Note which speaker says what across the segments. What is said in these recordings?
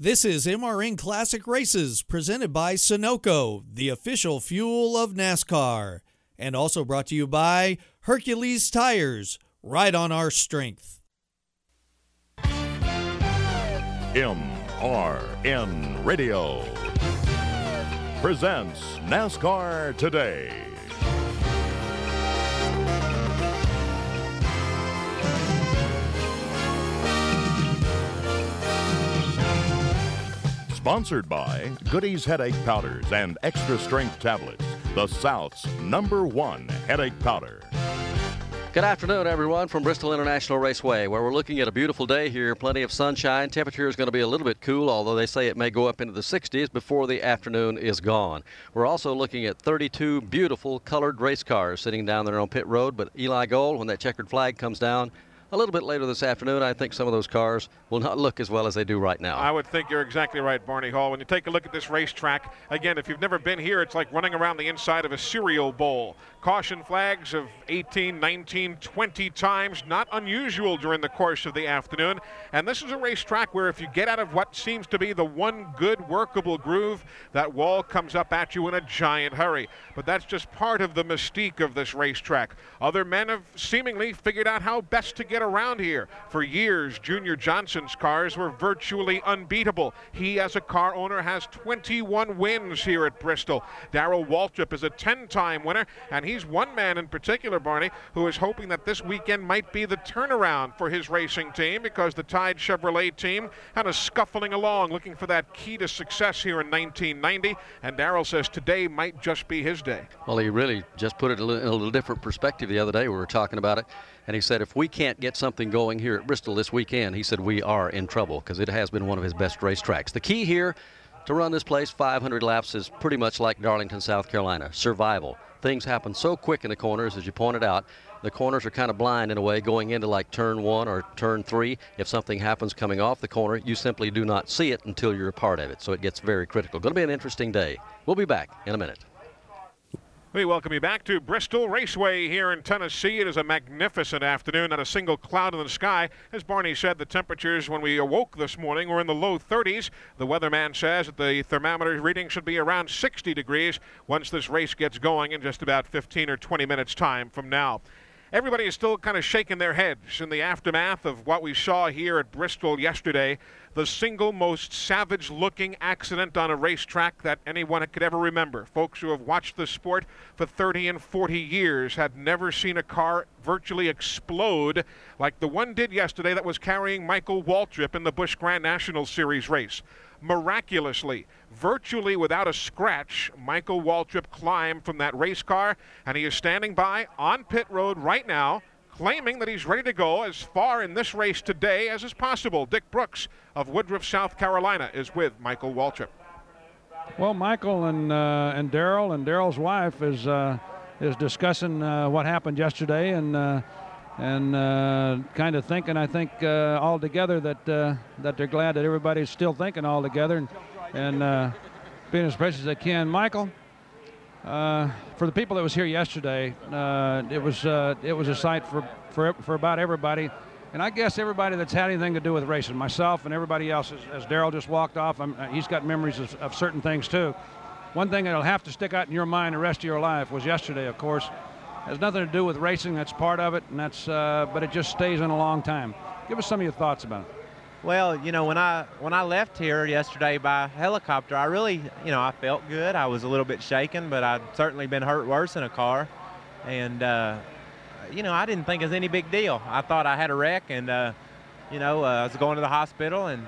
Speaker 1: This is MRN Classic Races presented by Sunoco, the official fuel of NASCAR, and also brought to you by Hercules Tires, right on our strength.
Speaker 2: MRN Radio presents NASCAR Today. Sponsored by Goody's Headache Powders and Extra Strength Tablets, the South's number one headache powder.
Speaker 3: Good afternoon, everyone, from Bristol International Raceway, where we're looking at a beautiful day here. Plenty of sunshine. Temperature is going to be a little bit cool, although they say it may go up into the 60s before the afternoon is gone. We're also looking at 32 beautiful colored race cars sitting down there on pit road. But Eli Gold, when that checkered flag comes down, a little bit later this afternoon, I think some of those cars will not look as well as they do right now.
Speaker 4: I would think you're exactly right, Barney Hall. When you take a look at this racetrack, again, if you've never been here, it's like running around the inside of a cereal bowl. Caution flags of 18, 19, 20 times, not unusual during the course of the afternoon. And this is a racetrack where if you get out of what seems to be the one good workable groove, that wall comes up at you in a giant hurry. But that's just part of the mystique of this racetrack. Other men have seemingly figured out how best to get around here. For years, Junior Johnson's cars were virtually unbeatable. He, as a car owner, has 21 wins here at Bristol. Darrell Waltrip is a 10 time winner, and he's one man in particular, Barney, who is hoping that this weekend might be the turnaround for his racing team because the Tide Chevrolet team kind of scuffling along looking for that key to success here in 1990. And Darrell says today might just be his day.
Speaker 3: Well, he really just put it in a little different perspective the other day. We were talking about it. And he said, if we can't get something going here at Bristol this weekend, he said, we are in trouble because it has been one of his best racetracks. The key here to run this place 500 laps is pretty much like Darlington, South Carolina survival. Things happen so quick in the corners, as you pointed out. The corners are kind of blind in a way going into like turn one or turn three. If something happens coming off the corner, you simply do not see it until you're a part of it. So it gets very critical. Going to be an interesting day. We'll be back in a minute.
Speaker 4: We welcome you back to Bristol Raceway here in Tennessee. It is a magnificent afternoon, not a single cloud in the sky. As Barney said, the temperatures when we awoke this morning were in the low 30s. The weatherman says that the thermometer reading should be around 60 degrees once this race gets going in just about 15 or 20 minutes time from now. Everybody is still kind of shaking their heads in the aftermath of what we saw here at Bristol yesterday the single most savage looking accident on a racetrack that anyone could ever remember. Folks who have watched the sport for 30 and 40 years had never seen a car virtually explode like the one did yesterday that was carrying Michael Waltrip in the Busch Grand National Series race. Miraculously, virtually without a scratch, Michael Waltrip climbed from that race car, and he is standing by on pit road right now claiming that he's ready to go as far in this race today as is possible. Dick Brooks of Woodruff, South Carolina, is with Michael Waltrip.
Speaker 5: Well, Michael and uh, and Darrell and Darrell's wife is uh, is discussing uh, what happened yesterday and uh, and uh, kind of thinking, I think, uh, all together that that they're glad that everybody's still thinking all together and and being as precious as they can. Michael, uh, for the people that was here yesterday, uh, it was uh, it was a sight for, for for about everybody, and I guess everybody that's had anything to do with racing, myself and everybody else. As, as Darrell just walked off, I'm, uh, he's got memories of, of, certain things too. One thing that'll have to stick out in your mind the rest of your life was yesterday, of course. Has nothing to do with racing. That's part of it, and that's uh, but it just stays in a long time. Give us some of your thoughts about it.
Speaker 6: Well, you know, when I when I left here yesterday by helicopter, I really, you know, I felt good. I was a little bit shaken, but I'd certainly been hurt worse in a car, and uh, you know, I didn't think it was any big deal. I thought I had a wreck, and uh, you know, uh, I was going to the hospital, and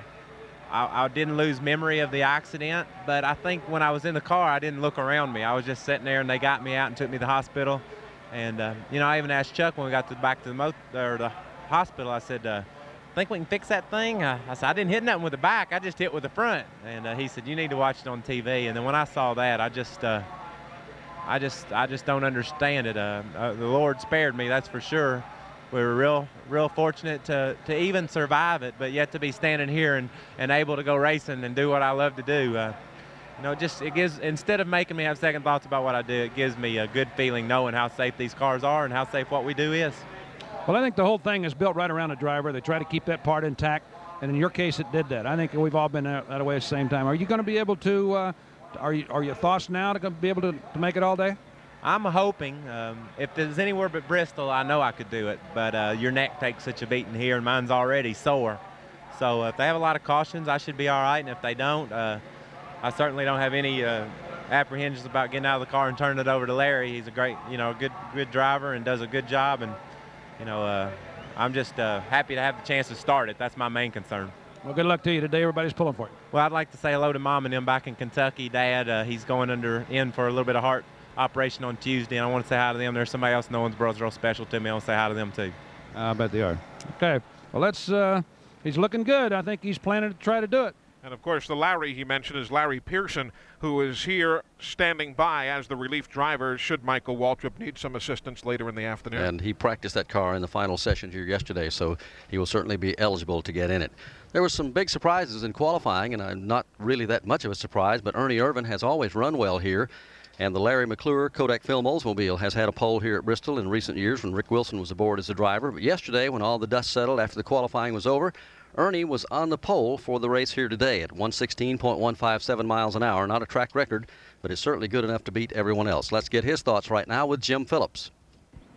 Speaker 6: I, I, didn't lose memory of the accident. But I think when I was in the car, I didn't look around me. I was just sitting there, and they got me out and took me to the hospital. And uh, you know, I even asked Chuck when we got to back to the, mo- or the hospital. I said uh, think we can fix that thing? I said, I didn't hit nothing with the back. I just hit with the front. And uh, he said, you need to watch it on TV. And then when I saw that, I just, uh, I just, I just don't understand it. Uh, uh, the Lord spared me, that's for sure. We were real, real fortunate to, to even survive it, but yet to be standing here and, and able to go racing and do what I love to do. Uh, you know, just it gives instead of making me have second thoughts about what I do, it gives me a good feeling knowing how safe these cars are and how safe what we do is.
Speaker 5: Well, I think the whole thing is built right around the driver. They try to keep that part intact. and in your case, it did that. I think we've all been that, way at the same time. Are you going to be able to? Uh, are you are your thoughts now to be able to, to make it all day?
Speaker 6: I'm hoping. Um, if there's anywhere but Bristol, I know I could do it. But uh, your neck takes such a beating here, and mine's already sore. So if they have a lot of cautions, I should be all right. And if they don't, uh, I certainly don't have any uh, apprehensions about getting out of the car and turning it over to Larry. He's a great, you know, good good driver and does a good job. And you know, uh, I'm just uh, happy to have the chance to start it. That's my main concern.
Speaker 5: Well, good luck to you today. Everybody's pulling for you.
Speaker 6: Well, I'd like to say hello to Mom and them back in Kentucky. Dad, uh, he's going under in for a little bit of heart operation on Tuesday, and I want to say hi to them. There's somebody else in Owensboro's real special to me. I want to say hi to them too.
Speaker 5: I bet they are. Okay. Well, let's. Uh, he's looking good. I think he's planning to try to do it.
Speaker 4: And of course, the Larry he mentioned is Larry Pearson, who is here standing by as the relief driver should Michael Waltrip need some assistance later in the afternoon.
Speaker 3: And he practiced that car in the final session here yesterday, so he will certainly be eligible to get in it. There were some big surprises in qualifying, and I'm not really that much of a surprise, but Ernie Irvan has always run well here. And the Larry McClure Kodak Film Oldsmobile has had a pole here at Bristol in recent years when Rick Wilson was aboard as a driver. But yesterday, when all the dust settled after the qualifying was over, Ernie was on the pole for the race here today at 116.157 miles an hour. Not a track record, but it's certainly good enough to beat everyone else. Let's get his thoughts right now with Jim Phillips.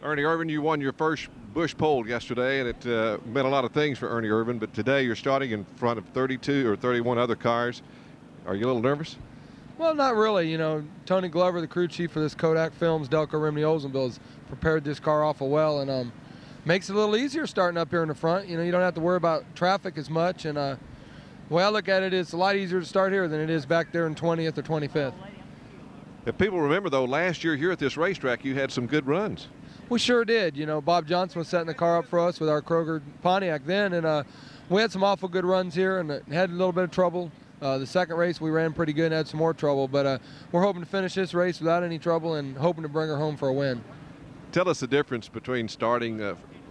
Speaker 7: Ernie Irvan, you won your first Busch pole yesterday, and it uh, meant a lot of things for Ernie Irvan. But today you're starting in front of 32 or 31 other cars. Are you a little nervous?
Speaker 8: Well, not really. You know, Tony Glover, the crew chief for this Kodak Films Delco Remy Oldsmobile, has prepared this car awful well, and um, makes it a little easier starting up here in the front. You know, you don't have to worry about traffic as much. And uh, the way I look at it, it's a lot easier to start here than it is back there in 20th or 25th.
Speaker 7: If people remember, though, last year here at this racetrack, you had some good runs.
Speaker 8: We sure did. You know, Bob Johnson was setting the car up for us with our Kroger Pontiac then, and uh, we had some awful good runs here and had a little bit of trouble. Uh, the second race we ran pretty good and had some more trouble, but uh, we're hoping to finish this race without any trouble and hoping to bring her home for a win.
Speaker 7: Tell us the difference between starting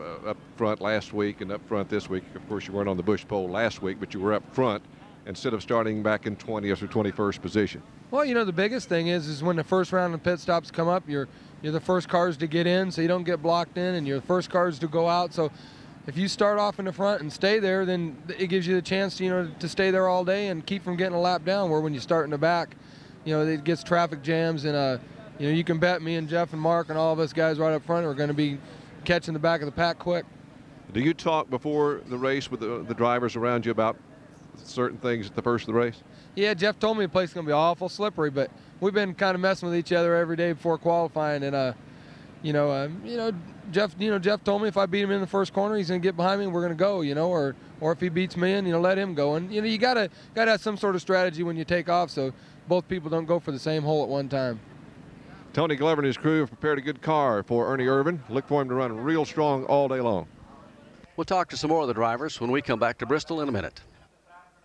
Speaker 7: uh, up front last week and up front this week. Of course, you weren't on the Busch pole last week, but you were up front instead of starting back in 20th or 21st position.
Speaker 8: Well, you know the biggest thing is is when the first round of pit stops come up, you're you're the first cars to get in, so you don't get blocked in, and you're the first cars to go out. So if you start off in the front and stay there, then it gives you the chance, you know, to stay there all day and keep from getting a lap down. Where when you start in the back, you know, it gets traffic jams, and uh, you know, you can bet me and Jeff and Mark and all of us guys right up front are going to be catching the back of the pack quick.
Speaker 7: Do you talk before the race with the, the drivers around you about certain things at the first of the race?
Speaker 8: Yeah, Jeff told me the place is going to be awful slippery, but we've been kind of messing with each other every day before qualifying, and uh, you know, uh, you know, Jeff, you know, Jeff told me if I beat him in the first corner, he's going to get behind me and we're going to go, you know, or or if he beats me in, you know, let him go. And you know, you gotta gotta have some sort of strategy when you take off, so both people don't go for the same hole at one time.
Speaker 7: Tony Glover and his crew have prepared a good car for Ernie Irvan. Look for him to run real strong all day long.
Speaker 3: We'll talk to some more of the drivers when we come back to Bristol in a minute.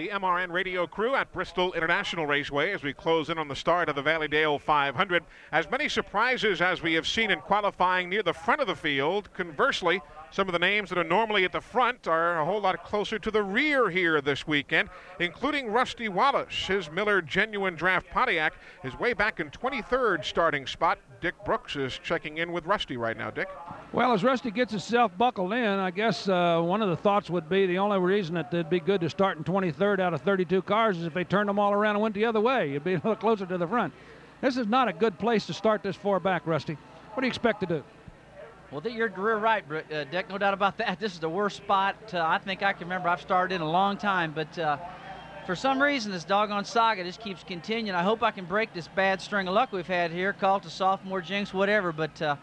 Speaker 4: the MRN radio crew at Bristol International Raceway as we close in on the start of the Valleydale 500. As many surprises as we have seen in qualifying near the front of the field. Conversely, some of the names that are normally at the front are a whole lot closer to the rear here this weekend, including Rusty Wallace. His Miller Genuine Draft Pontiac is way back in 23rd starting spot. Dick Brooks is checking in with Rusty right now. Dick?
Speaker 5: Well, as Rusty gets himself buckled in, I guess uh, one of the thoughts would be the only reason that it'd be good to start in 23rd out of 32 cars is if they turned them all around and went the other way. You'd be a little closer to the front. This is not a good place to start this far back, Rusty. What do you expect to do?
Speaker 9: Well, you're, you're right, uh, Dick. No doubt about that. This is the worst spot uh, I think I can remember. I've started in a long time, but uh, for some reason, this doggone saga just keeps continuing. I hope I can break this bad string of luck we've had here. Call it a sophomore jinx, whatever. But uh,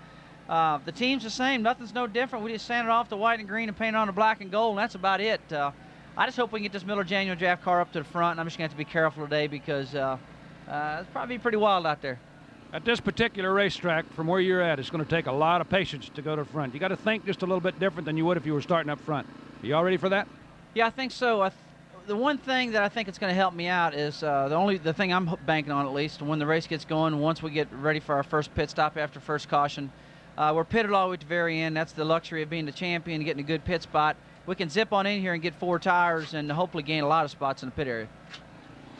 Speaker 9: uh, the team's the same. Nothing's no different. We just sanded off the white and green and painted on the black and gold, and that's about it. Uh, I just hope we can get this Miller Genuine draft car up to the front. And I'm just going to have to be careful today because it's probably pretty wild out there.
Speaker 5: At this particular racetrack, from where you're at, it's going to take a lot of patience to go to the front. You got to think just a little bit different than you would if you were starting up front. Are you all ready for that?
Speaker 9: Yeah, I think so. I th- the one thing that I think it's going to help me out is uh, the only the thing I'm banking on at least when the race gets going. Once we get ready for our first pit stop after first caution, uh, we're pitted all the way to the very end. That's the luxury of being the champion, getting a good pit spot. We can zip on in here and get four tires and hopefully gain a lot of spots in the pit area.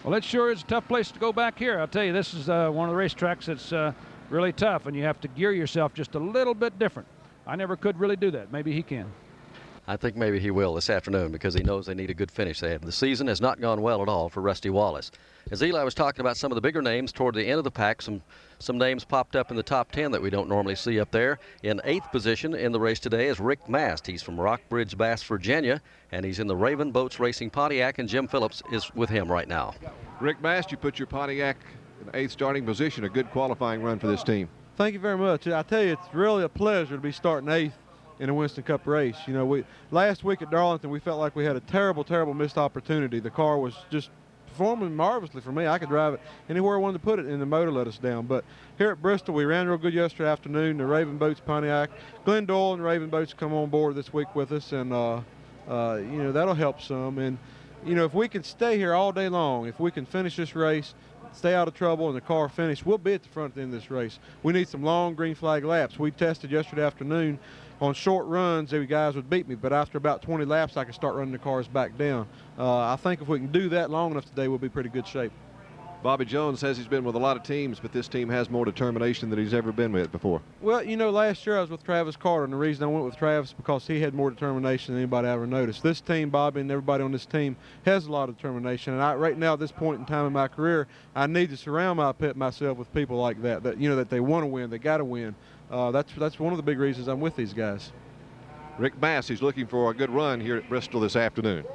Speaker 5: Well, it sure is a tough place to go back here. I'll tell you, this is uh, one of the racetracks that's uh, really tough, and you have to gear yourself just a little bit different. I never could really do that. Maybe he can.
Speaker 3: I think maybe he will this afternoon because he knows they need a good finish. They have, the season has not gone well at all for Rusty Wallace. As Eli was talking about some of the bigger names toward the end of the pack, some some names popped up in the top 10 that we don't normally see up there. In eighth position in the race today is Rick Mast. He's from Rockbridge, Baths, Virginia, and he's in the Raven Boats Racing Pontiac, and Jim Phillips is with him right now.
Speaker 7: Rick Mast, you put your Pontiac in eighth starting position. A good qualifying run for this team.
Speaker 10: Thank you very much. I tell you, it's really a pleasure to be starting eighth in a Winston Cup race. You know, we last week at Darlington, we felt like we had a terrible, terrible missed opportunity. The car was just performing marvelously for me. I could drive it anywhere I wanted to put it, and the motor let us down. But here at Bristol, we ran real good yesterday afternoon. The Raven Boats Pontiac, Glenn Doyle and Raven Boats come on board this week with us, and uh, uh, you know that'll help some. And you know if we can stay here all day long, if we can finish this race, stay out of trouble, and the car finish, we'll be at the front end of this race. We need some long green flag laps. We tested yesterday afternoon on short runs, the guys would beat me, but after about 20 laps, I could start running the cars back down. Uh, I think if we can do that long enough today, we'll be pretty good shape.
Speaker 7: Bobby Jones says he's been with a lot of teams, but this team has more determination than he's ever been with before.
Speaker 10: Well, you know, last year I was with Travis Carter, and the reason I went with Travis because he had more determination than anybody I ever noticed. This team, Bobby, and everybody on this team has a lot of determination, and I, right now at this point in time in my career, I need to surround my myself with people like that. That you know that they want to win, they got to win. Uh, that's that's one of the big reasons I'm with these guys.
Speaker 7: Rick Mast he's looking for a good run here at Bristol this afternoon.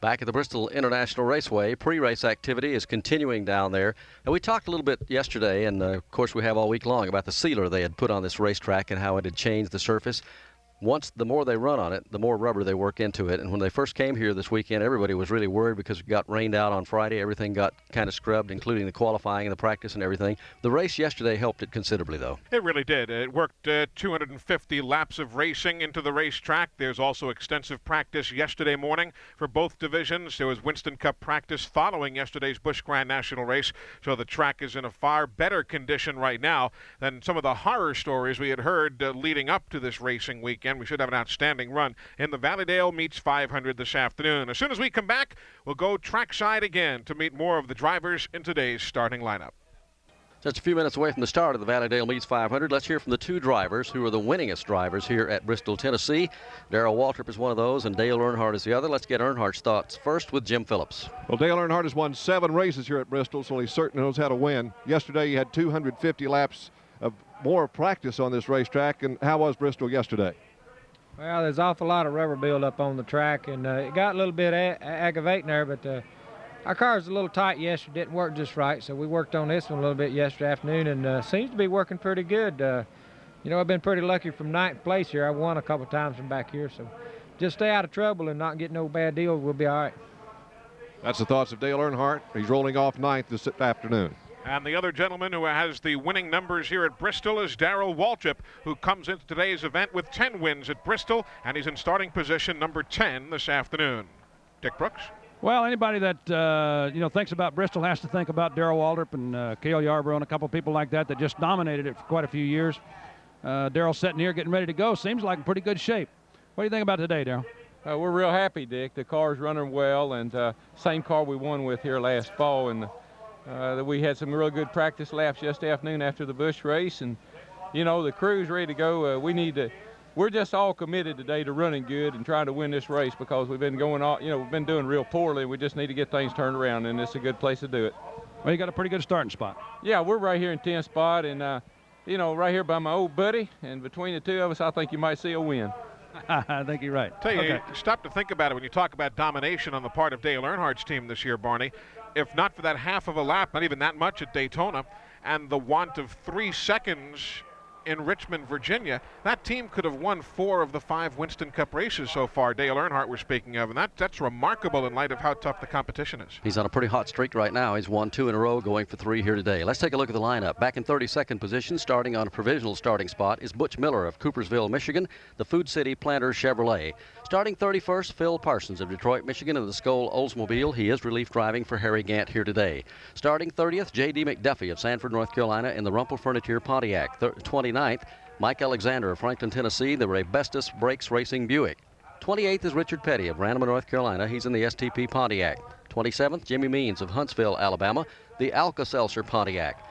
Speaker 3: Back at the Bristol International Raceway, pre-race activity is continuing down there. And we talked a little bit yesterday, and uh, of course we have all week long, about the sealer they had put on this racetrack and how it had changed the surface once the more they run on it, the more rubber they work into it. And when they first came here this weekend, everybody was really worried because it got rained out on Friday. Everything got kind of scrubbed, including the qualifying and the practice and everything. The race yesterday helped it considerably, though.
Speaker 4: It really did. It worked uh, 250 laps of racing into the racetrack. There's also extensive practice yesterday morning for both divisions. There was Winston Cup practice following yesterday's Busch Grand National race, so the track is in a far better condition right now than some of the horror stories we had heard uh, leading up to this racing weekend weekend. We should have an outstanding run in the Valleydale Meats 500 this afternoon. As soon as we come back, we'll go trackside again to meet more of the drivers in today's starting lineup.
Speaker 3: Just a few minutes away from the start of the Valleydale Meats 500, let's hear from the two drivers who are the winningest drivers here at Bristol, Tennessee. Darrell Waltrip is one of those, and Dale Earnhardt is the other. Let's get Earnhardt's thoughts first with Jim Phillips.
Speaker 7: Well, Dale Earnhardt has won seven races here at Bristol, so he certainly knows how to win. Yesterday, he had 250 laps of more practice on this racetrack. And how was Bristol yesterday?
Speaker 11: Well, there's awful lot of rubber buildup on the track, and uh, it got a little bit aggravating there, but uh, our car was a little tight yesterday, didn't work just right, so we worked on this one a little bit yesterday afternoon, and uh, seems to be working pretty good. Uh, you know, I've been pretty lucky from ninth place here. I won a couple times from back here, so just stay out of trouble and not get no bad deals. we'll be all right.
Speaker 7: That's the thoughts of Dale Earnhardt. He's rolling off ninth this afternoon.
Speaker 4: And the other gentleman who has the winning numbers here at Bristol is Darrell Waltrip, who comes into today's event with 10 wins at Bristol, and he's in starting position number 10 this afternoon. Dick Brooks?
Speaker 5: Well, anybody that uh, you know thinks about Bristol has to think about Darrell Waltrip and uh, Cale Yarborough and a couple people like that that just dominated it for quite a few years. Uh, Darrell sitting here getting ready to go. Seems like in pretty good shape. What do you think about today, Darrell?
Speaker 12: Uh, we're real happy, Dick. The car's running well, and uh, same car we won with here last fall, and uh, we had some real good practice laps yesterday afternoon after the Busch race, and you know the crew's ready to go. Uh, we need to. We're just all committed today to running good and trying to win this race because we've been going all, you know, we've been doing real poorly. We just need to get things turned around, and it's a good place to do it.
Speaker 5: Well, you got a pretty good starting spot.
Speaker 12: Yeah, we're right here in 10th spot, and uh, you know, right here by my old buddy, and between the two of us, I think you might see a win.
Speaker 5: I think you're right.
Speaker 4: Tell you, okay. stop to think about it when you talk about domination on the part of Dale Earnhardt's team this year, Barney if not for that half of a lap, not even that much at Daytona, and the want of three seconds in Richmond, Virginia. That team could have won four of the five Winston Cup races so far. Dale Earnhardt we're speaking of, and that, that's remarkable in light of how tough the competition is.
Speaker 3: He's on a pretty hot streak right now. He's won two in a row, going for three here today. Let's take a look at the lineup. Back in 32nd position, starting on a provisional starting spot, is Butch Miller of Coopersville, Michigan, the Food City Planter Chevrolet. Starting 31st, Phil Parsons of Detroit, Michigan, in the Skoal Oldsmobile. He is relief driving for Harry Gant here today. Starting 30th, J.D. McDuffie of Sanford, North Carolina, in the Rumple Furniture Pontiac. 29th, Mike Alexander of Franklin, Tennessee, the Raybestos Brakes Racing Buick. 28th is Richard Petty of Randleman, North Carolina. He's in the STP Pontiac. 27th, Jimmy Means of Huntsville, Alabama, the Alka-Seltzer Pontiac.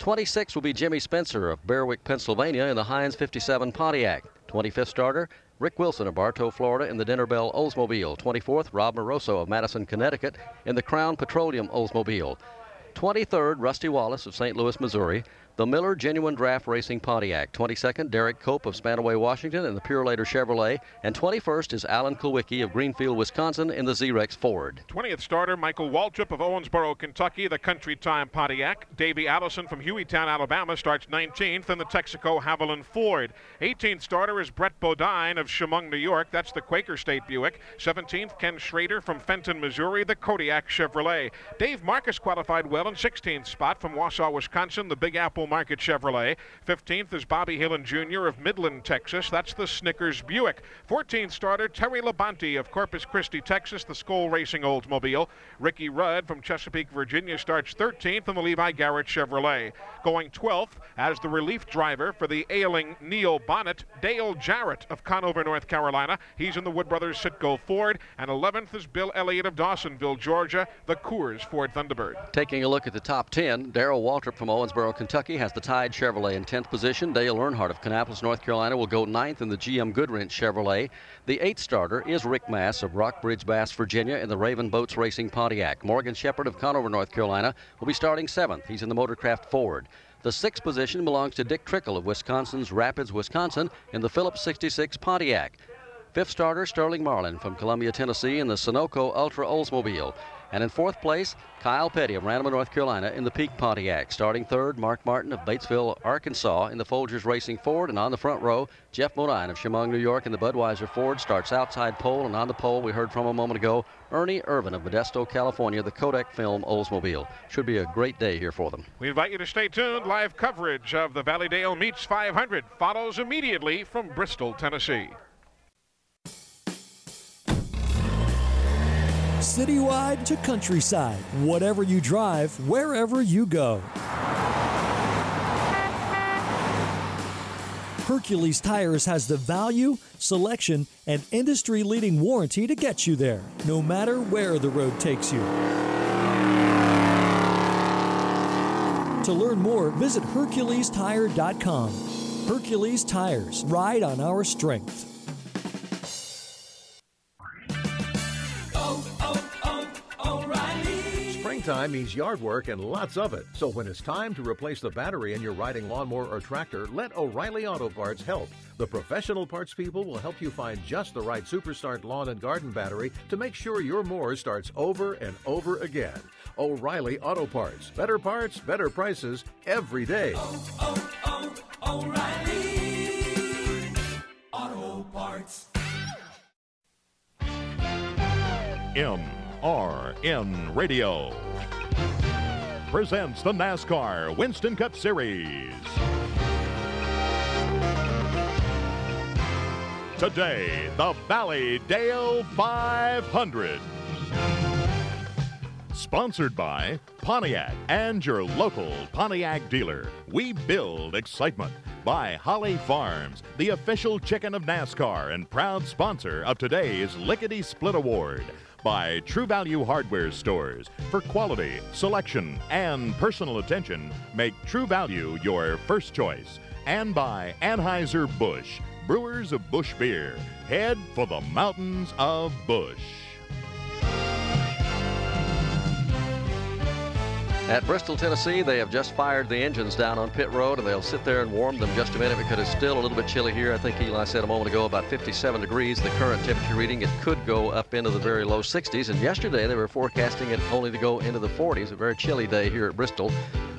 Speaker 3: 26th will be Jimmy Spencer of Berwick, Pennsylvania, in the Heinz 57 Pontiac. 25th starter, Rick Wilson of Bartow, Florida, in the Dinner Bell Oldsmobile. 24th, Rob Moroso of Madison, Connecticut, in the Crown Petroleum Oldsmobile. 23rd, Rusty Wallace of St. Louis, Missouri, the Miller Genuine Draft Racing Pontiac. 22nd, Derek Cope of Spanaway, Washington, in the Purolator Chevrolet. And 21st is Alan Kulwicki of Greenfield, Wisconsin, in the Zerex Ford.
Speaker 4: 20th starter, Michael Waltrip of Owensboro, Kentucky, the Country Time Pontiac. Davey Allison from Hueytown, Alabama, starts 19th in the Texaco Havoline Ford. 18th starter is Brett Bodine of Chemung, New York. That's the Quaker State Buick. 17th, Ken Schrader from Fenton, Missouri, the Kodiak Chevrolet. Dave Marcis qualified well in 16th spot from Wausau, Wisconsin, the Big Apple Market Chevrolet. 15th is Bobby Hillin Jr. of Midland, Texas. That's the Snickers Buick. 14th starter Terry Labonte of Corpus Christi, Texas, the Skoal Racing Oldsmobile. Ricky Rudd from Chesapeake, Virginia starts 13th in the Levi Garrett Chevrolet. Going 12th as the relief driver for the ailing Neil Bonnett, Dale Jarrett of Conover, North Carolina. He's in the Wood Brothers Citgo Ford. And 11th is Bill Elliott of Dawsonville, Georgia, the Coors Ford Thunderbird.
Speaker 3: Taking a look at the top 10, Darrell Waltrip from Owensboro, Kentucky has the Tide Chevrolet in 10th position. Dale Earnhardt of Kannapolis, North Carolina will go 9th in the GM Goodwrench Chevrolet. The 8th starter is Rick Mast of Rockbridge, Baths, Virginia in the Raven Boats Racing Pontiac. Morgan Shepherd of Conover, North Carolina will be starting 7th. He's in the Motorcraft Ford. The sixth position belongs to Dick Trickle of Wisconsin's Rapids, Wisconsin in the Phillips 66 Pontiac. Fifth starter, Sterling Marlin from Columbia, Tennessee in the Sunoco Ultra Oldsmobile. And in fourth place, Kyle Petty of Randleman, North Carolina in the Peak Pontiac. Starting third, Mark Martin of Batesville, Arkansas in the Folgers Racing Ford. And on the front row, Geoff Bodine of Chemung, New York in the Budweiser Ford starts outside pole. And on the pole, we heard from a moment ago, Ernie Irvan of Modesto, California, the Kodak Film Oldsmobile. Should be a great day here for them.
Speaker 4: We invite you to stay tuned. Live coverage of the Valleydale Meats 500 follows immediately from Bristol, Tennessee.
Speaker 13: Citywide to countryside, whatever you drive, wherever you go. Hercules Tires has the value, selection, and industry leading warranty to get you there, no matter where the road takes you. To learn more, visit HerculesTire.com. Hercules Tires, ride on our strength.
Speaker 14: Springtime means yard work and lots of it. So when it's time to replace the battery in your riding lawnmower or tractor, let O'Reilly Auto Parts help. The professional parts people will help you find just the right Superstart lawn and garden battery to make sure your mower starts over and over again. O'Reilly Auto Parts. Better parts, better prices every day.
Speaker 15: Oh, oh, oh, O'Reilly Auto Parts.
Speaker 2: MRN Radio presents the NASCAR Winston Cup Series. Today, the Valleydale 500. Sponsored by Pontiac and your local Pontiac dealer. We build excitement. By Holly Farms, the official chicken of NASCAR and proud sponsor of today's Lickety Split Award by True Value Hardware Stores. For quality, selection, and personal attention, make True Value your first choice. And by Anheuser-Busch, brewers of Busch beer. Head for the mountains of Busch.
Speaker 3: At Bristol, Tennessee, they have just fired the engines down on pit road, and they'll sit there and warm them just a minute because it's still a little bit chilly here. I think Eli said a moment ago about 57 degrees. The current temperature reading, it could go up into the very low 60s. And yesterday, they were forecasting it only to go into the 40s. A very chilly day here at Bristol.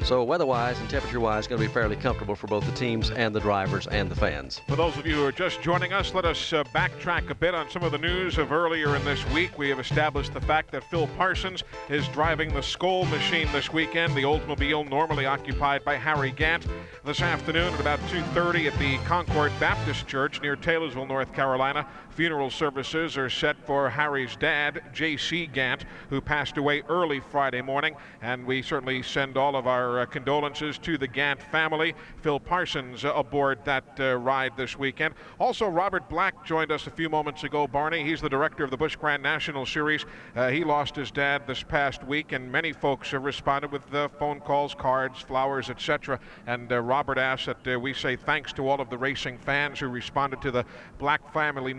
Speaker 3: So weather-wise and temperature-wise, it's going to be fairly comfortable for both the teams and the drivers and the fans.
Speaker 4: For those of you who are just joining us, let us uh, backtrack a bit on some of the news of earlier in this week. We have established the fact that Phil Parsons is driving the Skoal machine this weekend, the Oldsmobile normally occupied by Harry Gant. This afternoon at about 2.30 at the Concord Baptist Church near Taylorsville, North Carolina, funeral services are set for Harry's dad, J.C. Gant, who passed away early Friday morning. And we certainly send all of our uh, condolences to the Gant family. Phil Parsons aboard that uh, ride this weekend. Also, Robert Black joined us a few moments ago, Barney. He's the director of the Busch Grand National Series. Uh, he lost his dad this past week, and many folks have responded with phone calls, cards, flowers, etc. And Robert asked that we say thanks to all of the racing fans who responded to the Black family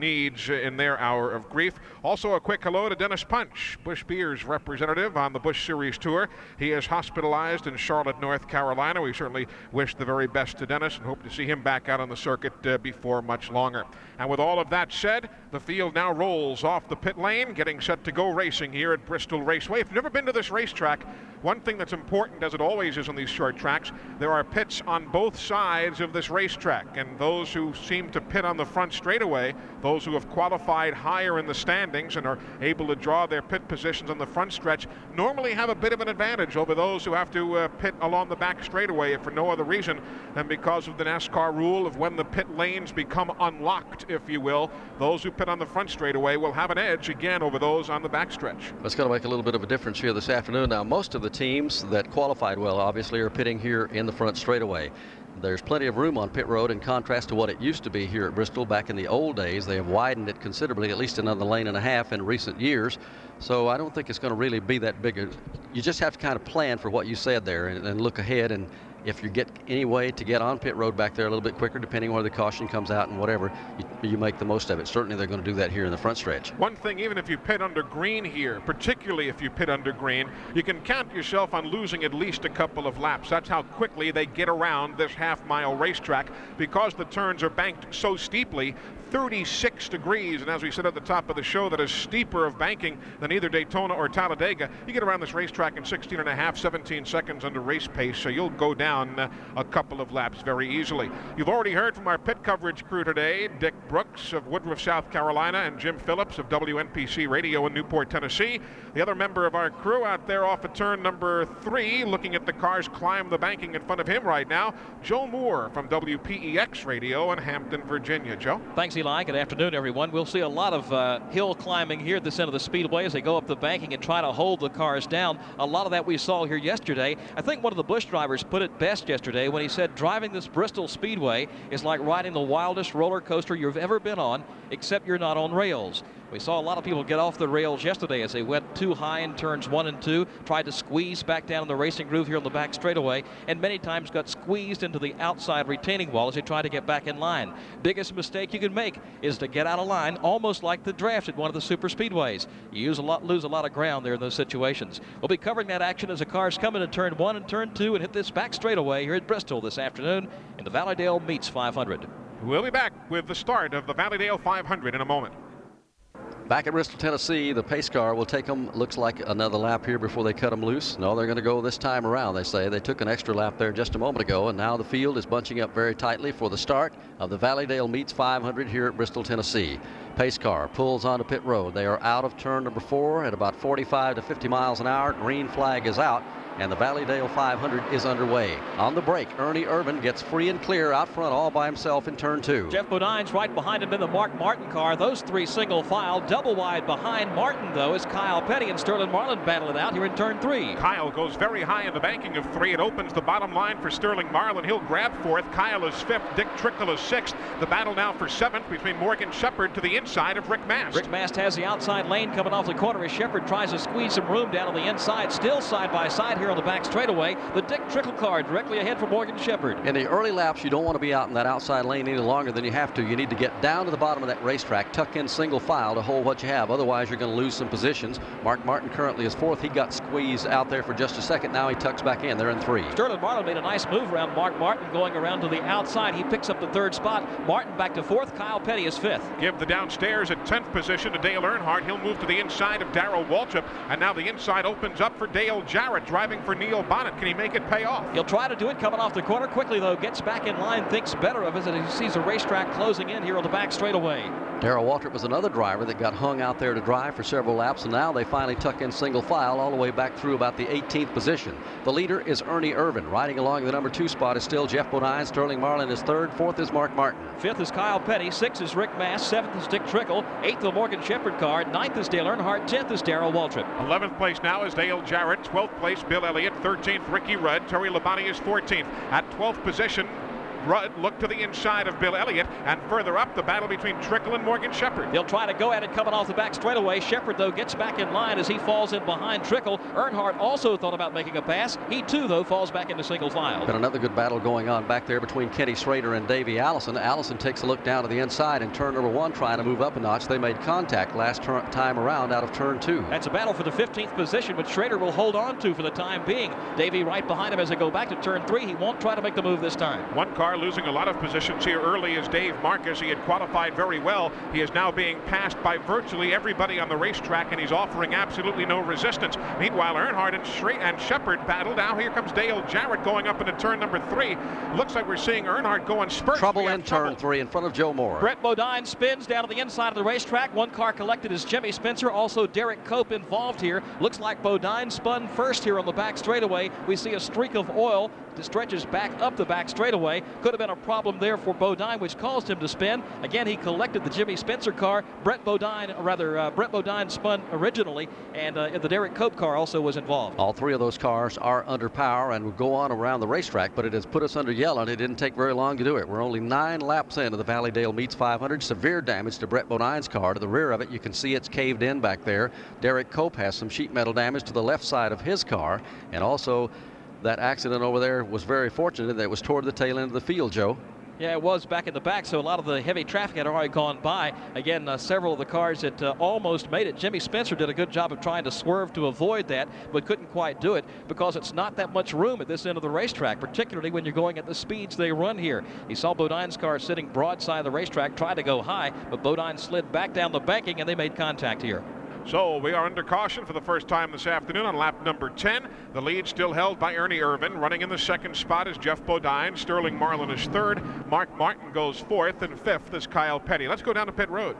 Speaker 4: in their hour of grief. Also, a quick hello to Dennis Punch, Busch Beers representative on the Busch Series Tour. He is hospitalized in Charlotte, North Carolina. We certainly wish the very best to Dennis and hope to see him back out on the circuit uh, before much longer. And with all of that said, the field now rolls off the pit lane, getting set to go racing here at Bristol Raceway. If you've never been to this racetrack, one thing that's important, as it always is on these short tracks, there are pits on both sides of this racetrack. And those who seem to pit on the front straightaway, those who have qualified higher in the standings and are able to draw their pit positions on the front stretch, normally have a bit of an advantage over those who have to uh, pit along the back straightaway if for no other reason than because of the NASCAR rule of when the pit lanes become unlocked, if you will. Those who pit on the front straightaway will have an edge again over those on the backstretch.
Speaker 3: That's going to make a little bit of a difference here this afternoon. Now, most of the teams that qualified well, obviously, are pitting here in the front straightaway. There's plenty of room on pit road in contrast to what it used to be here at Bristol back in the old days. They have widened it considerably, at least another lane and a half in recent years. So I don't think it's going to really be that big. You just have to kind of plan for what you said there and, and look ahead and if you get any way to get on pit road back there a little bit quicker, depending on where the caution comes out and whatever, you, you make the most of it. Certainly they're going to do that here in the front stretch.
Speaker 4: One thing, even if you pit under green here, particularly if you pit under green, you can count yourself on losing at least a couple of laps. That's how quickly they get around this half mile racetrack because the turns are banked so steeply. 36 degrees, and as we said at the top of the show, that is steeper of banking than either Daytona or Talladega. You get around this racetrack in 16 and a half, 17 seconds under race pace, so you'll go down uh, a couple of laps very easily. You've already heard from our pit coverage crew today, Dick Brooks of Woodruff, South Carolina, and Jim Phillips of WNPC Radio in Newport, Tennessee. The other member of our crew out there off of turn number three, looking at the cars climb the banking in front of him right now, Joe Moore from WPEX Radio in Hampton, Virginia. Joe?
Speaker 16: Thanks, Eli. Good afternoon, everyone. We'll see a lot of uh, hill climbing here at the center of the speedway as they go up the banking and try to hold the cars down. A lot of that we saw here yesterday. I think one of the Busch drivers put it best yesterday when he said driving this Bristol Speedway is like riding the wildest roller coaster you've ever been on, except you're not on rails. We saw a lot of people get off the rails yesterday as they went too high in turns one and two, tried to squeeze back down in the racing groove here on the back straightaway, and many times got squeezed into the outside retaining wall as they tried to get back in line. Biggest mistake you can make is to get out of line, almost like the draft at one of the super speedways. You use a lot, lose a lot of ground there in those situations. We'll be covering that action as the cars come into turn one and turn two and hit this back straightaway here at Bristol this afternoon in the Valleydale Meats 500.
Speaker 4: We'll be back with the start of the Valleydale 500 in a moment.
Speaker 3: Back at Bristol, Tennessee, the pace car will take them, looks like another lap here before they cut them loose. No, they're going to go this time around, they say. They took an extra lap there just a moment ago, and now the field is bunching up very tightly for the start of the Valleydale Meats 500 here at Bristol, Tennessee. Pace car pulls onto pit road. They are out of turn number four at about 45 to 50 miles an hour. Green flag is out and the Valleydale 500 is underway. On the break, Ernie Irvan gets free and clear out front all by himself in turn two.
Speaker 16: Geoff Bodine's right behind him in the Mark Martin car. Those three single file, double wide behind Martin, though, is Kyle Petty and Sterling Marlin battle it out here in turn three.
Speaker 4: Kyle goes very high in the banking of three. It opens the bottom line for Sterling Marlin. He'll grab fourth. Kyle is fifth. Dick Trickle is sixth. The battle now for seventh between Morgan Shepherd to the inside of Rick Mast.
Speaker 16: Rick Mast has the outside lane coming off the corner as Shepherd tries to squeeze some room down on the inside. Still side by side here on the back straightaway the Dick Trickle car directly ahead for Morgan Shepherd.
Speaker 3: In the early laps, you don't want to be out in that outside lane any longer than you have to. You need to get down to the bottom of that racetrack, tuck in single file to hold what you have. Otherwise, you're going to lose some positions. Mark Martin currently is fourth. He got squeezed out there for just a second. Now he tucks back in. They're in three.
Speaker 16: Sterling Marlin made a nice move around Mark Martin going around to the outside. He picks up the third spot. Martin back to fourth. Kyle Petty is fifth.
Speaker 4: Give the downstairs at 10th position to Dale Earnhardt. He'll move to the inside of Darrell Waltrip. And now the inside opens up for Dale Jarrett driving for Neil Bonnett. Can he make it pay off?
Speaker 16: He'll try to do it coming off the corner quickly, though. Gets back in line, thinks better of it as he sees a racetrack closing in here on the back straightaway.
Speaker 3: Darrell Waltrip was another driver that got hung out there to drive for several laps, and now they finally tuck in single file all the way back through about the 18th position. The leader is Ernie Irvan. Riding along the number two spot is still Geoff Bodine. Sterling Marlin is third. Fourth is Mark Martin.
Speaker 16: Fifth is Kyle Petty. Sixth is Rick Mast. Seventh is Dick Trickle. Eighth, the Morgan Shepherd car. Ninth is Dale Earnhardt. Tenth is Darrell Waltrip.
Speaker 4: 11th place now is Dale Jarrett. 12th place, Bill Elliott. 13th, Ricky Rudd. Terry Labonte is 14th. At 12th position, Rudd looked to the inside of Bill Elliott, and further up, the battle between Trickle and Morgan Shepherd.
Speaker 16: They'll try to go at it coming off the back straightaway. Shepherd, though, gets back in line as he falls in behind Trickle. Earnhardt also thought about making a pass. He, too, though, falls back into single file.
Speaker 3: Been another good battle going on back there between Kenny Schrader and Davey Allison. Allison takes a look down to the inside in turn number one, trying to move up a notch. They made contact last time around out of turn two.
Speaker 16: That's a battle for the 15th position, but Schrader will hold on to for the time being. Davey right behind him as they go back to turn three. He won't try to make the move this time.
Speaker 4: One car losing a lot of positions here early is Dave Marcis. He had qualified very well. He is now being passed by virtually everybody on the racetrack, and he's offering absolutely no resistance. Meanwhile, Earnhardt and, Shre and Shepherd battle. Now here comes Dale Jarrett going up into turn number three. Looks like we're seeing Earnhardt going spurt.
Speaker 3: Trouble in trouble. turn three in front of Joe Moore.
Speaker 16: Brett Bodine spins down to the inside of the racetrack. One car collected is Jimmy Spencer. Also Derek Cope involved here. Looks like Bodine spun first here on the back straightaway. We see a streak of oil that stretches back up the back straightaway. Could have been a problem there for Bodine, which caused him to spin. Again, he collected the Jimmy Spencer car. Brett Bodine, rather, uh, Brett Bodine spun originally, and uh, the Derek Cope car also was involved.
Speaker 3: All three of those cars are under power and will go on around the racetrack, but it has put us under yellow, and it didn't take very long to do it. We're only nine laps into the Valleydale Meats 500. Severe damage to Brett Bodine's car. To the rear of it, you can see it's caved in back there. Derek Cope has some sheet metal damage to the left side of his car, and also that accident over there was very fortunate that it was toward the tail end of the field, Joe.
Speaker 16: Yeah, it was back in the back, so a lot of the heavy traffic had already gone by. Again, uh, several of the cars that uh, almost made it. Jimmy Spencer did a good job of trying to swerve to avoid that, but couldn't quite do it because it's not that much room at this end of the racetrack, particularly when you're going at the speeds they run here. He saw Bodine's car sitting broadside of the racetrack, tried to go high, but Bodine slid back down the banking and they made contact here.
Speaker 4: So we are under caution for the first time this afternoon on lap number 10. The lead still held by Ernie Irvan. Running in the second spot is Geoff Bodine. Sterling Marlin is third. Mark Martin goes fourth, and fifth is Kyle Petty. Let's go down to pit road.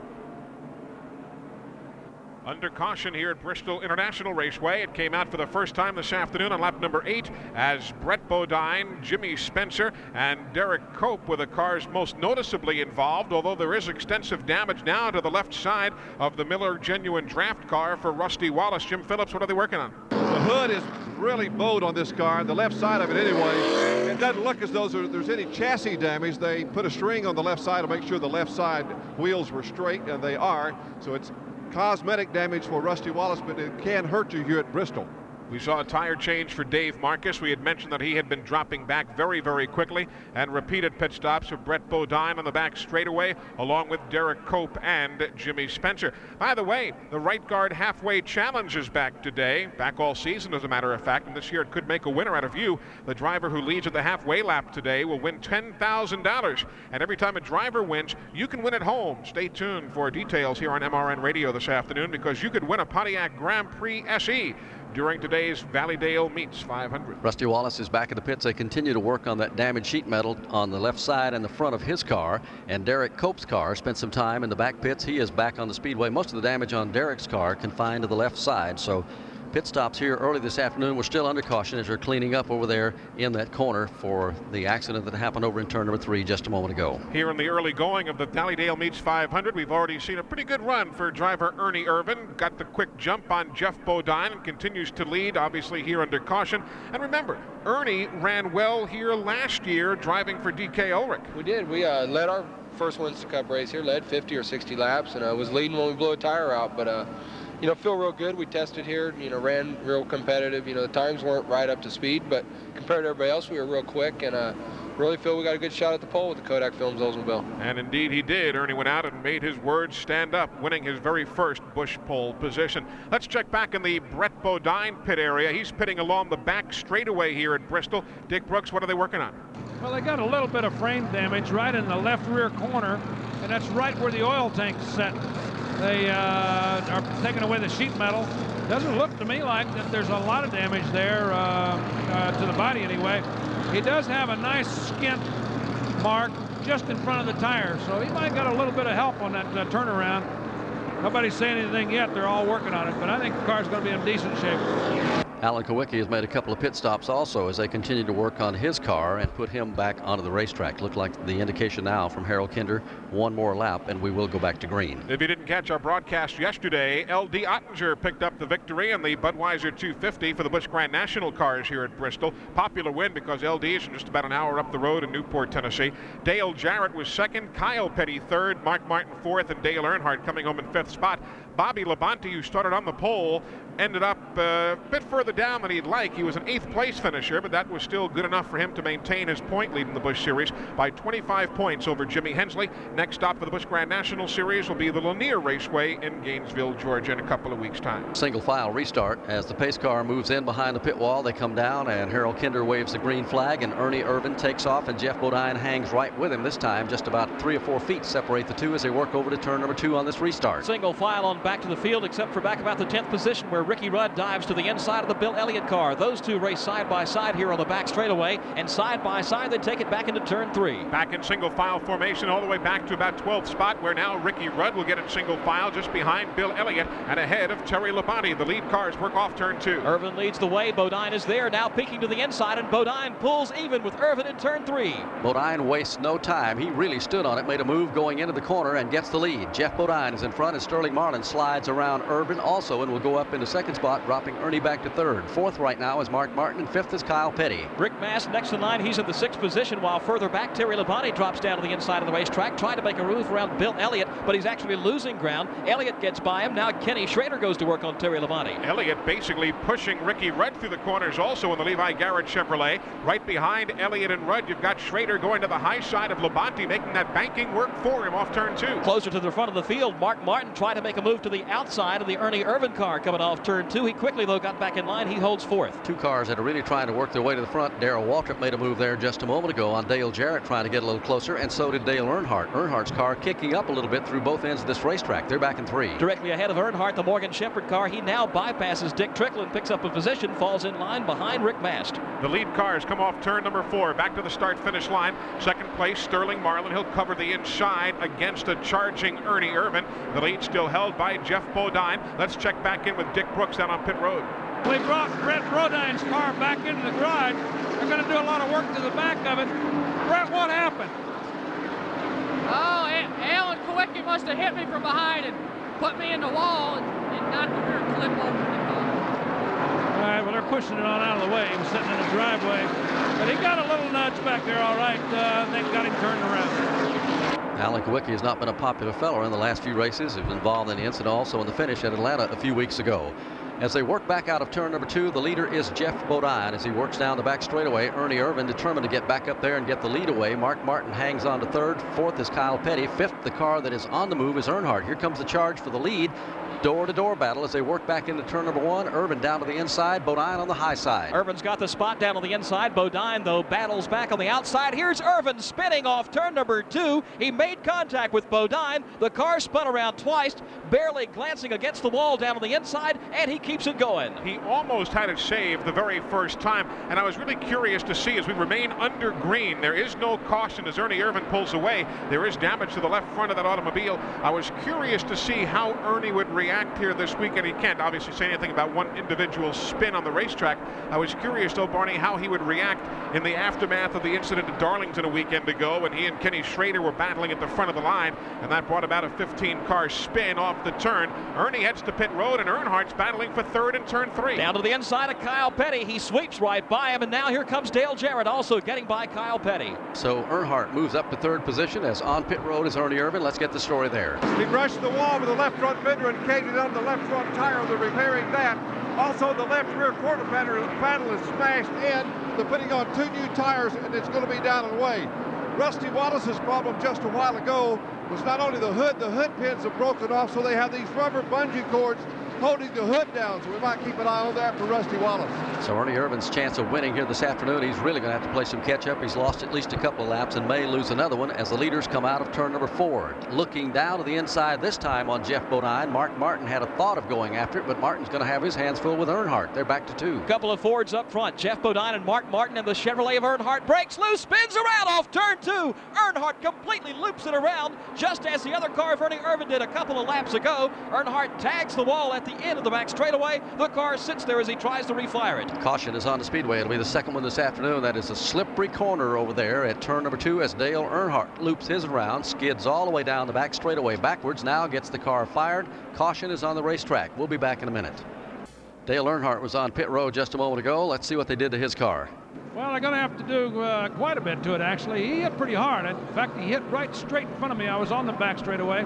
Speaker 4: Under caution here at Bristol International Raceway. It came out for the first time this afternoon on lap number eight as Brett Bodine, Jimmy Spencer, and Derek Cope were the cars most noticeably involved, although there is extensive damage now to the left side of the Miller Genuine Draft car for Rusty Wallace. Jim Phillips, what are they working on?
Speaker 7: The hood is really bowed on this car, the left side of it anyway. It doesn't look as though there's any chassis damage. They put a string on the left side to make sure the left side wheels were straight, and they are. So it's cosmetic damage for Rusty Wallace, but it can hurt you here at Bristol.
Speaker 4: We saw a tire change for Dave Marcis. We had mentioned that he had been dropping back very, very quickly and repeated pit stops for Brett Bodine on the back straightaway, along with Derek Cope and Jimmy Spencer. By the way, the right guard halfway challenge is back today, back all season, as a matter of fact, and this year it could make a winner out of you. The driver who leads at the halfway lap today will win $10,000. And every time a driver wins, you can win at home. Stay tuned for details here on MRN Radio this afternoon because you could win a Pontiac Grand Prix SE during today's Valleydale Meats 500.
Speaker 3: Rusty Wallace is back in the pits. They continue to work on that damaged sheet metal on the left side and the front of his car. And Derek Cope's car spent some time in the back pits. He is back on the speedway. Most of the damage on Derek's car confined to the left side. So pit stops here early this afternoon. We're still under caution as they're cleaning up over there in that corner for the accident that happened over in turn number three just a moment ago.
Speaker 4: Here in the early going of the Valleydale Meats 500, we've already seen a pretty good run for driver Ernie Irvan. Got the quick jump on Geoff Bodine and continues to lead, obviously here under caution. And remember, Ernie ran well here last year driving for DK Ulrich.
Speaker 8: We did. We uh, led our first Winston Cup race here, led 50 or 60 laps, and I uh, was leading when we blew a tire out, but uh, you know, feel real good. We tested here, you know, ran real competitive. You know, the times weren't right up to speed, but compared to everybody else, we were real quick and uh, really feel we got a good shot at the pole with the Kodak Films Oldsmobile.
Speaker 4: And indeed he did. Ernie went out and made his words stand up, winning his very first Busch pole position. Let's check back in the Brett Bodine pit area. He's pitting along the back straightaway here at Bristol. Dick Brooks, what are they working on?
Speaker 5: Well, they got a little bit of frame damage right in the left rear corner and that's right where the oil tank's set. They uh, are taking away the sheet metal. Doesn't look to me like that there's a lot of damage there uh, uh, to the body anyway. He does have a nice skint mark just in front of the tire, so he might got a little bit of help on that uh, turnaround. Nobody's saying anything yet. They're all working on it, but I think the car's going to be in decent shape.
Speaker 3: Alan Kulwicki has made a couple of pit stops also as they continue to work on his car and put him back onto the racetrack. Looked like the indication now from Harold Kinder, one more lap and we will go back to green.
Speaker 4: If you didn't catch our broadcast yesterday, L.D. Ottinger picked up the victory in the Budweiser 250 for the Busch Grand National cars here at Bristol. Popular win because L.D. is just about an hour up the road in Newport, Tennessee. Dale Jarrett was second, Kyle Petty third, Mark Martin fourth, and Dale Earnhardt coming home in fifth spot. Bobby Labonte, who started on the pole, ended up uh, a bit further down than he'd like. He was an eighth place finisher, but that was still good enough for him to maintain his point lead in the Busch Series by 25 points over Jimmy Hensley. Next stop for the Busch Grand National Series will be the Lanier Raceway in Gainesville, Georgia, in a couple of weeks' time.
Speaker 3: Single file restart as the pace car moves in behind the pit wall. They come down, and Harold Kinder waves the green flag, and Ernie Irvan takes off, and Geoff Bodine hangs right with him this time. Just about three or four feet separate the two as they work over to turn number two on this restart.
Speaker 16: Single file on back to the field, except for back about the 10th position where Ricky Rudd dives to the inside of the Bill Elliott car. Those two race side by side here on the back straightaway, and side by side they take it back into turn three.
Speaker 4: Back in single file formation all the way back to about 12th spot where now Ricky Rudd will get in single file just behind Bill Elliott and ahead of Terry Labonte. The lead cars work off turn two.
Speaker 16: Irvan leads the way. Bodine is there now peeking to the inside and Bodine pulls even with Irvan in turn three.
Speaker 3: Bodine wastes no time. He really stood on it, made a move going into the corner and gets the lead. Geoff Bodine is in front as Sterling Marlin slides around Irvan also and will go up into second spot, dropping Ernie back to third. Fourth right now is Mark Martin and fifth is Kyle Petty.
Speaker 16: Rick Mast next in line. He's in the sixth position while further back Terry Labonte drops down to the inside of the racetrack trying to make a move around Bill Elliott, but he's actually losing ground. Elliott gets by him. Now Kenny Schrader goes to work on Terry Labonte.
Speaker 4: Elliott basically pushing Ricky Rudd through the corners also in the Levi Garrett Chevrolet. Right behind Elliott and Rudd, you've got Schrader going to the high side of Labonte, making that banking work for him off turn two.
Speaker 16: Closer to the front of the field, Mark Martin trying to make a move to the outside of the Ernie Irvan car coming off turn two. He quickly, though, got back in line. He holds fourth.
Speaker 3: Two cars that are really trying to work their way to the front. Darrell Waltrip made a move there just a moment ago on Dale Jarrett trying to get a little closer, and so did Dale Earnhardt. Earnhardt's car kicking up a little bit through both ends of this racetrack. They're back in three.
Speaker 16: Directly ahead of Earnhardt, the Morgan Shepherd car. He now bypasses Dick Trickle and picks up a position, falls in line behind Rick Mast.
Speaker 4: The lead cars come off turn number four, back to the start finish line. Second place, Sterling Marlin. He'll cover the inside against a charging Ernie Irvan. The lead still held by Geoff Bodine. Let's check back in with Dick Brooks down on pit road.
Speaker 5: We brought Brett Bodine's car back into the garage. They're going to do a lot of work to the back of it. Brett, what happened?
Speaker 17: Oh, Alan Kulwicki must have hit me from behind and put me in the wall and, and knocked the rear clip over the car.
Speaker 5: All right, well, they're pushing it on out of the way. He was sitting in the driveway. But he got a little nudge back there, all right. Uh, they got him turned around.
Speaker 3: Alan Kulwicki has not been a popular fellow in the last few races. He was involved in the incident also in the finish at Atlanta a few weeks ago. As they work back out of turn number two, the leader is Geoff Bodine. As he works down the back straightaway, Ernie Irvan determined to get back up there and get the lead away. Mark Martin hangs on to third. Fourth is Kyle Petty. Fifth, the car that is on the move is Earnhardt. Here comes the charge for the lead. Door-to-door battle as they work back into turn number one. Irvan down to the inside, Bodine on the high side.
Speaker 16: Irvan's got the spot down on the inside. Bodine, though, battles back on the outside. Here's Irvan spinning off turn number two. He made contact with Bodine. The car spun around twice, barely glancing against the wall down on the inside, and he keeps it going.
Speaker 4: He almost had it saved the very first time, and I was really curious to see as we remain under green. There is no caution as Ernie Irvan pulls away. There is damage to the left front of that automobile. I was curious to see how Ernie would react here this weekend. He can't obviously say anything about one individual spin on the racetrack. I was curious, though, Barney, how he would react in the aftermath of the incident at Darlington a weekend ago when he and Kenny Schrader were battling at the front of the line, and that brought about a 15-car spin off the turn. Ernie heads to pit road, and Earnhardt's battling for third in turn three.
Speaker 16: Down to the inside of Kyle Petty. He sweeps right by him, and now here comes Dale Jarrett also getting by Kyle Petty.
Speaker 3: So Earnhardt moves up to third position as on pit road is Ernie Irvan. Let's get the story there.
Speaker 7: He brushed the wall with the left front fender and caged it on the left front tire. They're repairing that. Also, the left rear quarter panel, panel is smashed in. They're putting on two new tires, and it's going to be down and away. Rusty Wallace's problem just a while ago was not only the hood, the hood pins have broken off, so they have these rubber bungee cords holding the hood down, so we might keep an eye on that for Rusty Wallace.
Speaker 3: So Ernie Irvan's chance of winning here this afternoon, he's really going to have to play some catch up. He's lost at least a couple of laps and may lose another one as the leaders come out of turn number four. Looking down to the inside this time on Geoff Bodine, Mark Martin had a thought of going after it, but Martin's going to have his hands full with Earnhardt. They're back to two.
Speaker 16: Couple of Fords up front. Geoff Bodine and Mark Martin and the Chevrolet of Earnhardt breaks loose, spins around off turn two. Earnhardt completely loops it around just as the other car of Ernie Irvan did a couple of laps ago. Earnhardt tags the wall at the end of the back straightaway. The car sits there as he tries to refire it.
Speaker 3: Caution is on the speedway. It'll be the second one this afternoon. That is a slippery corner over there at turn number two as Dale Earnhardt loops his around, skids all the way down the back straightaway backwards, now gets the car fired. Caution is on the racetrack. We'll be back in a minute. Dale Earnhardt was on pit road just a moment ago. Let's see what they did to his car.
Speaker 5: Well, they're going to have to do uh, quite a bit to it, actually. He hit pretty hard. In fact, he hit right straight in front of me. I was on the back straightaway,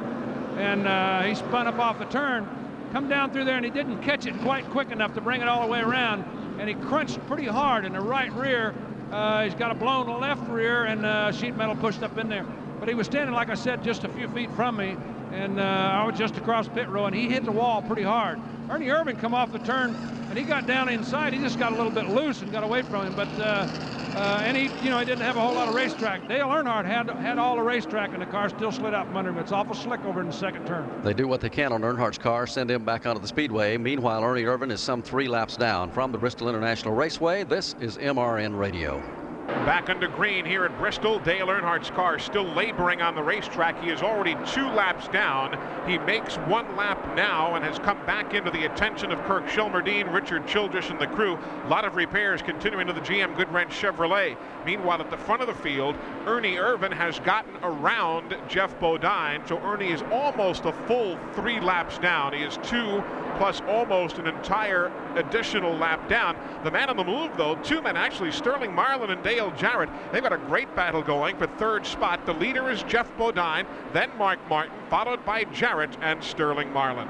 Speaker 5: and uh, he spun up off the turn, come down through there, and he didn't catch it quite quick enough to bring it all the way around, and he crunched pretty hard in the right rear. Uh, he's got a blown left rear and uh, sheet metal pushed up in there. But he was standing, like I said, just a few feet from me, and uh, I was just across pit row, and he hit the wall pretty hard. Ernie Irvan come off the turn, and he got down inside. He just got a little bit loose and got away from him. But uh, and he, you know, he didn't have a whole lot of racetrack. Dale Earnhardt had had all the racetrack, and the car still slid out from under him. It's awful slick over in the second turn.
Speaker 3: They do what they can on Earnhardt's car, send him back onto the speedway. Meanwhile, Ernie Irvan is some three laps down from the Bristol International Raceway. This is MRN Radio.
Speaker 4: Back under green here at Bristol. Dale Earnhardt's car still laboring on the racetrack. He is already two laps down. He makes one lap now and has come back into the attention of Kirk Shelmerdine, Richard Childress, and the crew. A lot of repairs continuing to the GM Goodwrench Chevrolet. Meanwhile, at the front of the field, Ernie Irvan has gotten around Geoff Bodine, so Ernie is almost a full three laps down. He is two plus almost an entire additional lap down. The man on the move, though, two men actually, Sterling Marlin and Dale Jarrett. They've got a great battle going for third spot. The leader is Geoff Bodine, then Mark Martin, followed by Jarrett and Sterling Marlin.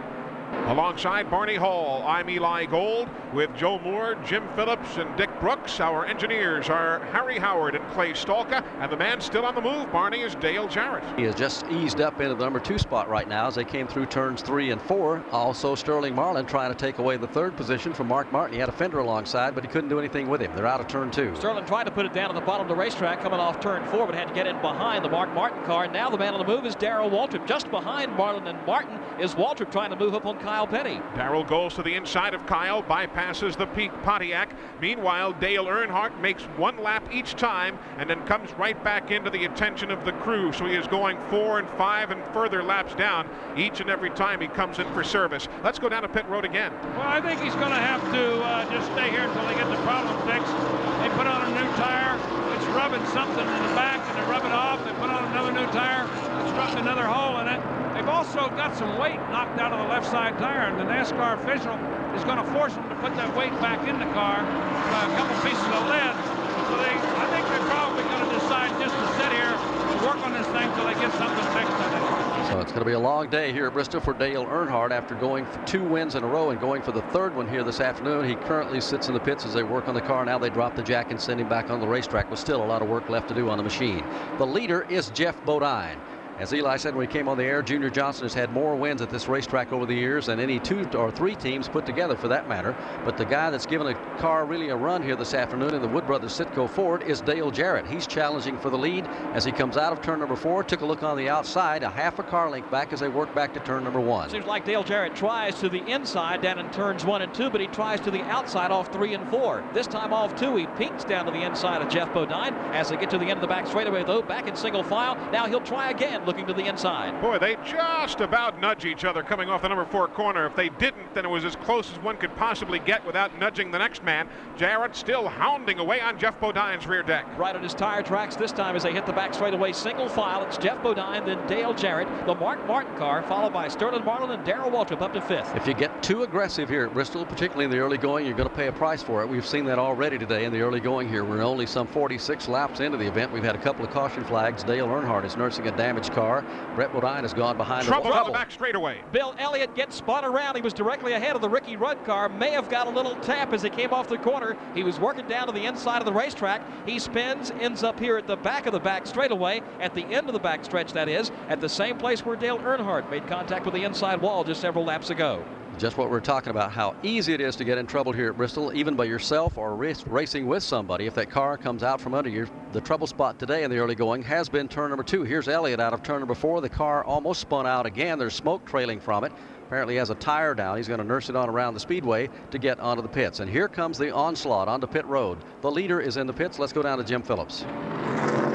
Speaker 4: Alongside Barney Hall, I'm Eli Gold with Joe Moore, Jim Phillips, and Dick Brooks. Our engineers are Harry Howard and Clay Stalka, and the man still on the move, Barney, is Dale Jarrett.
Speaker 3: He has just eased up into the number two spot right now as they came through turns three and four. Also, Sterling Marlin trying to take away the third position from Mark Martin. He had a fender alongside, but he couldn't do anything with him. They're out of turn two.
Speaker 16: Sterling tried to put it down at the bottom of the racetrack coming off turn four, but had to get in behind the Mark Martin car. Now the man on the move is Darrell Waltrip. Just behind Marlin and Martin is Waltrip trying to move up on Kyle Petty.
Speaker 4: Darrell goes to the inside of Kyle, bypasses the peak Pontiac. Meanwhile, Dale Earnhardt makes one lap each time and then comes right back into the attention of the crew. So he is going four and five and further laps down each and every time he comes in for service. Let's go down to pit road again.
Speaker 5: Well, I think he's going to have to uh, just stay here until they get the problem fixed. They put on a new tire. It's rubbing something in the back, and they rub it off. They put on another new tire. Rubbed another hole in it. They've also got some weight knocked out of the left side tire, and the NASCAR official is going to force them to put that weight back in the car, uh, a couple pieces of lead. So they, I think they're probably going to decide just to sit here and work on this thing till they get something fixed on it.
Speaker 3: So it's going to be a long day here at Bristol for Dale Earnhardt after going for two wins in a row and going for the third one here this afternoon. He currently sits in the pits as they work on the car. Now they drop the jack and send him back on the racetrack with still a lot of work left to do on the machine. The leader is Geoff Bodine. As Eli said when he came on the air, Junior Johnson has had more wins at this racetrack over the years than any two or three teams put together for that matter. But the guy that's given a car really a run here this afternoon in the Wood Brothers Citgo Ford is Dale Jarrett. He's challenging for the lead as he comes out of turn number four. Took a look on the outside, a half a car length back as they work back to turn number one.
Speaker 16: Seems like Dale Jarrett tries to the inside down in turns one and two, but he tries to the outside off three and four. This time off two, he peeks down to the inside of Geoff Bodine. As they get to the end of the back straightaway, though, back in single file. Now he'll try again, looking to the inside.
Speaker 4: Boy, they just about nudge each other coming off the number four corner. If they didn't, then it was as close as one could possibly get without nudging the next man. Jarrett still hounding away on Geoff Bodine's rear deck.
Speaker 16: Right on his tire tracks this time as they hit the back straightaway single file. It's Geoff Bodine, then Dale Jarrett, the Mark Martin car, followed by Sterling Marlin and Darrell Waltrip up to fifth.
Speaker 3: If you get too aggressive here at Bristol, particularly in the early going, you're going to pay a price for it. We've seen that already today in the early going here. We're only some 46 laps into the event. We've had a couple of caution flags. Dale Earnhardt is nursing a damaged car. Brett Bodine has gone behind
Speaker 4: Trouble
Speaker 3: the
Speaker 4: on the back straightaway.
Speaker 16: Bill Elliott gets spun around. He was directly ahead of the Ricky Rudd car. May have got a little tap as he came off the corner. He was working down to the inside of the racetrack. He spins, ends up here at the back of the back straightaway, at the end of the back stretch, that is, at the same place where Dale Earnhardt made contact with the inside wall just several laps ago.
Speaker 3: Just what we're talking about, how easy it is to get in trouble here at Bristol, even by yourself or race, racing with somebody. If that car comes out from under you, the trouble spot today in the early going has been turn number two. Here's Elliott out of turn number four. The car almost spun out again. There's smoke trailing from it. Apparently has a tire down. He's going to nurse it on around the speedway to get onto the pits. And here comes the onslaught onto pit road. The leader is in the pits. Let's go down to Jim Phillips.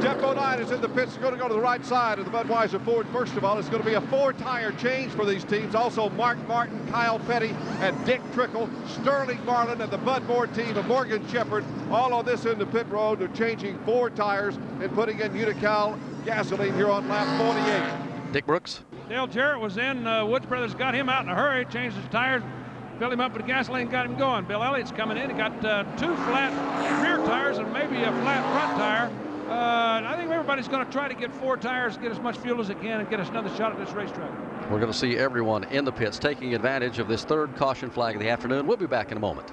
Speaker 7: Geoff Bodine is in the pits. He's going to go to the right side of the Budweiser Ford. First of all, it's going to be a four-tire change for these teams. Also, Mark Martin, Kyle Petty, and Dick Trickle, Sterling Marlin, and the Bud Moore team of Morgan Shepherd. All on this in the pit road. They're changing four tires and putting in Unocal gasoline here on lap 48.
Speaker 3: Dick Brooks.
Speaker 5: Dale Jarrett was in. Uh, Woods Brothers got him out in a hurry, changed his tires, filled him up with gasoline, got him going. Bill Elliott's coming in. He got uh, two flat rear tires and maybe a flat front tire. Uh, I think everybody's going to try to get four tires, get as much fuel as they can, and get us another shot at this racetrack.
Speaker 3: We're going to see everyone in the pits taking advantage of this third caution flag of the afternoon. We'll be back in a moment.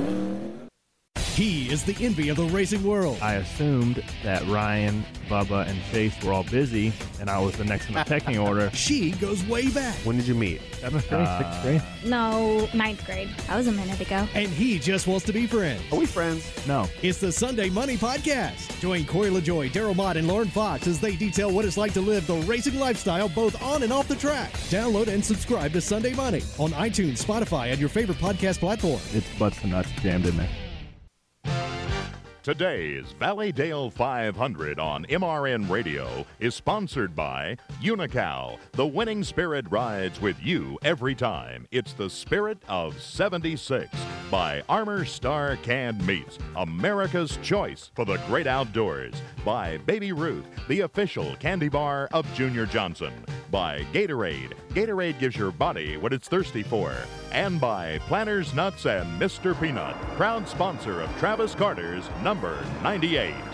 Speaker 18: He is the envy of the racing world.
Speaker 19: I assumed that Ryan, Bubba, and Chase were all busy, and I was the next in the pecking order.
Speaker 18: She goes way back.
Speaker 19: When did you meet? Seventh grade, Uh, sixth grade?
Speaker 20: No, ninth grade. That was a minute ago.
Speaker 18: And he just wants to be friends.
Speaker 19: Are we friends? No.
Speaker 18: It's the Sunday Money Podcast. Join Corey LaJoy, Daryl Mott, and Lauren Fox as they detail what it's like to live the racing lifestyle both on and off the track. Download and subscribe to Sunday Money on iTunes, Spotify, and your favorite podcast platform.
Speaker 19: It's butts and nuts jammed in there.
Speaker 2: Today's Valleydale 500 on MRN Radio is sponsored by Unocal. The winning spirit rides with you every time. It's the spirit of 76 by Armour Star Canned Meats, America's choice for the great outdoors. By Baby Ruth, the official candy bar of Junior Johnson. By Gatorade. Gatorade gives your body what it's thirsty for. And by Planters Nuts and Mr. Peanut, proud sponsor of Travis Carter's number 98.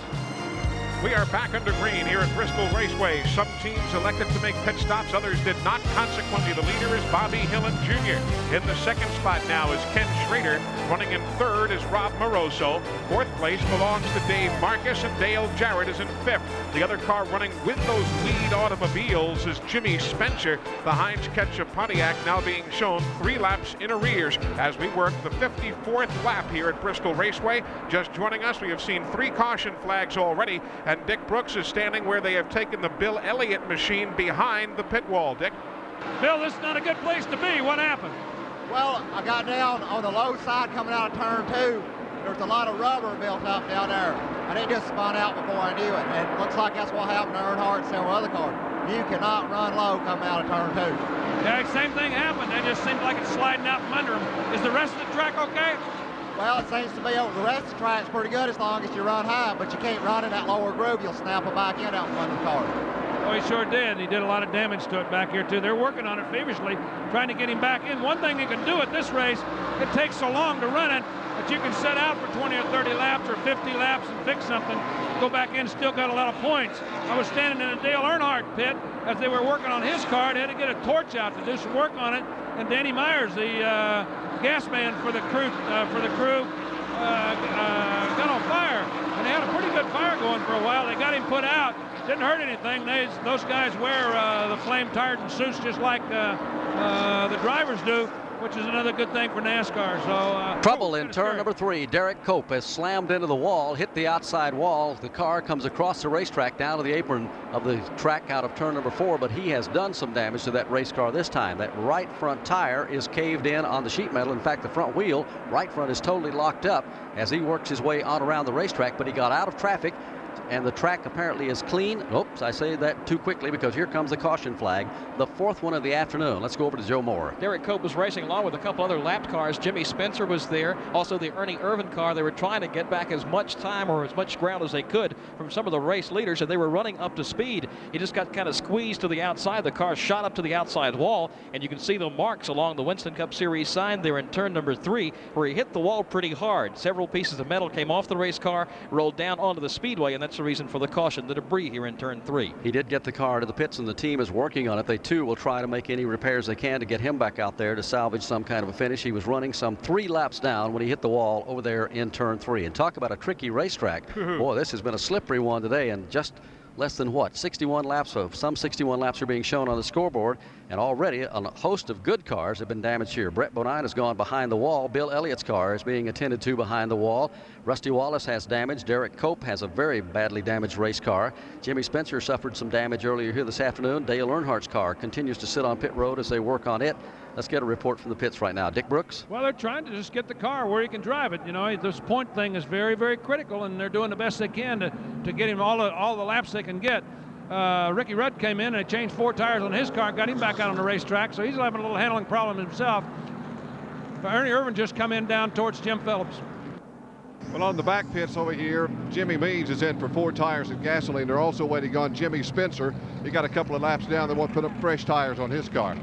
Speaker 4: We are back under green here at Bristol Raceway. Some teams elected to make pit stops, others did not. Consequently, the leader is Bobby Hillin Jr. In the second spot now is Ken Schrader. Running in third is Rob Moroso. Fourth place belongs to Dave Marcis, and Dale Jarrett is in fifth. The other car running with those lead automobiles is Jimmy Spencer. The Heinz Ketchup Pontiac now being shown three laps in arrears as we work the 54th lap here at Bristol Raceway. Just joining us, we have seen three caution flags already, and Dick Brooks is standing where they have taken the Bill Elliott machine behind the pit wall. Dick?
Speaker 5: Bill, this is not a good place to be. What happened?
Speaker 21: Well, I got down on the low side coming out of turn two. There's a lot of rubber built up down there. And it just spun out before I knew it. And it looks like that's what happened to Earnhardt and several other cars. You cannot run low coming out of turn two.
Speaker 5: Yeah, same thing happened. It just seemed like it's sliding out from under him. Is the rest of the track okay?
Speaker 21: Well, it seems to be over the rest of the track's pretty good as long as you run high, but you can't run in that lower groove. You'll snap a back end out from under the car.
Speaker 5: Oh, he sure did. He did a lot of damage to it back here, too. They're working on it feverishly, trying to get him back in. One thing you can do at this race, it takes so long to run it, but you can set out for 20 or 30 laps or 50 laps and fix something, go back in, still got a lot of points. I was standing in a Dale Earnhardt pit as they were working on his car. They had to get a torch out to do some work on it, and Danny Myers, the uh, gas man for the crew, uh, for the crew, uh, uh, got on fire, and they had a pretty good fire going for a while. They got him put out. Didn't hurt anything. They, those guys wear uh, the flame retardant suits just like uh, the drivers do, which is another good thing for NASCAR. So uh,
Speaker 3: Trouble in turn number three. Derek Cope has slammed into the wall, hit the outside wall. The car comes across the racetrack down to the apron of the track out of turn number four, but he has done some damage to that race car this time. That right front tire is caved in on the sheet metal. In fact, the front wheel, right front, is totally locked up as he works his way on around the racetrack, but he got out of traffic and the track apparently is clean. Oops, I say that too quickly because here comes the caution flag, the fourth one of the afternoon. Let's go over to Joe Moore.
Speaker 16: Derek Cope was racing along with a couple other lapped cars. Jimmy Spencer was there. Also, the Ernie Irvan car. They were trying to get back as much time or as much ground as they could from some of the race leaders, and they were running up to speed. He just got kind of squeezed to the outside. The car shot up to the outside wall, and you can see the marks along the Winston Cup Series sign there in turn number three, where he hit the wall pretty hard. Several pieces of metal came off the race car, rolled down onto the speedway, and that's the reason for the caution, the debris here in turn three.
Speaker 3: He did get the car to the pits, and the team is working on it. They too will try to make any repairs they can to get him back out there to salvage some kind of a finish. He was running some three laps down when he hit the wall over there in turn three. And talk about a tricky racetrack. Boy, this has been a slippery one today, and just less than what 61 laps of some 61 laps are being shown on the scoreboard and already a host of good cars have been damaged here brett bodine has gone behind the wall bill elliott's car is being attended to behind the wall rusty wallace has damage derek cope has a very badly damaged race car jimmy spencer suffered some damage earlier here this afternoon dale earnhardt's car continues to sit on pit road as they work on it Let's get a report from the pits right now. Dick Brooks.
Speaker 5: Well, they're trying to just get the car where he can drive it. You know, this point thing is very, very critical, and they're doing the best they can to, to get him all the, all the laps they can get. Uh, Ricky Rudd came in and changed four tires on his car, got him back out on the racetrack, so he's having a little handling problem himself. But Ernie Irvan just come in down towards Jim Phillips.
Speaker 7: Well, on the back pits over here, Jimmy Means is in for four tires of gasoline. They're also waiting on Jimmy Spencer. He got a couple of laps down. They want to put up fresh tires on his car.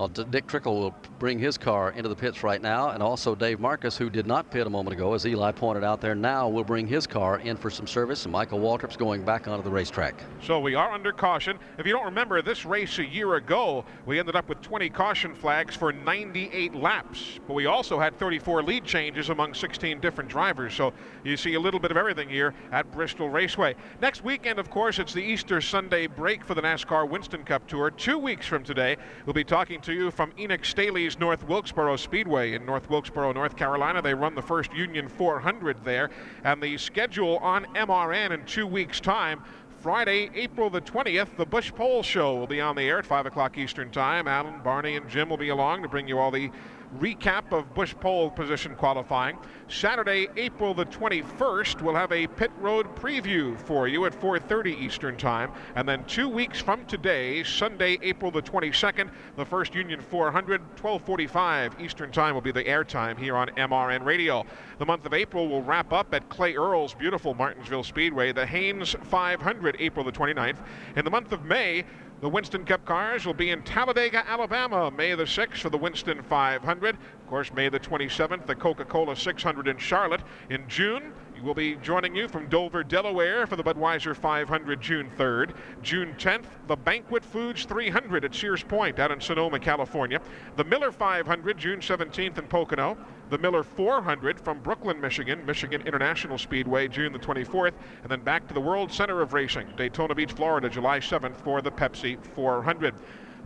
Speaker 3: Uh, well, Dick Trickle will bring his car into the pits right now, and also Dave Marcis, who did not pit a moment ago, as Eli pointed out there, now will bring his car in for some service, and Michael Waltrip's going back onto the racetrack.
Speaker 4: So we are under caution. If you don't remember this race a year ago, we ended up with 20 caution flags for 98 laps, but we also had 34 lead changes among 16 different drivers. So you see a little bit of everything here at Bristol Raceway. Next weekend, of course, it's the Easter Sunday break for the NASCAR Winston Cup Tour. Two weeks from today, we'll be talking to you from Enoch Staley's North Wilkesboro Speedway in North Wilkesboro, North Carolina. They run the first Union 400 there, and the schedule on MRN in two weeks' time. Friday, April the 20th, the Busch Pole Show will be on the air at 5 o'clock Eastern Time. Alan, Barney, and Jim will be along to bring you all the recap of Busch pole position qualifying. Saturday, April the 21st, we'll have a pit road preview for you at 4:30 Eastern Time, and then two weeks from today, Sunday, April the 22nd, the first Union 400, 12:45 Eastern Time will be the airtime here on MRN Radio. The month of April will wrap up at Clay Earles' beautiful Martinsville Speedway, the Hanes 500, April the 29th. In the month of May, the Winston Cup cars will be in Talladega, Alabama, May the 6th for the Winston 500. Of course, May the 27th, the Coca Cola 600 in Charlotte. In June, will be joining you from Dover, Delaware for the Budweiser 500 June 3rd. June 10th, the Banquet Foods 300 at Sears Point out in Sonoma, California. The Miller 500 June 17th in Pocono. The Miller 400 from Brooklyn, Michigan, Michigan International Speedway June the 24th. And then back to the World Center of Racing, Daytona Beach, Florida, July 7th for the Pepsi 400.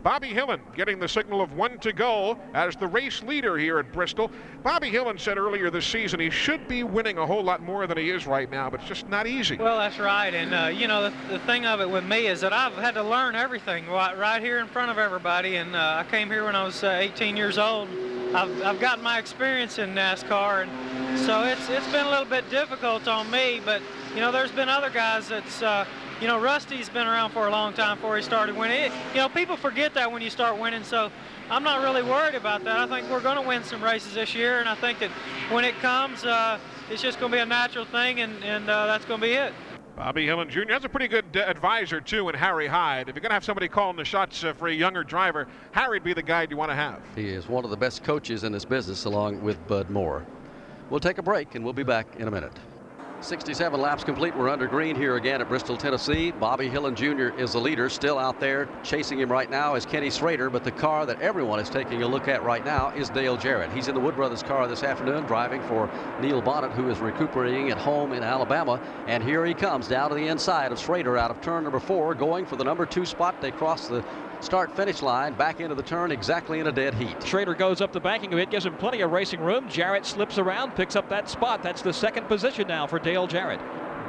Speaker 4: Bobby Hillin getting the signal of one to go as the race leader here at Bristol. Bobby Hillin said earlier this season he should be winning a whole lot more than he is right now, but it's just not easy.
Speaker 22: Well, that's right. And, uh, you know, the, the, thing of it with me is that I've had to learn everything right, here in front of everybody. And uh, I came here when I was uh, 18 years old. I've, I've gotten my experience in NASCAR, and so it's, it's been a little bit difficult on me, but, you know, there's been other guys that's uh, you know, Rusty's been around for a long time before he started winning. It, you know, people forget that when you start winning, so I'm not really worried about that. I think we're going to win some races this year, and I think that when it comes, uh, it's just going to be a natural thing, and, and uh, that's going to be it.
Speaker 4: Bobby Hillin Jr. has a pretty good uh, advisor, too, in Harry Hyde. If you're going to have somebody calling the shots uh, for a younger driver, Harry'd be the guy you want to have.
Speaker 3: He is one of the best coaches in this business, along with Bud Moore. We'll take a break, and we'll be back in a minute. 67 laps complete. We're under green here again at Bristol, Tennessee. Bobby Hillin Jr. is the leader. Still out there chasing him right now is Kenny Schrader, but the car that everyone is taking a look at right now is Dale Jarrett. He's in the Wood Brothers car this afternoon driving for Neil Bonnett, who is recuperating at home in Alabama. And here he comes down to the inside of Schrader out of turn number four, going for the number two spot. They cross the start finish line back into the turn exactly in a dead heat.
Speaker 16: Schrader goes up the banking of it, gives him plenty of racing room. Jarrett slips around, picks up that spot. That's the second position now for Dale Jarrett.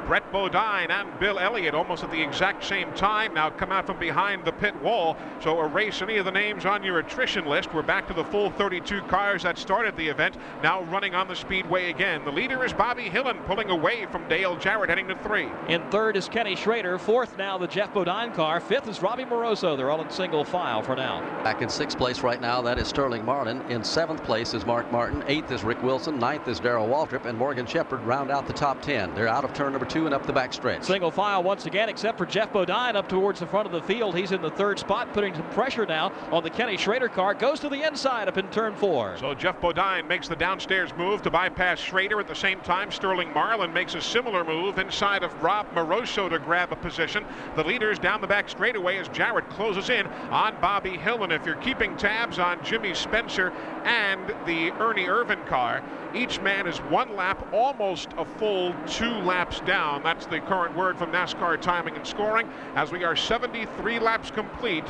Speaker 4: Brett Bodine and Bill Elliott almost at the exact same time now come out from behind the pit wall. So erase any of the names on your attrition list. We're back to the full 32 cars that started the event, now running on the speedway again. The leader is Bobby Hillin pulling away from Dale Jarrett heading to three.
Speaker 16: In third is Kenny Schrader. Fourth now the Geoff Bodine car. Fifth is Robbie Moroso. They're all in single file for now.
Speaker 3: Back in sixth place right now, that is Sterling Marlin. In seventh place is Mark Martin. Eighth is Rick Wilson. Ninth is Darrell Waltrip. And Morgan Shepherd round out the top 10. They're out of turn number two and up the back backstretch.
Speaker 16: Single file once again, except for Geoff Bodine up towards the front of the field. He's in the third spot, putting some pressure now on the Kenny Schrader car. Goes to the inside up in turn four.
Speaker 4: So Geoff Bodine makes the downstairs move to bypass Schrader. At the same time, Sterling Marlin makes a similar move inside of Rob Moroso to grab a position. The leaders down the back straightaway as Jarrett closes in on Bobby Hill. And if you're keeping tabs on Jimmy Spencer and the Ernie Irvan car, each man is one lap, almost a full two laps down. That's the current word from NASCAR timing and scoring as we are 73 laps complete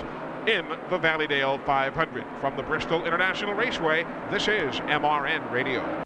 Speaker 4: in the Valleydale 500. From the Bristol International Raceway, this is MRN Radio.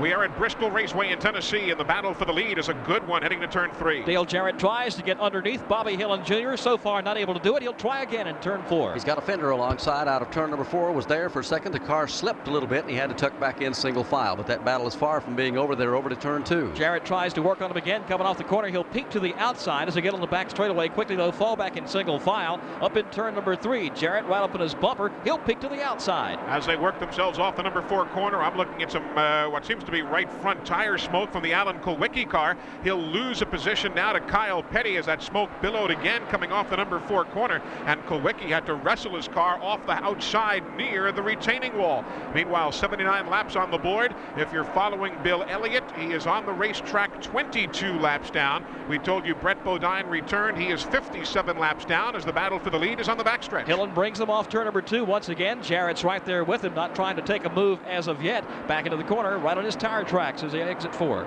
Speaker 4: We are at Bristol Raceway in Tennessee, and the battle for the lead is a good one heading to turn three.
Speaker 16: Dale Jarrett tries to get underneath Bobby Hillin Jr. So far, not able to do it. He'll try again in turn four.
Speaker 3: He's got a fender alongside out of turn number four. Was there for a second. The car slipped a little bit, and he had to tuck back in single file. But that battle is far from being over. They're over to turn two.
Speaker 16: Jarrett tries to work on him again, coming off the corner. He'll peek to the outside as they get on the back straightaway. Quickly, though, fall back in single file. Up in turn number three. Jarrett right up in his bumper. He'll peek to the outside.
Speaker 4: As they work themselves off the number four corner, I'm looking at some uh, what seems to be right front tire smoke from the Alan Kulwicki car. He'll lose a position now to Kyle Petty as that smoke billowed again coming off the number four corner. And Kulwicki had to wrestle his car off the outside near the retaining wall. Meanwhile, 79 laps on the board. If you're following Bill Elliott, he is on the racetrack 22 laps down. We told you Brett Bodine returned. He is 57 laps down as the battle for the lead is on the backstretch.
Speaker 16: Hillin brings him off turn number two once again. Jarrett's right there with him, not trying to take a move as of yet. Back into the corner, right on his tire tracks as they exit four.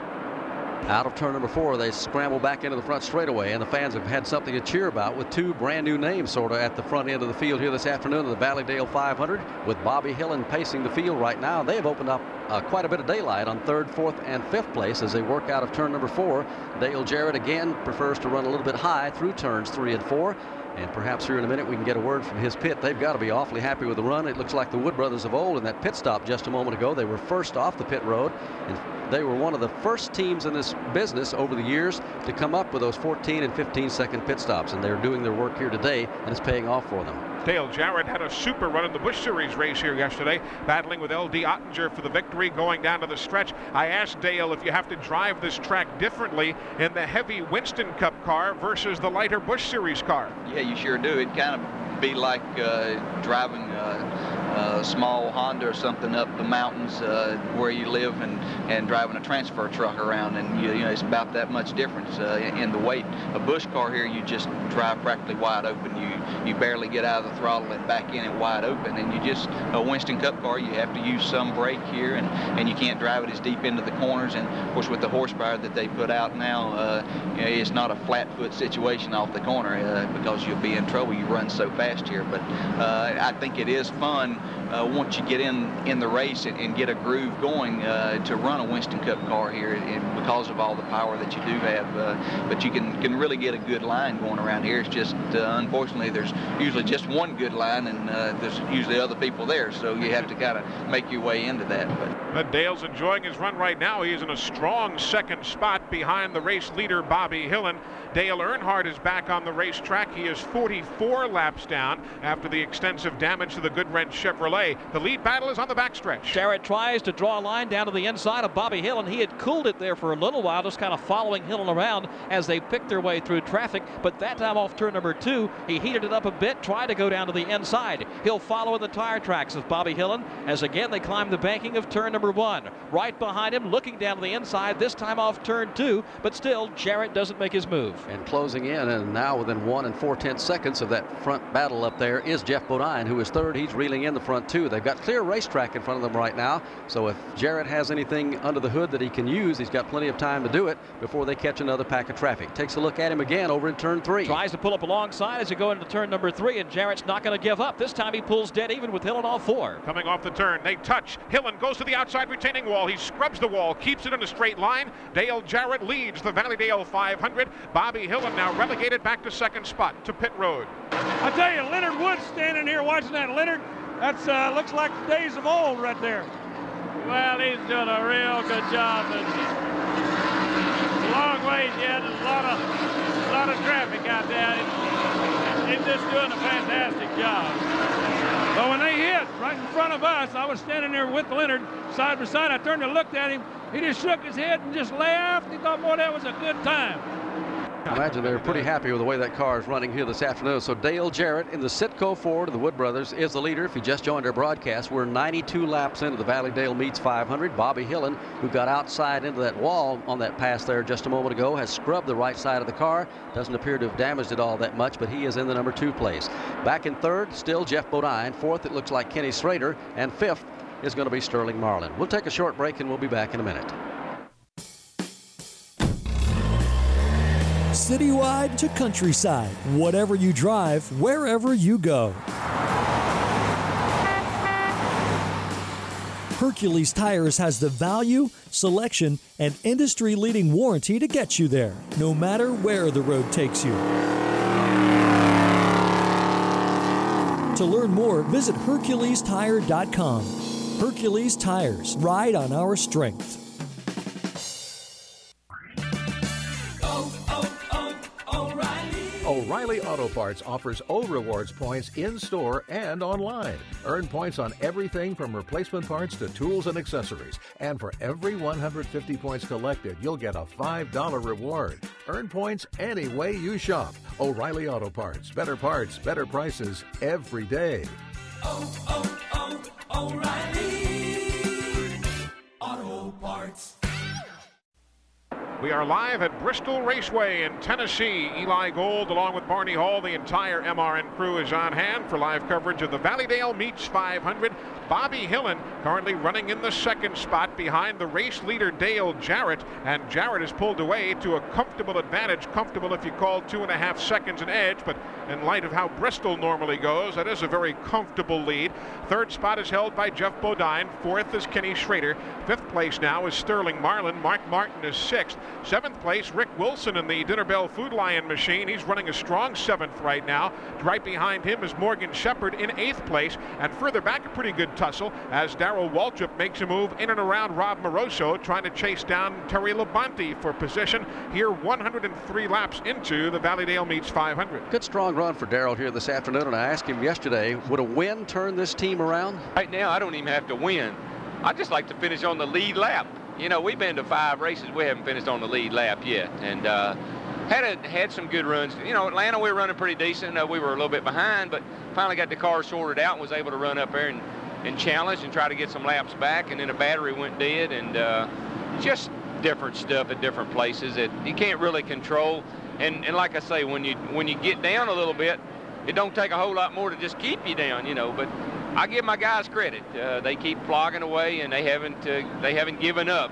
Speaker 3: Out of turn number four, they scramble back into the front straightaway, and the fans have had something to cheer about with two brand new names sort of at the front end of the field here this afternoon of the Valleydale 500 with Bobby Hillin pacing the field right now. They have opened up uh, quite a bit of daylight on third, fourth, and fifth place as they work out of turn number four. Dale Jarrett again prefers to run a little bit high through turns three and four. And perhaps here in a minute we can get a word from his pit. They've got to be awfully happy with the run. It looks like the Wood brothers of old in that pit stop just a moment ago. They were first off the pit road. And they were one of the first teams in this business over the years to come up with those 14 and 15 second pit stops. And they're doing their work here today, and it's paying off for them.
Speaker 4: Dale Jarrett had a super run in the Busch Series race here yesterday, battling with L.D. Ottinger for the victory going down to the stretch. I asked Dale if you have to drive this track differently in the heavy Winston Cup car versus the lighter Busch Series car.
Speaker 23: Yeah, you sure do. It kind of be like uh, driving a, small Honda or something up the mountains uh, where you live and, and driving a transfer truck around. And, you, you know, it's about that much difference uh, in, in, the weight. A Busch car here, you just drive practically wide open. You, you barely get out of the throttle and back in it wide open. And you just, a Winston Cup car, you have to use some brake here and, and you can't drive it as deep into the corners. And, of course, with the horsepower that they put out now, uh, you know, it's not a flat foot situation off the corner uh, because you'll be in trouble. You run so fast here. But uh, I think it is fun uh, once you get in in the race and, and get a groove going uh, to run a Winston Cup car here and because of all the power that you do have. Uh, but you can can really get a good line going around here. It's just uh, unfortunately there's usually just one good line and uh, there's usually other people there, so you have to kind of make your way into that. But.
Speaker 4: But Dale's enjoying his run right now. He is in a strong second spot behind the race leader Bobby Hillin. Dale Earnhardt is back on the racetrack. He is 44 laps down after the extensive damage to the Goodwrench Chevrolet. The lead battle is on the backstretch.
Speaker 16: Jarrett tries to draw a line down to the inside of Bobby Hillin. he had cooled it there for a little while, just kind of following Hillin around as they picked their way through traffic. But that time off turn number two, he heated it up a bit, tried to go down to the inside. He'll follow in the tire tracks of Bobby Hillin as again they climb the banking of turn number one. Right behind him, looking down to the inside, this time off turn two, but still Jarrett doesn't make his move.
Speaker 3: And closing in, and now within one and four tenths seconds of that front battle up there is Geoff Bodine, who is third. He's reeling in the front two. They've got clear racetrack in front of them right now. So if Jarrett has anything under the hood that he can use, he's got plenty of time to do it before they catch another pack of traffic. Takes a look at him again over in turn three.
Speaker 16: Tries to pull up alongside as you go into turn number three, and Jarrett's not going to give up. This time he pulls dead even with Hill Hillin all four.
Speaker 4: Coming off the turn, they touch. Hillin goes to the outside retaining wall. He scrubs the wall, keeps it in a straight line. Dale Jarrett leads the Valleydale 500. Bobby Hillin now relegated back to second spot to pit road.
Speaker 5: I tell you, Leonard Wood standing here watching that. Leonard, that's uh, looks like the days of old right there.
Speaker 24: Well, he's doing a real good job. It's a long ways yet. There's a lot of, a lot of traffic out there. He's just doing a fantastic job.
Speaker 5: But when they hit right in front of us, I was standing there with Leonard side by side. I turned and looked at him. He just shook his head and just laughed. He thought, boy, that was a good time.
Speaker 3: Imagine they're pretty happy with the way that car is running here this afternoon. So Dale Jarrett in the Citgo Ford of the Wood Brothers is the leader. If you just joined our broadcast, we're 92 laps into the Valleydale Meats 500. Bobby Hillin, who got outside into that wall on that pass there just a moment ago, has scrubbed the right side of the car. Doesn't appear to have damaged it all that much, but he is in the number two place. Back in third, still Geoff Bodine. Fourth, it looks like Kenny Schrader. And fifth is going to be Sterling Marlin. We'll take a short break and we'll be back in a minute.
Speaker 13: Citywide to countryside, whatever you drive, wherever you go. Hercules Tires has the value, selection, and industry leading warranty to get you there, no matter where the road takes you. To learn more, visit HerculesTire.com. Hercules Tires, ride on our strength.
Speaker 14: O'Reilly Auto Parts offers O Rewards points in store and online. Earn points on everything from replacement parts to tools and accessories. And for every 150 points collected, you'll get a $5 reward. Earn points any way you shop. O'Reilly Auto Parts. Better parts, better prices every day.
Speaker 15: Oh, oh, oh, O'Reilly Auto Parts.
Speaker 4: We are live at Bristol Raceway in Tennessee. Eli Gold, along with Barney Hall, the entire MRN crew is on hand for live coverage of the Valleydale Meats 500. Bobby Hillin currently running in the second spot behind the race leader Dale Jarrett, and Jarrett is pulled away to a comfortable advantage. Comfortable if you call two and a half seconds an edge, but in light of how Bristol normally goes, that is a very comfortable lead. Third spot is held by Geoff Bodine. Fourth is Kenny Schrader. Fifth place now is Sterling Marlin. Mark Martin is sixth. Seventh place, Rick Wilson in the Dinner Bell Food Lion machine. He's running a strong seventh right now. Right behind him is Morgan Shepherd in eighth place. And further back, a pretty good tussle as Darrell Waltrip makes a move in and around Rob Moroso, trying to chase down Terry Labonte for position here 103 laps into the Valleydale Meats 500.
Speaker 3: Good strong run for Darrell here this afternoon, and I asked him yesterday, would a win turn this team around?
Speaker 25: Right now, I don't even have to win. I just like to finish on the lead lap. You know, we've been to five races. We haven't finished on the lead lap yet. And uh, had a, had some good runs. You know, Atlanta, we were running pretty decent. Uh, we were a little bit behind, but finally got the car sorted out and was able to run up there and, and challenge and try to get some laps back. And then the battery went dead. And uh, just different stuff at different places that you can't really control. And, and like I say, when you when you get down a little bit, it don't take a whole lot more to just keep you down, you know. But I give my guys credit. Uh, they keep flogging away, and they haven't uh, they haven't given up.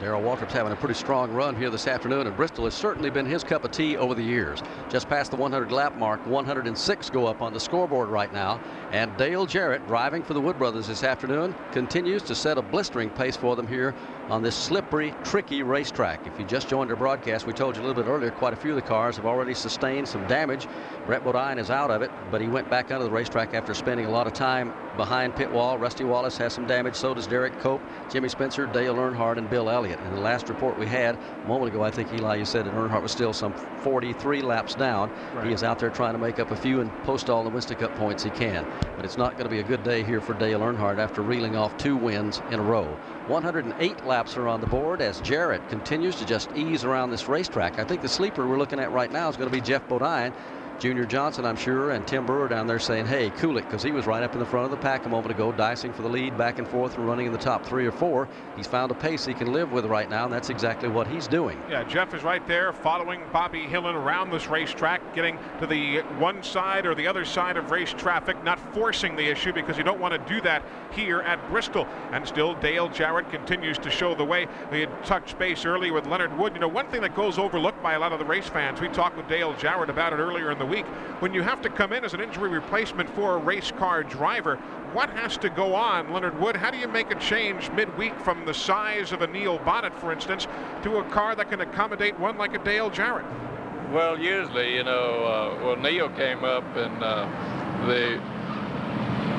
Speaker 3: Darrell Waltrip's having a pretty strong run here this afternoon, and Bristol has certainly been his cup of tea over the years. Just past the 100 lap mark, 106 go up on the scoreboard right now. And Dale Jarrett, driving for the Wood Brothers this afternoon, continues to set a blistering pace for them here on this slippery, tricky racetrack. If you just joined our broadcast, we told you a little bit earlier, quite a few of the cars have already sustained some damage. Brett Bodine is out of it, but he went back onto the racetrack after spending a lot of time behind pit wall. Rusty Wallace has some damage, so does Derek Cope, Jimmy Spencer, Dale Earnhardt, and Bill Elliott. And the last report we had a moment ago, I think, Eli, you said that Earnhardt was still some 43 laps down.
Speaker 4: Right.
Speaker 3: He is out there trying to make up a few and post all the Winston Cup points he can. But it's not going to be a good day here for Dale Earnhardt after reeling off two wins in a row. 108 laps are on the board as Jarrett continues to just ease around this racetrack. I think the sleeper we're looking at right now is going to be Geoff Bodine. Junior Johnson, I'm sure, and Tim Brewer down there saying, hey, cool it, because he was right up in the front of the pack a moment ago, dicing for the lead back and forth and running in the top three or four. He's found a pace he can live with right now, and that's exactly what he's doing.
Speaker 4: Yeah, Geoff is right there following Bobby Hillin around this racetrack, getting to the one side or the other side of race traffic, not forcing the issue because you don't want to do that here at Bristol. And still, Dale Jarrett continues to show the way. We had touched base earlier with Leonard Wood. You know, one thing that goes overlooked by a lot of the race fans, we talked with Dale Jarrett about it earlier in the week. When you have to come in as an injury replacement for a race car driver, what has to go on, Leonard Wood? How do you make a change midweek from the size of a Neil Bonnett, for instance, to a car that can accommodate one like a Dale Jarrett?
Speaker 26: Well, usually, you know, uh, well, Neil came up and uh, the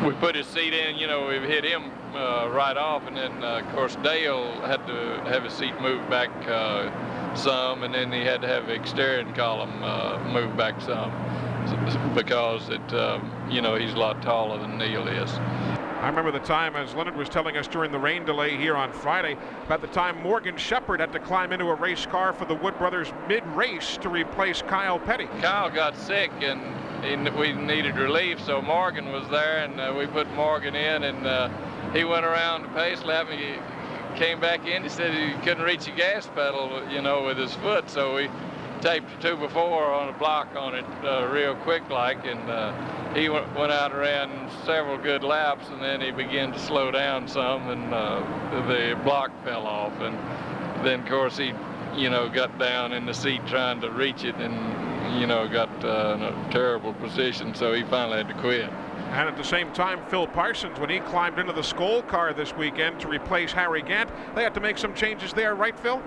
Speaker 26: we put his seat in, you know, we hit him uh, right off, and then, uh, of course, Dale had to have his seat moved back uh, some, and then he had to have the exterior column uh, moved back some because it, um, you know, he's a lot taller than Neil is.
Speaker 4: I remember the time, as Leonard was telling us during the rain delay here on Friday, about the time Morgan Shepherd had to climb into a race car for the Wood brothers mid-race to replace Kyle Petty.
Speaker 26: Kyle got sick and he, we needed relief, so Morgan was there, and uh, we put Morgan in, and uh, he went around the pace lap, and he came back in. He said he couldn't reach the gas pedal, you know, with his foot, so we taped two before on a block on it uh, real quick like, and uh, he went, out and ran several good laps, and then he began to slow down some, and uh, the block fell off, and then of course he, you know, got down in the seat trying to reach it, and you know, got uh, in a terrible position, so he finally had to quit.
Speaker 4: And at the same time, Phil Parsons, when he climbed into the Skoal car this weekend to replace Harry Gant, they had to make some changes there, right, Phil?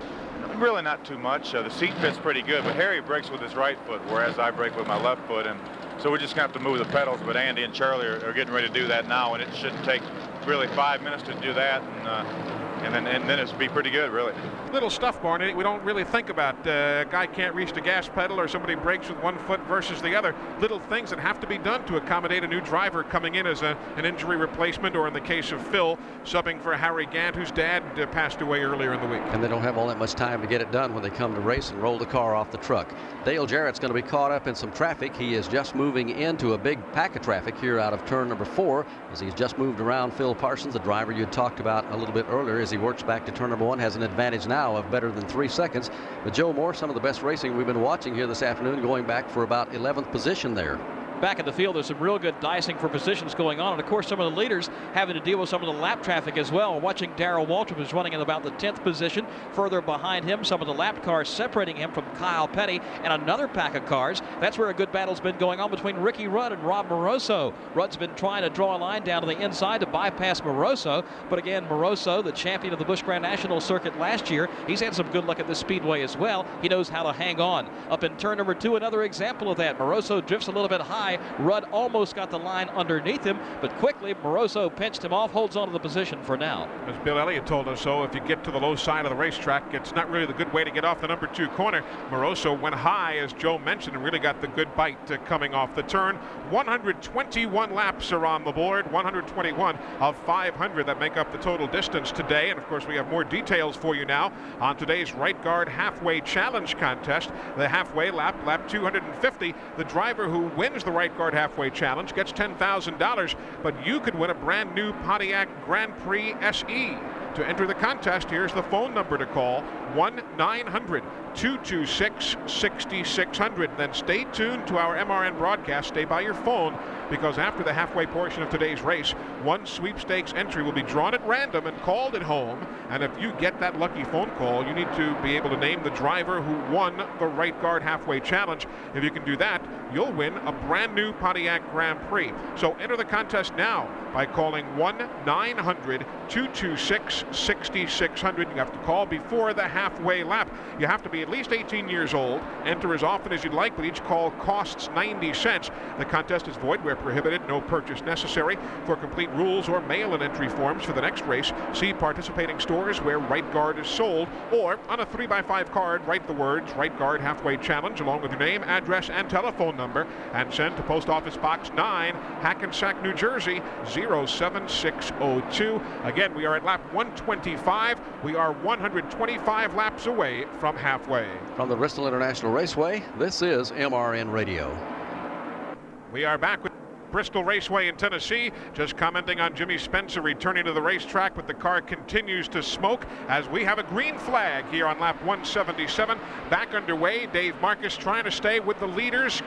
Speaker 27: Really not too much. Uh, the seat fits pretty good, but Harry brakes with his right foot, whereas I brake with my left foot, and so we're just going to have to move the pedals. But Andy and Charlie are, are, getting ready to do that now, and it shouldn't take really five minutes to do that. And, uh, and then and then it's be pretty good, really.
Speaker 4: Little stuff, Barney. We don't really think about. Uh, a guy can't reach the gas pedal, or somebody brakes with one foot versus the other. Little things that have to be done to accommodate a new driver coming in as a, an injury replacement, or in the case of Phil, subbing for Harry Gant, whose dad uh, passed away earlier in the week.
Speaker 3: And they don't have all that much time to get it done when they come to race and roll the car off the truck. Dale Jarrett's going to be caught up in some traffic. He is just moving into a big pack of traffic here out of turn number four, as he's just moved around Phil Parsons, the driver you had talked about a little bit earlier, as he works back to turn number one, has an advantage now of better than three seconds. But Joe Moore, some of the best racing we've been watching here this afternoon, going back for about 11th position there
Speaker 16: back in the field. There's some real good dicing for positions going on. And of course, some of the leaders having to deal with some of the lap traffic as well. Watching Darrell Waltrip is running in about the 10th position. Further behind him, some of the lap cars separating him from Kyle Petty and another pack of cars. That's where a good battle's been going on between Ricky Rudd and Rob Moroso. Rudd's been trying to draw a line down to the inside to bypass Moroso. But again, Moroso, the champion of the Busch Grand National Circuit last year, he's had some good luck at the speedway as well. He knows how to hang on. Up in turn number two, another example of that. Moroso drifts a little bit high. Rudd almost got the line underneath him, but quickly Moroso pinched him off, holds on to the position for now.
Speaker 4: As Bill Elliott told us so, if you get to the low side of the racetrack, it's not really the good way to get off the number two corner. Moroso went high, as Joe mentioned, and really got the good bite uh, coming off the turn. 121 laps are on the board, 121 of 500 that make up the total distance today. And of course, we have more details for you now on today's right guard halfway challenge contest. The halfway lap, lap 250. The driver who wins the right guard halfway challenge gets $10,000, but you could win a brand new Pontiac Grand Prix SE. To enter the contest, here's the phone number to call 1 900 226 6600. Then stay tuned to our MRN broadcast. Stay by your phone because after the halfway portion of today's race, one sweepstakes entry will be drawn at random and called at home. And if you get that lucky phone call, you need to be able to name the driver who won the right guard halfway challenge. If you can do that, you'll win a brand new Pontiac Grand Prix. So enter the contest now by calling 1 900 226 6600. You have to call before the halfway lap. You have to be at least 18 years old. Enter as often as you'd like, but each call costs 90 cents. The contest is void where prohibited, no purchase necessary. For complete rules or mail-in entry forms for the next race, see participating stores where Right Guard is sold, or on a 3x5 card, write the words Right Guard Halfway Challenge along with your name, address, and telephone number, and send to Post Office Box 9, Hackensack, New Jersey 07602. Again, we are at lap 125. We are 125 laps away from halfway.
Speaker 3: From the Bristol International Raceway, this is MRN Radio.
Speaker 4: We are back with Bristol Raceway in Tennessee. Just commenting on Jimmy Spencer returning to the racetrack, but the car continues to smoke as we have a green flag here on lap 177. Back underway. Dave Marcis trying to stay with the leaders.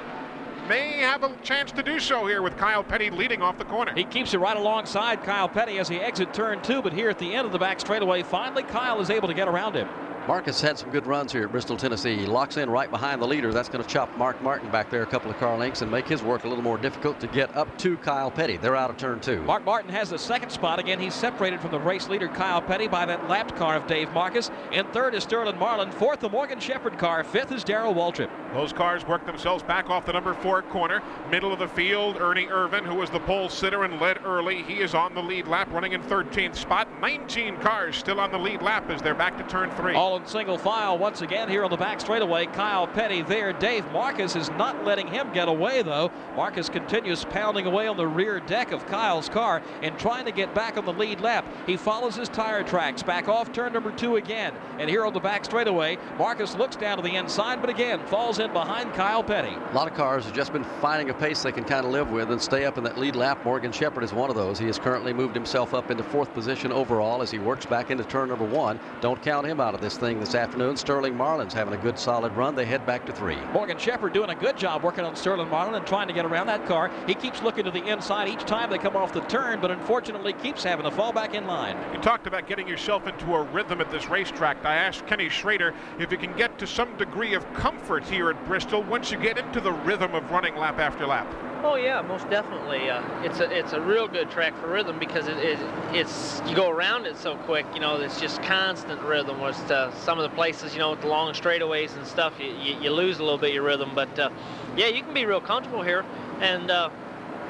Speaker 4: May have a chance to do so here with Kyle Petty leading off the corner.
Speaker 16: He keeps it right alongside Kyle Petty as he exits turn two, but here at the end of the back straightaway, finally Kyle is able to get around him.
Speaker 3: Marcis had some good runs here at Bristol, Tennessee. He locks in right behind the leader. That's going to chop Mark Martin back there a couple of car lengths and make his work a little more difficult to get up to Kyle Petty. They're out of turn two.
Speaker 16: Mark Martin has the second spot. Again, he's separated from the race leader Kyle Petty by that lapped car of Dave Marcis. In third is Sterling Marlin. Fourth, the Morgan Shepherd car. Fifth is Darrell Waltrip.
Speaker 4: Those cars work themselves back off the number four corner. Middle of the field, Ernie Irvan, who was the pole sitter and led early. He is on the lead lap, running in 13th spot. 19 cars still on the lead lap as they're back to turn three.
Speaker 16: All in single file once again here on the back straightaway. Kyle Petty there. Dave Marcis is not letting him get away, though. Marcis continues pounding away on the rear deck of Kyle's car and trying to get back on the lead lap. He follows his tire tracks back off turn number two again. And here on the back straightaway, Marcis looks down to the inside, but again falls in behind Kyle Petty.
Speaker 3: A lot of cars have just been finding a pace they can kind of live with and stay up in that lead lap. Morgan Shepherd is one of those. He has currently moved himself up into fourth position overall as he works back into turn number one. Don't count him out of this thing this afternoon. Sterling Marlin's having a good solid run. They head back to three.
Speaker 16: Morgan Shepherd doing a good job working on Sterling Marlin and trying to get around that car. He keeps looking to the inside each time they come off the turn, but unfortunately keeps having to fall back in line.
Speaker 4: You talked about getting yourself into a rhythm at this racetrack. I asked Kenny Schrader if you can get to some degree of comfort here at Bristol once you get into the rhythm of running lap after lap.
Speaker 28: Oh yeah, most definitely. Uh, it's a it's a real good track for rhythm because it, it it's you go around it so quick. You know, it's just constant rhythm. Was uh, some of the places, you know, with the long straightaways and stuff, you, you, you lose a little bit of your rhythm. But uh, yeah, you can be real comfortable here, and uh,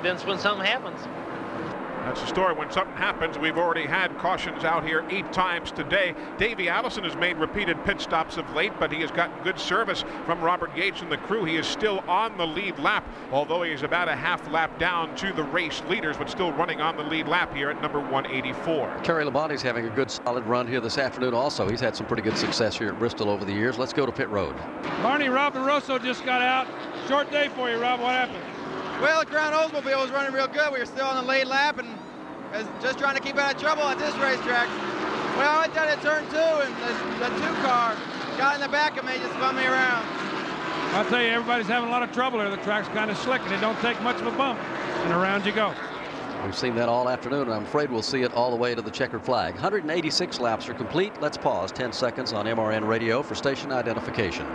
Speaker 28: then when something happens.
Speaker 4: That's the story. When something happens, we've already had cautions out here eight times today. Davey Allison has made repeated pit stops of late, but he has gotten good service from Robert Yates and the crew. He is still on the lead lap, although he is about a half lap down to the race leaders, but still running on the lead lap here at number 184.
Speaker 3: Terry Labonte's having a good solid run here this afternoon also. He's had some pretty good success here at Bristol over the years. Let's go to pit road.
Speaker 24: Barney, Rob Moroso just got out. Short day for you, Rob. What happened?
Speaker 29: Well, the Crown Oldsmobile was running real good. We were still on the late lap and was just trying to keep out of trouble at this racetrack. Well, I went down to turn two and the, the two car got in the back of me, just spun me around.
Speaker 24: I'll tell you, everybody's having a lot of trouble here. The track's kind of slick and it don't take much of a bump. And around you go.
Speaker 3: We've seen that all afternoon, and I'm afraid we'll see it all the way to the checkered flag. 186 laps are complete. Let's pause 10 seconds on MRN radio for station identification.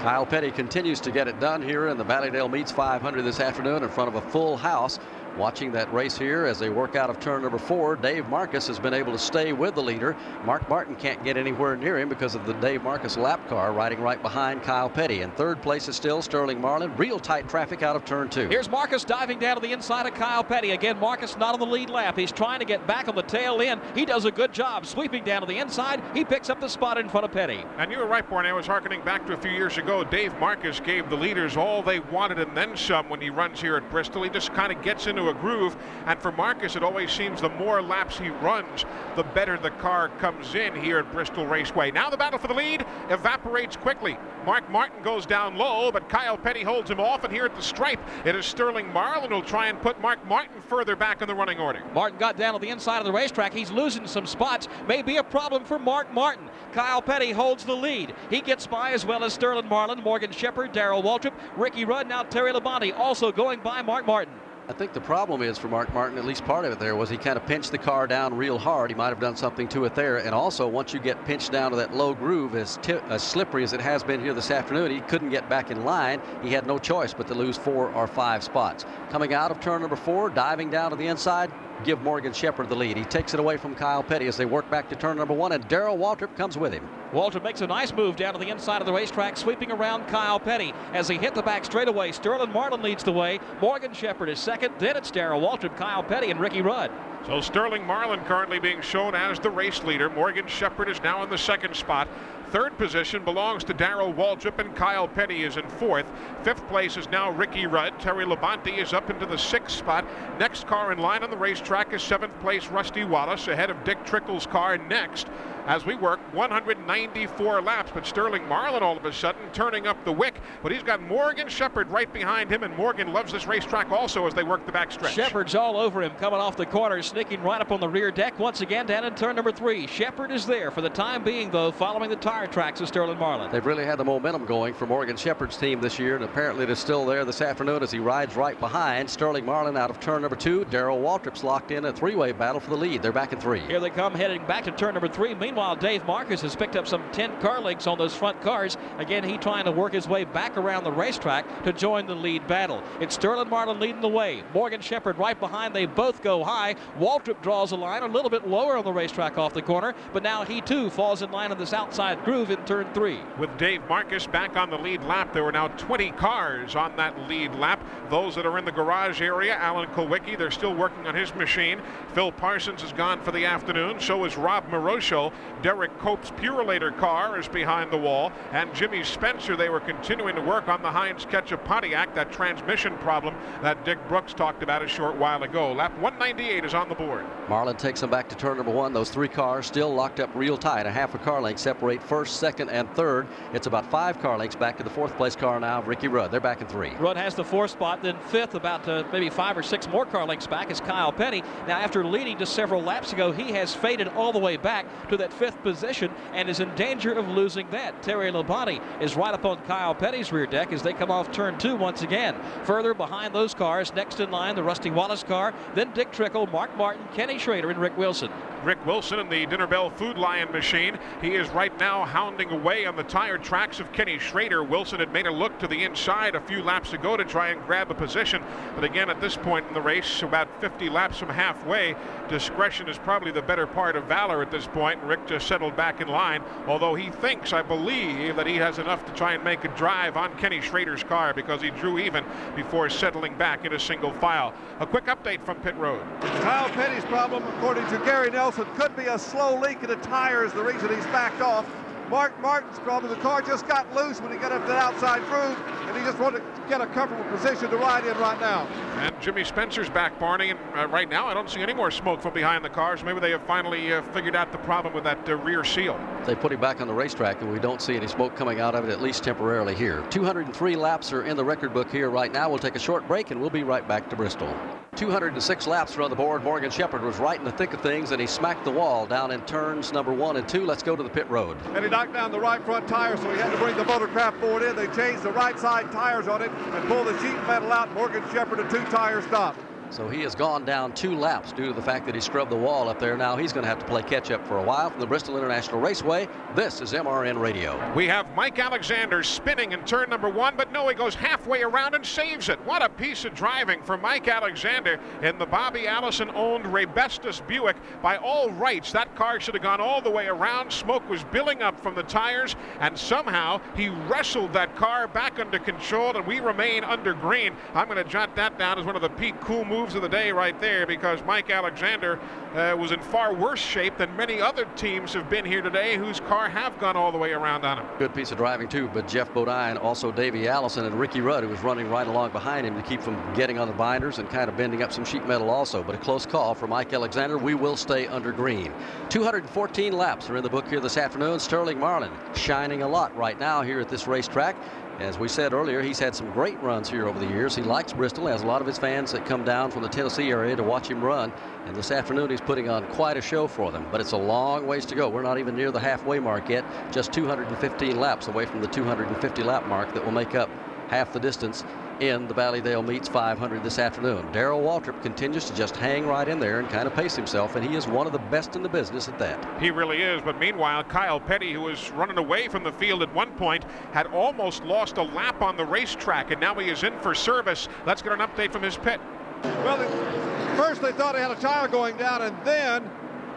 Speaker 3: Kyle Petty continues to get it done here in the Valleydale Meats 500 this afternoon in front of a full house. Watching that race here as they work out of turn number four, Dave Marcis has been able to stay with the leader. Mark Martin can't get anywhere near him because of the Dave Marcis lap car riding right behind Kyle Petty. In third place is still Sterling Marlin. Real tight traffic out of turn two.
Speaker 16: Here's Marcis diving down to the inside of Kyle Petty. Again, Marcis not on the lead lap. He's trying to get back on the tail end. He does a good job sweeping down to the inside. He picks up the spot in front of Petty.
Speaker 4: And you were right, Barney. I was harkening back to a few years ago. Dave Marcis gave the leaders all they wanted and then some when he runs here at Bristol. He just kind of gets into a groove. And for Marcis, it always seems the more laps he runs, the better the car comes in here at Bristol Raceway. Now the battle for the lead evaporates quickly. Mark Martin goes down low, but Kyle Petty holds him off. And here at the stripe, it is Sterling Marlin who'll try and put Mark Martin further back in the running order.
Speaker 16: Martin got down on the inside of the racetrack. He's losing some spots. May be a problem for Mark Martin. Kyle Petty holds the lead. He gets by as well as Sterling Marlin, Morgan Shepherd, Darrell Waltrip, Ricky Rudd, now Terry Labonte also going by Mark Martin.
Speaker 3: I think the problem is for Mark Martin, at least part of it there, was he kind of pinched the car down real hard. He might have done something to it there. And also, once you get pinched down to that low groove, as, as slippery as it has been here this afternoon, he couldn't get back in line. He had no choice but to lose four or five spots. Coming out of turn number four, diving down to the inside, give Morgan Shepherd the lead. He takes it away from Kyle Petty as they work back to turn number one, and Darrell Waltrip comes with him.
Speaker 16: Waltrip makes a nice move down to the inside of the racetrack, sweeping around Kyle Petty. As he hit the back straightaway, Sterling Marlin leads the way. Morgan Shepherd is second. Then it's Darrell Waltrip, Kyle Petty, and Ricky Rudd.
Speaker 4: So Sterling Marlin currently being shown as the race leader. Morgan Shepherd is now in the second spot. Third position belongs to Darrell Waltrip and Kyle Petty is in fourth. Fifth place is now Ricky Rudd. Terry Labonte is up into the sixth spot. Next car in line on the racetrack is seventh place Rusty Wallace ahead of Dick Trickle's car next. As we work 194 laps. But Sterling Marlin all of a sudden turning up the wick, but he's got Morgan Shepherd right behind him, and Morgan loves this racetrack also as they work the back stretch.
Speaker 16: Shepherd's all over him coming off the corner, sneaking right up on the rear deck once again down in turn number three. Shepherd is there for the time being, though, following the tire tracks of Sterling Marlin.
Speaker 3: They've really had the momentum going for Morgan Shepherd's team this year, and apparently it is still there this afternoon as he rides right behind Sterling Marlin out of turn number two. Darrell Waltrip's locked in a three-way battle for the lead. They're back in three.
Speaker 16: Here they come heading back to turn number three. Meanwhile, Dave Marcis has picked up some 10 car lengths on those front cars. Again, he trying to work his way back around the racetrack to join the lead battle. It's Sterling Marlin leading the way. Morgan Shepherd right behind. They both go high. Waltrip draws a line a little bit lower on the racetrack off the corner, but now he too falls in line on this outside groove in turn three.
Speaker 4: With Dave Marcis back on the lead lap, there were now 20 cars on that lead lap. Those that are in the garage area, Alan Kulwicki, they're still working on his machine. Phil Parsons is gone for the afternoon. So is Rob Moroso. Derrike Cope's Purolator car is behind the wall. And Jimmy Spencer, they were continuing to work on the Heinz Ketchup Pontiac, that transmission problem that Dick Brooks talked about a short while ago. Lap 198 is on the board.
Speaker 3: Marlin takes them back to turn number one. Those three cars still locked up real tight. A half a car length separate first, second, and third. It's about five car lengths back to the fourth place car now, Ricky Rudd. They're back in three.
Speaker 16: Rudd has the fourth spot, then fifth, about uh, maybe five or six more car lengths back is Kyle Petty. Now, after leading just several laps ago, he has faded all the way back to that fifth position and is in danger of losing that. Terry Labonte is right up on Kyle Petty's rear deck as they come off turn two once again. Further behind those cars, next in line, the Rusty Wallace car, then Dick Trickle, Mark Martin, Kenny Schrader, and Rick Wilson.
Speaker 4: Rick Wilson in the Dinner Bell Food Lion machine. He is right now hounding away on the tire tracks of Kenny Schrader. Wilson had made a look to the inside a few laps ago to try and grab a position. But again, at this point in the race, about 50 laps from halfway, discretion is probably the better part of valor at this point. Rick just settled back in line, although he thinks, I believe, that he has enough to try and make a drive on Kenny Schrader's car because he drew even before settling back into single file. A quick update from pit road.
Speaker 7: Kyle Petty's problem, according to Gary Nelson, could be a slow leak in the tires, the reason he's backed off. Mark Martin's problem, the car just got loose when he got up to the outside groove, and he just wanted to get a comfortable position to ride in right now.
Speaker 4: And Jimmy Spencer's back, Barney, and uh, right now I don't see any more smoke from behind the cars. Maybe they have finally uh, figured out the problem with that uh, rear seal.
Speaker 3: They put him back on the racetrack, and we don't see any smoke coming out of it, at least temporarily here. 203 laps are in the record book here right now. We'll take a short break, and we'll be right back to Bristol. 206 laps are on the board. Morgan Shepherd was right in the thick of things, and he smacked the wall down in turns number one and two. Let's go to the pit road.
Speaker 7: And he knocked down the right front tire, so he had to bring the Motorcraft Ford in. They changed the right side tires on it and pulled the sheet metal out. Morgan Shepherd, a two-tire stop.
Speaker 3: So he has gone down two laps due to the fact that he scrubbed the wall up there. Now he's going to have to play catch up for a while from the Bristol International Raceway. This is MRN Radio.
Speaker 4: We have Mike Alexander spinning in turn number one, but no, he goes halfway around and saves it. What a piece of driving for Mike Alexander in the Bobby Allison owned Raybestos Buick. By all rights, that car should have gone all the way around. Smoke was billing up from the tires, and somehow he wrestled that car back under control, and we remain under green. I'm going to jot that down as one of the peak cool moves moves of the day right there because Mike Alexander uh, was in far worse shape than many other teams have been here today whose car have gone all the way around on him.
Speaker 3: Good piece of driving too, but Geoff Bodine, also Davey Allison and Ricky Rudd, who was running right along behind him to keep from getting on the binders and kind of bending up some sheet metal also. But a close call for Mike Alexander. We will stay under green. 214 laps are in the book here this afternoon. Sterling Marlin shining a lot right now here at this racetrack. As we said earlier, he's had some great runs here over the years. He likes Bristol, has a lot of his fans that come down from the Tennessee area to watch him run. And this afternoon, he's putting on quite a show for them. But it's a long ways to go. We're not even near the halfway mark yet, just 215 laps away from the 250 lap mark that will make up half the distance in the Valleydale Meats 500 this afternoon. Darrell Waltrip continues to just hang right in there and kind of pace himself, and he is one of the best in the business at that.
Speaker 4: He really is, but meanwhile, Kyle Petty, who was running away from the field at one point, had almost lost a lap on the racetrack, and now he is in for service. Let's get an update from his pit.
Speaker 7: Well, they, first they thought he had a tire going down, and then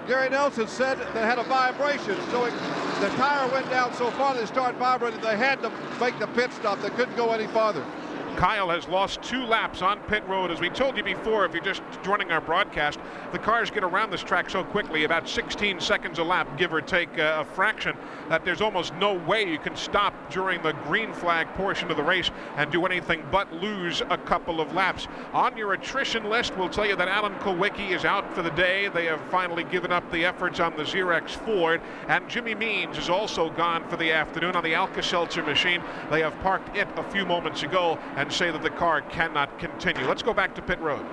Speaker 7: Gary Nelson said they had a vibration. So it, the tire went down so far they started vibrating. They had to make the pit stop. They couldn't go any farther.
Speaker 4: Kyle has lost two laps on pit road. As we told you before, if you're just joining our broadcast, the cars get around this track so quickly, about 16 seconds a lap, give or take uh, a fraction, that there's almost no way you can stop during the green flag portion of the race and do anything but lose a couple of laps. On your attrition list, we'll tell you that Alan Kulwicki is out for the day. They have finally given up the efforts on the Zerex Ford, and Jimmy Means is also gone for the afternoon on the Alka-Seltzer machine. They have parked it a few moments ago and say that the car cannot continue. Let's go back to pit road.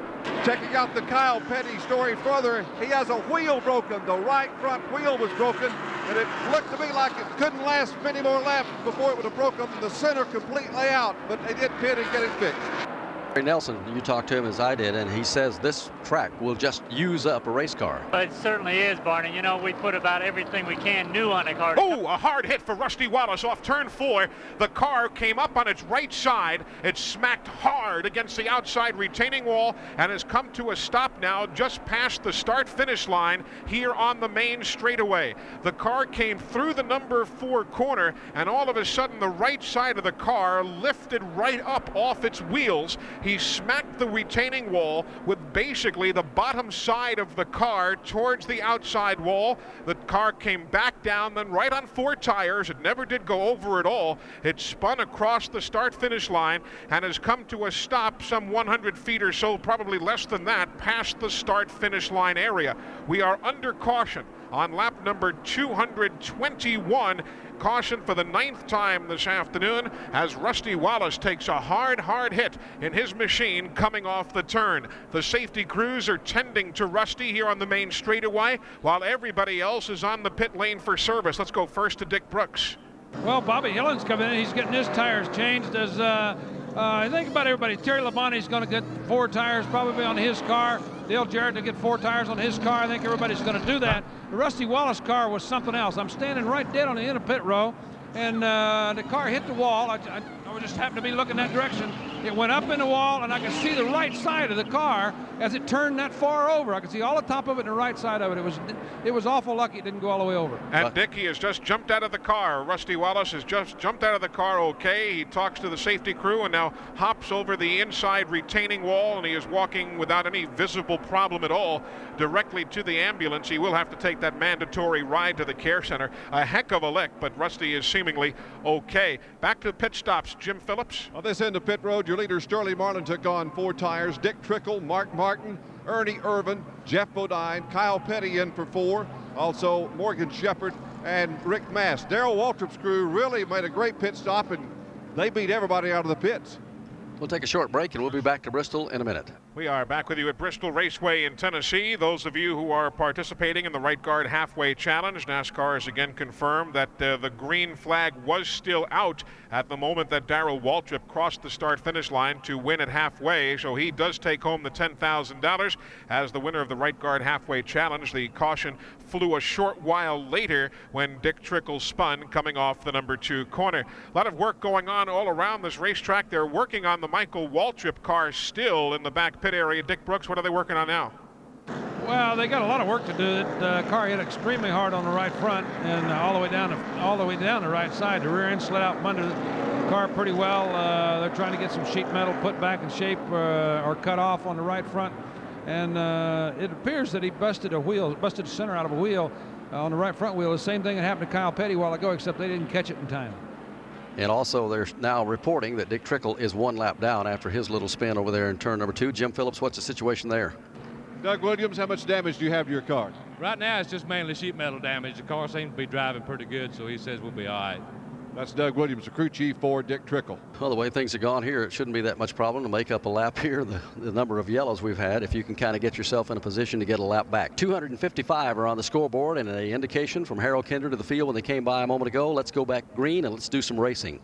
Speaker 7: Checking out the Kyle Petty story further, he has a wheel broken. The right front wheel was broken, and it looked to me like it couldn't last many more laps before it would have broken the center completely out, but they did pit and get it fixed.
Speaker 3: Larry Nelson, you talked to him as I did, and he says this track will just use up a race car.
Speaker 30: But it certainly is, Barney. You know, we put about everything we can new on the car.
Speaker 4: Oh, a hard hit for Rusty Wallace off turn four. The car came up on its right side. It smacked hard against the outside retaining wall and has come to a stop now just past the start finish line here on the main straightaway. The car came through the number four corner, and all of a sudden, the right side of the car lifted right up off its wheels. He smacked the retaining wall with basically the bottom side of the car towards the outside wall. The car came back down, then right on four tires. It never did go over at all. It spun across the start finish line and has come to a stop some 100 feet or so, probably less than that, past the start finish line area. We are under caution on lap number 221 caution for the ninth time this afternoon as Rusty Wallace takes a hard, hard hit in his machine coming off the turn. The safety crews are tending to Rusty here on the main straightaway while everybody else is on the pit lane for service. Let's go first to Dick Brooks.
Speaker 5: Well, Bobby Hillin's coming in. He's getting his tires changed. As uh, uh, I think about everybody, Terry Labonte's going to get four tires probably on his car. Dale Jarrett to get four tires on his car. I think everybody's going to do that. The Rusty Wallace car was something else. I'm standing right dead on the end of pit row, and uh, the car hit the wall. I, I, I just happened to be looking that direction. It went up in the wall, and I could see the right side of the car as it turned that far over. I could see all the top of it and the right side of it. It was it was awful lucky it didn't go all the way over.
Speaker 4: And Dickey has just jumped out of the car. Rusty Wallace has just jumped out of the car okay. He talks to the safety crew and now hops over the inside retaining wall, and he is walking without any visible problem at all directly to the ambulance. He will have to take that mandatory ride to the care center. A heck of a lick, but Rusty is seemingly okay. Back to the pit stops. Jim Phillips.
Speaker 7: On this end of pit road, your leader Sterling Marlin took on four tires. Dick Trickle, Mark Martin, Ernie Irvan, Geoff Bodine, Kyle Petty in for four. Also Morgan Shepherd and Rick Mast. Darrell Waltrip's crew really made a great pit stop and they beat everybody out of the pits.
Speaker 3: We'll take a short break and we'll be back to Bristol in a minute.
Speaker 4: We are back with you at Bristol Raceway in Tennessee. Those of you who are participating in the Right Guard Halfway Challenge, NASCAR has again confirmed that uh, the green flag was still out at the moment that Darrell Waltrip crossed the start finish line to win at halfway. So he does take home the $10,000 as the winner of the Right Guard Halfway Challenge. The caution flew a short while later when Dick Trickle spun coming off the number two corner. A lot of work going on all around this racetrack. They're working on the Michael Waltrip car still in the back pit area. Dick Brooks, what are they working on now?
Speaker 5: Well, they got a lot of work to do. The uh, car hit extremely hard on the right front and all the way down, the, all the way down the right side. The rear end slid out from under the car pretty well. Uh, they're trying to get some sheet metal put back in shape uh, or cut off on the right front, and uh, it appears that he busted a wheel, busted the center out of a wheel uh, on the right front wheel. The same thing that happened to Kyle Petty a while ago, except they didn't catch it in time.
Speaker 3: And also, they're now reporting that Dick Trickle is one lap down after his little spin over there in turn number two. Jim Phillips, what's the situation there?
Speaker 7: Doug Williams, how much damage do you have to your car?
Speaker 31: Right now, it's just mainly sheet metal damage. The car seems to be driving pretty good, so he says we'll be all right.
Speaker 7: That's Doug Williams, the crew chief for Dick Trickle.
Speaker 3: Well, the way things have gone here, it shouldn't be that much problem to make up a lap here. The, the number of yellows we've had, if you can kind of get yourself in a position to get a lap back. 255 are on the scoreboard, and an indication from Harold Kinder to the field when they came by a moment ago. Let's go back green and let's do some racing.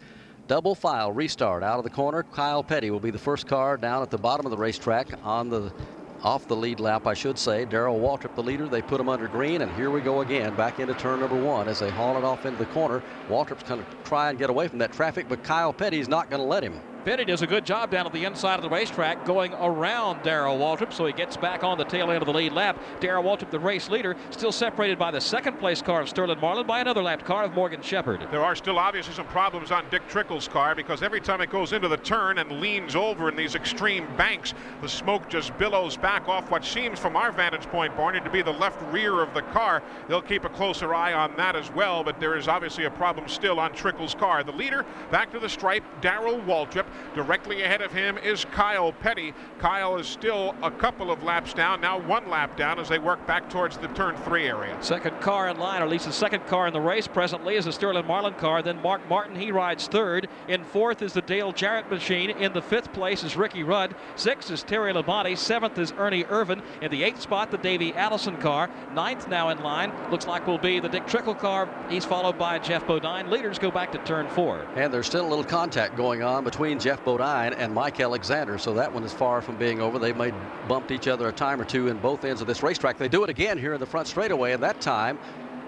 Speaker 3: Double file restart out of the corner. Kyle Petty will be the first car down at the bottom of the racetrack on the off the lead lap, I should say. Darrell Waltrip, the leader. They put him under green, and here we go again, back into turn number one as they haul it off into the corner. Waltrip's going to try and get away from that traffic, but Kyle Petty's not going to let him.
Speaker 16: Petty does a good job down at the inside of the racetrack going around Darrell Waltrip, so he gets back on the tail end of the lead lap. Darrell Waltrip, the race leader, still separated by the second place car of Sterling Marlin by another lap car of Morgan Shepherd.
Speaker 4: There are still obviously some problems on Dick Trickle's car because every time it goes into the turn and leans over in these extreme banks, the smoke just billows back off what seems from our vantage point, Barney, to be the left rear of the car. They'll keep a closer eye on that as well, but there is obviously a problem still on Trickle's car. The leader back to the stripe, Darrell Waltrip. Directly ahead of him is Kyle Petty. Kyle is still a couple of laps down, now one lap down as they work back towards the turn three area.
Speaker 16: Second car in line, or at least the second car in the race presently, is the Sterling Marlin car. Then Mark Martin, he rides third. In fourth is the Dale Jarrett machine. In the fifth place is Ricky Rudd. Sixth is Terry Labonte. Seventh is Ernie Irvan. In the eighth spot, the Davey Allison car. Ninth now in line. Looks like will be the Dick Trickle car. He's followed by Geoff Bodine. Leaders go back to turn four.
Speaker 3: And there's still a little contact going on between Geoff Bodine and Mike Alexander, so that one is far from being over. They may bumped each other a time or two in both ends of this racetrack. They do it again here in the front straightaway, and that time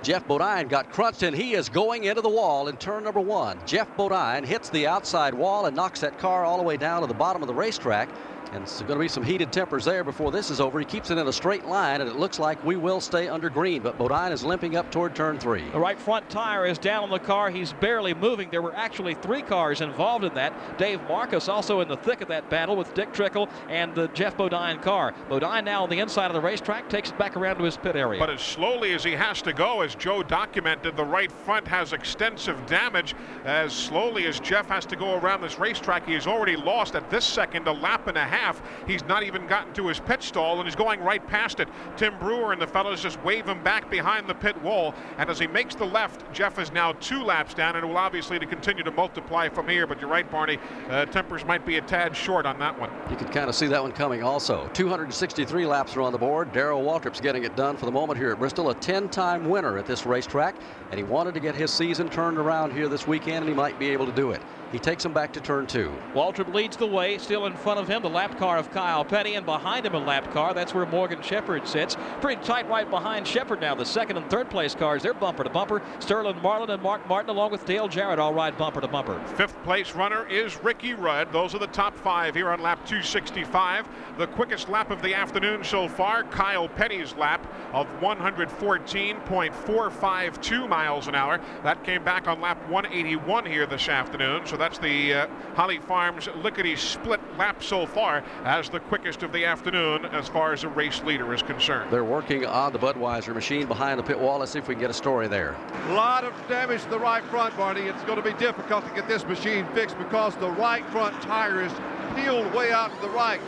Speaker 3: Geoff Bodine got crunched and he is going into the wall in turn number one. Geoff Bodine hits the outside wall and knocks that car all the way down to the bottom of the racetrack. And it's going to be some heated tempers there before this is over. He keeps it in a straight line, and it looks like we will stay under green. But Bodine is limping up toward turn three.
Speaker 16: The right front tire is down on the car. He's barely moving. There were actually three cars involved in that. Dave Marcis also in the thick of that battle with Dick Trickle and the Geoff Bodine car. Bodine now on the inside of the racetrack takes it back around to his pit area.
Speaker 4: But as slowly as he has to go, as Joe documented, the right front has extensive damage. As slowly as Geoff has to go around this racetrack, he has already lost at this second a lap and a half. He's not even gotten to his pit stall and he's going right past it. Tim Brewer and the fellows just wave him back behind the pit wall. And as he makes the left, Geoff is now two laps down and it will obviously to continue to multiply from here. But you're right, Barney. Uh, tempers might be a tad short on that one.
Speaker 3: You could kind of see that one coming also. 263 laps are on the board. Darrell Waltrip's getting it done for the moment here at Bristol, a 10-time winner at this racetrack, and he wanted to get his season turned around here this weekend, and he might be able to do it. He takes him back to turn two.
Speaker 16: Waltrip leads the way, still in front of him, the lap car of Kyle Petty, and behind him a lap car. That's where Morgan Shepherd sits. Pretty tight right behind Shepherd now. The second and third place cars, they're bumper to bumper. Sterling Marlin and Mark Martin, along with Dale Jarrett, all ride bumper to bumper.
Speaker 4: Fifth place runner is Ricky Rudd. Those are the top five here on lap 265. The quickest lap of the afternoon so far, Kyle Petty's lap of 114.452 miles an hour. That came back on lap 181 here this afternoon. So that's the uh, Holly Farms lickety split lap so far as the quickest of the afternoon as far as a race leader is concerned.
Speaker 3: They're working on the Budweiser machine behind the pit wall. Let's see if we can get a story there.
Speaker 7: A lot of damage to the right front, Barney. It's going to be difficult to get this machine fixed because the right front tire is peeled way out to the right.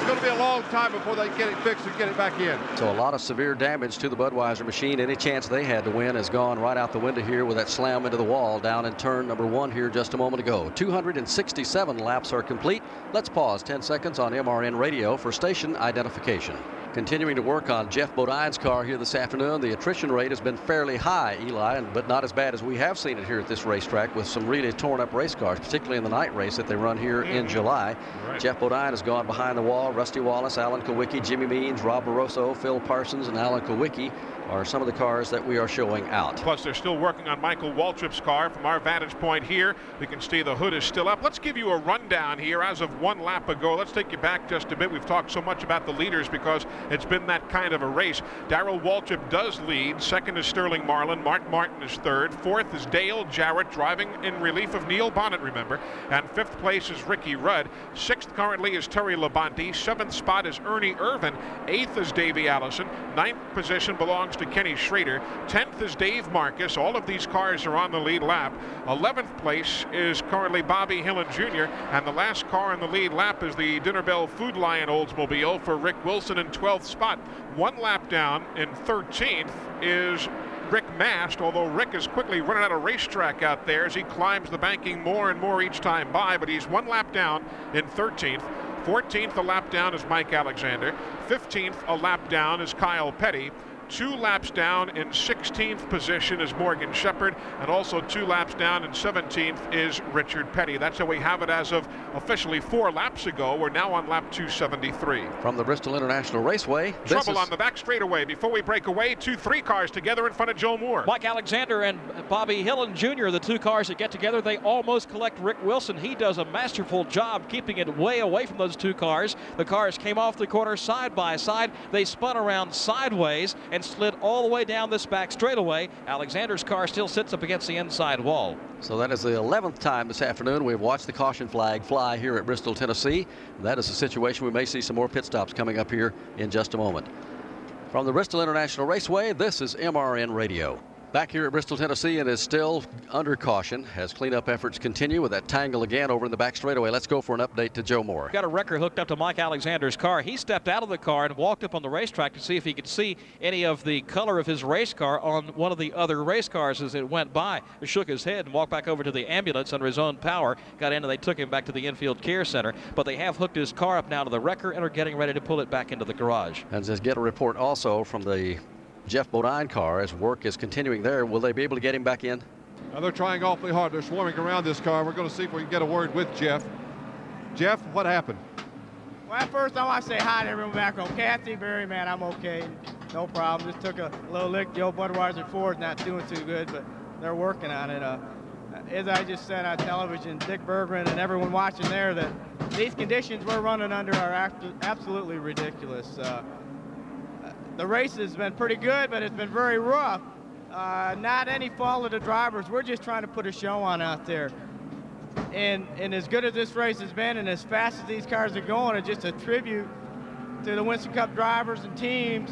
Speaker 7: It's going to be a long time before they get it fixed and get it back in.
Speaker 3: So a lot of severe damage to the Budweiser machine. Any chance they had to win has gone right out the window here with that slam into the wall down in turn number one here just a moment ago. 267 laps are complete. Let's pause 10 seconds on MRN radio for station identification. Continuing to work on Geoff Bodine's car here this afternoon. The attrition rate has been fairly high, Eli, but not as bad as we have seen it here at this racetrack with some really torn up race cars, particularly in the night race that they run here in mm-hmm. July.
Speaker 4: Right.
Speaker 3: Geoff Bodine has gone behind the wall. Rusty Wallace, Alan Kulwicki, Jimmy Means, Rob Moroso, Phil Parsons, and Alan Kulwicki are some of the cars that we are showing out.
Speaker 4: Plus, they're still working on Michael Waltrip's car. From our vantage point here, we can see the hood is still up. Let's give you a rundown here as of one lap ago. Let's take you back just a bit. We've talked so much about the leaders because it's been that kind of a race. Darrell Waltrip does lead. Second is Sterling Marlin. Mark Martin is third. Fourth is Dale Jarrett, driving in relief of Neil Bonnett, remember. And fifth place is Ricky Rudd. Sixth currently is Terry Labonte. Seventh spot is Ernie Irvan. Eighth is Davey Allison. Ninth position belongs to Kenny Schrader. 10th is Dave Marcis. All of these cars are on the lead lap. 11th place is currently Bobby Hillin Jr. And the last car on the lead lap is the Dinner Bell Food Lion Oldsmobile for Rick Wilson in 12th spot. One lap down in 13th is Rick Mast, although Rick is quickly running out of racetrack out there as he climbs the banking more and more each time by, but he's one lap down in 13th. 14th, a lap down is Mike Alexander. 15th, a lap down is Kyle Petty. Two laps down in 16th position is Morgan Shepherd, and also two laps down in 17th is Richard Petty. That's how we have it as of officially four laps ago. We're now on lap 273.
Speaker 3: From the Bristol International Raceway,
Speaker 4: Trouble
Speaker 3: is-
Speaker 4: on the back straightaway. Before we break away, two three cars together in front of Joe Moore.
Speaker 16: Mike Alexander and Bobby Hillin Jr., the two cars that get together, they almost collect Rick Wilson. He does a masterful job keeping it way away from those two cars. The cars came off the corner side by side. They spun around sideways and slid all the way down this back straightaway. Alexander's car still sits up against the inside wall.
Speaker 3: So that is the 11th time this afternoon we've watched the caution flag fly here at Bristol, Tennessee. That is a situation we may see some more pit stops coming up here in just a moment. From the Bristol International Raceway, this is MRN Radio. Back here at Bristol, Tennessee, and is still under caution as cleanup efforts continue with that tangle again over in the back straightaway. Let's go for an update to Joe Moore.
Speaker 16: Got a wrecker hooked up to Mike Alexander's car. He stepped out of the car and walked up on the racetrack to see if he could see any of the color of his race car on one of the other race cars as it went by. He shook his head and walked back over to the ambulance under his own power. Got in and they took him back to the infield care center. But they have hooked his car up now to the wrecker and are getting ready to pull it back into the garage.
Speaker 3: And just get a report also from the Geoff Bodine car as work is continuing there. Will they be able to get him back in?
Speaker 7: Now they're trying awfully hard. They're swarming around this car. We're going to see if we can get a word with Geoff. Geoff, what happened?
Speaker 32: Well, first I want to say hi to everyone back home. Kathy, Barry, man, I'm okay. No problem. Just took a little lick. Joe Budweiser Ford's not doing too good, but they're working on it. Uh, as I just said on television, Dick Berggren and everyone watching there, that these conditions we're running under are absolutely ridiculous. Uh, the race has been pretty good, but it's been very rough. Uh, not any fault of the drivers. We're just trying to put a show on out there. And, and as good as this race has been and as fast as these cars are going, it's just a tribute to the Winston Cup drivers and teams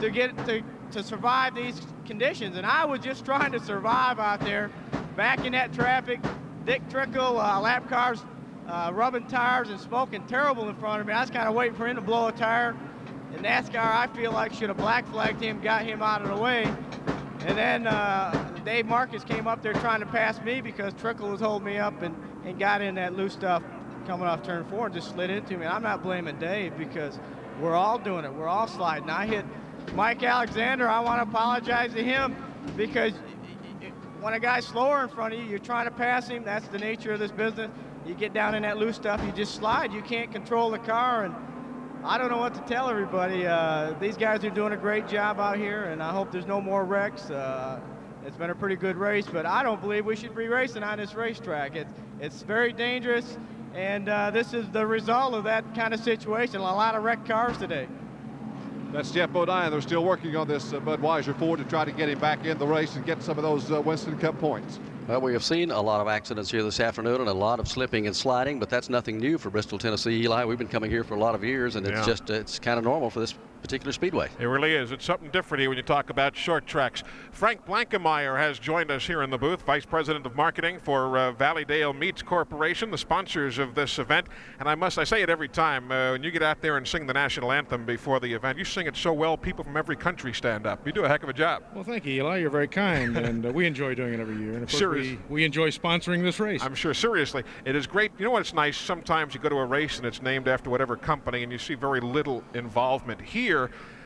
Speaker 32: to get to, to survive these conditions. And I was just trying to survive out there, back in that traffic. Dick Trickle, uh, lap cars uh, rubbing tires and smoking terrible in front of me. I was kind of waiting for him to blow a tire. And NASCAR, I feel like, should have black flagged him, got him out of the way. And then uh, Dave Marcis came up there trying to pass me because Trickle was holding me up and, and got in that loose stuff coming off turn four and just slid into me. I'm not blaming Dave because we're all doing it. We're all sliding. I hit Mike Alexander. I want to apologize to him because when a guy's slower in front of you, you're trying to pass him. That's the nature of this business. You get down in that loose stuff, you just slide. You can't control the car. And I don't know what to tell everybody. Uh, these guys are doing a great job out here, and I hope there's no more wrecks. Uh, it's been a pretty good race, but I don't believe we should be racing on this racetrack. It, it's very dangerous, and uh, this is the result of that kind of situation. A lot of wrecked cars today.
Speaker 7: That's Geoff Bodine. They're still working on this uh, Budweiser Ford to try to get him back in the race and get some of those uh, Winston Cup points.
Speaker 3: Well, we have seen a lot of accidents here this afternoon and a lot of slipping and sliding, but that's nothing new for Bristol, Tennessee. Eli, we've been coming here for a lot of years, and it's
Speaker 4: Yeah.
Speaker 3: just it's kind of normal for this particular speedway.
Speaker 4: It really is. It's something different here when you talk about short tracks. Frank Blankemeyer has joined us here in the booth, Vice President of Marketing for uh, Valleydale Meats Corporation, the sponsors of this event. And I must, I say it every time, uh, when you get out there and sing the national anthem before the event, you sing it so well, people from every country stand up. You do a heck of a job.
Speaker 33: Well, thank you, Eli. You're very kind, and uh, we enjoy doing it every year. And of course,
Speaker 4: Serious.
Speaker 33: we, we enjoy sponsoring this race.
Speaker 4: I'm sure, seriously, it is great. You know what's nice? Sometimes you go to a race and it's named after whatever company and you see very little involvement. Here,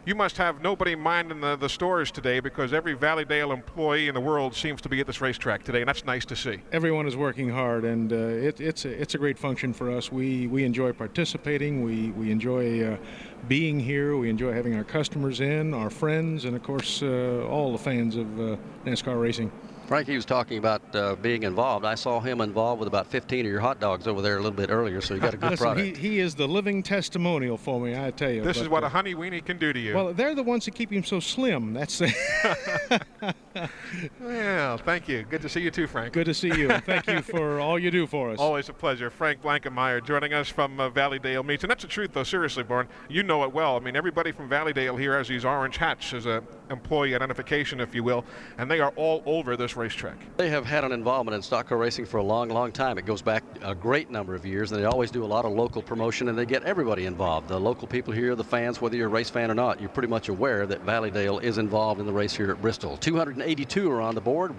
Speaker 4: you must have nobody minding the, the stores today because every Valleydale employee in the world seems to be at this racetrack today, and that's nice to see.
Speaker 33: Everyone is working hard, and uh, it, it's a, it's a great function for us. We we enjoy participating. We we enjoy uh, being here. We enjoy having our customers in, our friends, and of course uh, all the fans of uh, NASCAR racing.
Speaker 3: Frankie was talking about uh, being involved. I saw him involved with about 15 of your hot dogs over there a little bit earlier, so you got a good
Speaker 33: Listen,
Speaker 3: product.
Speaker 33: he, he is the living testimonial for me, I tell you.
Speaker 4: This is what
Speaker 33: uh,
Speaker 4: a honey weenie can do to you.
Speaker 33: Well, they're the ones that keep him so slim. That's the.
Speaker 4: well, thank you. Good to see you too, Frank.
Speaker 33: good to see you. and Thank you for all you do for us.
Speaker 4: Always a pleasure. Frank Blankenmeyer joining us from uh, Valleydale Meats. And that's the truth, though, seriously, Bourne. You know it well. I mean, everybody from Valleydale here has these orange hats as a employee identification, if you will, and they are all over this racetrack.
Speaker 3: They have had an involvement in stock car racing for a long, long time. It goes back a great number of years, and they always do a lot of local promotion, and they get everybody involved. The local people here, the fans, whether you're a race fan or not, you're pretty much aware that Valleydale is involved in the race here at Bristol. 282 are on the board.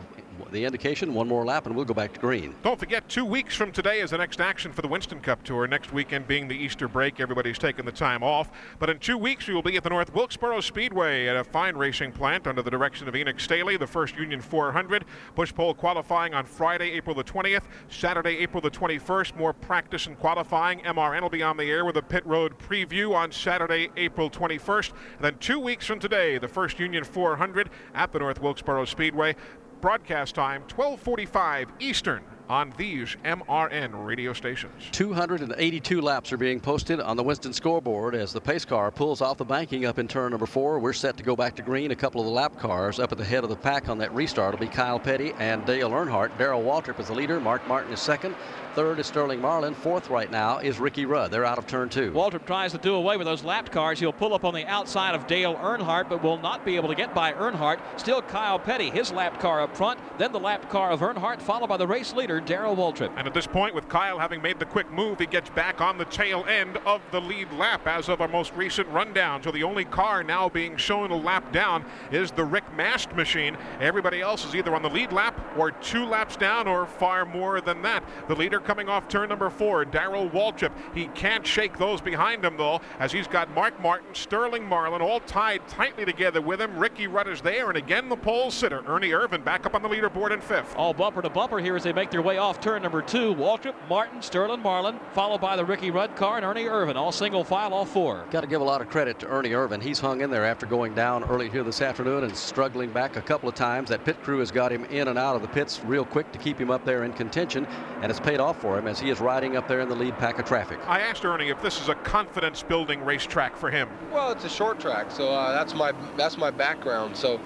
Speaker 3: The indication, one more lap, and we'll go back to green.
Speaker 4: Don't forget, two weeks from today is the next action for the Winston Cup Tour. Next weekend being the Easter break, everybody's taking the time off. But in two weeks, we will be at the North Wilkesboro Speedway at a fine racing plant under the direction of Enoch Staley, the first Union 400. Busch Pole qualifying on Friday, April the 20th. Saturday, April the 21st. More practice and qualifying. MRN will be on the air with a pit road preview on Saturday, April 21st. And then two weeks from today, the first Union 400 at the North Wilkesboro Speedway. Broadcast time 12:45 Eastern on these MRN radio stations.
Speaker 3: 282 laps are being posted on the Winston scoreboard as the pace car pulls off the banking up in turn number four. We're set to go back to green. A couple of the lap cars up at the head of the pack on that restart will be Kyle Petty and Dale Earnhardt. Darrell Waltrip is the leader. Mark Martin is second. Third is Sterling Marlin. Fourth right now is Ricky Rudd. They're out of turn two.
Speaker 16: Waltrip tries to do away with those lapped cars. He'll pull up on the outside of Dale Earnhardt, but will not be able to get by Earnhardt. Still Kyle Petty, his lapped car up front, then the lapped car of Earnhardt, followed by the race leader, Darrell Waltrip.
Speaker 4: And at this point, with Kyle having made the quick move, he gets back on the tail end of the lead lap as of our most recent rundown. So the only car now being shown a lap down is the Rick Mast machine. Everybody else is either on the lead lap or two laps down or far more than that. The leader coming off turn number four, Darrell Waltrip. He can't shake those behind him, though, as he's got Mark Martin, Sterling Marlin all tied tightly together with him. Ricky Rudd is there, and again the pole sitter, Ernie Irvan, back up on the leaderboard in fifth.
Speaker 16: All bumper to bumper here as they make their way off turn number two. Waltrip, Martin, Sterling Marlin, followed by the Ricky Rudd car and Ernie Irvan, all single file, all four.
Speaker 3: Got to give a lot of credit to Ernie Irvan. He's hung in there after going down early here this afternoon and struggling back a couple of times. That pit crew has got him in and out of the pits real quick to keep him up there in contention, and it's paid off for him as he is riding up there in the lead pack of traffic.
Speaker 4: I asked Ernie if this is a confidence building racetrack for him.
Speaker 34: Well, it's a short track, so uh, that's my that's my background. So,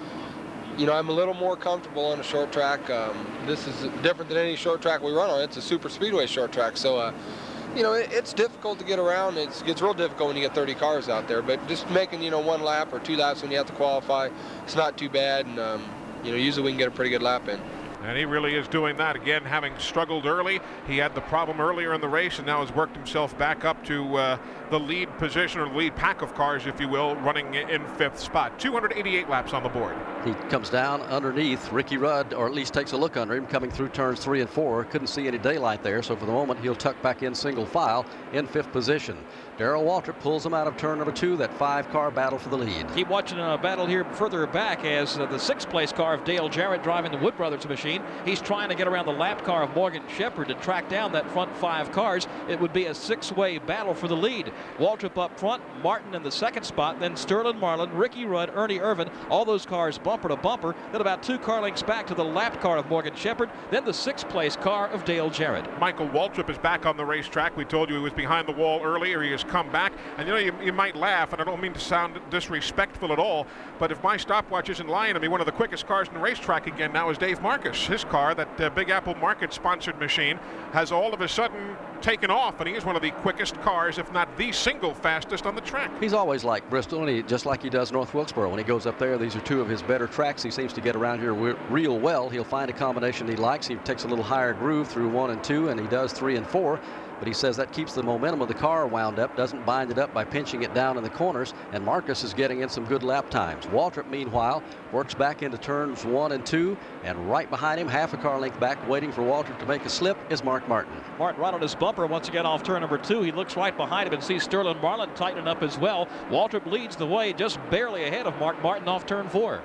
Speaker 34: you know, I'm a little more comfortable on a short track. Um, this is different than any short track we run on. It's a super speedway short track, so. Uh, you know, it, it's difficult to get around. It's, it gets real difficult when you get 30 cars out there. But just making, you know, one lap or two laps when you have to qualify, it's not too bad. And, um, you know, usually we can get a pretty good lap in.
Speaker 4: And he really is doing that again, having struggled early. He had the problem earlier in the race and now has worked himself back up to uh, the lead position or lead pack of cars, if you will, running in fifth spot. 288 laps on the board.
Speaker 3: He comes down underneath Ricky Rudd, or at least takes a look under him, coming through turns three and four. Couldn't see any daylight there, so for the moment he'll tuck back in single file in fifth position. Darrell Waltrip pulls him out of turn number two, that five-car battle for the lead.
Speaker 16: Keep watching a battle here further back as uh, the sixth-place car of Dale Jarrett driving the Wood Brothers machine. He's trying to get around the lap car of Morgan Shepherd to track down that front five cars. It would be a six-way battle for the lead. Waltrip up front, Martin in the second spot, then Sterling Marlin, Ricky Rudd, Ernie Irvan, all those cars bumper to bumper. Then about two car lengths back to the lap car of Morgan Shepherd, then the sixth-place car of Dale Jarrett.
Speaker 4: Michael Waltrip is back on the racetrack. We told you he was behind the wall earlier. He has come back. And you know, you, you might laugh, and I don't mean to sound disrespectful at all, but if my stopwatch isn't lying to me, one of the quickest cars in the racetrack again now is Dave Marcis. His car, that uh, Big Apple Market sponsored machine, has all of a sudden taken off, and he is one of the quickest cars, if not the single fastest on the track.
Speaker 3: He's always like Bristol, and he, just like he does North Wilkesboro. When he goes up there, these are two of his better tracks. He seems to get around here real well. He'll find a combination he likes. He takes a little higher groove through one and two, and he does three and four but he says that keeps the momentum of the car wound up, doesn't bind it up by pinching it down in the corners, and Marcis is getting in some good lap times. Waltrip, meanwhile, works back into turns one and two, and right behind him, half a car length back, waiting for Waltrip to make a slip, is Mark Martin.
Speaker 16: Martin right on his bumper once again off turn number two. He looks right behind him and sees Sterling Marlin tightening up as well. Waltrip leads the way, just barely ahead of Mark Martin off turn four.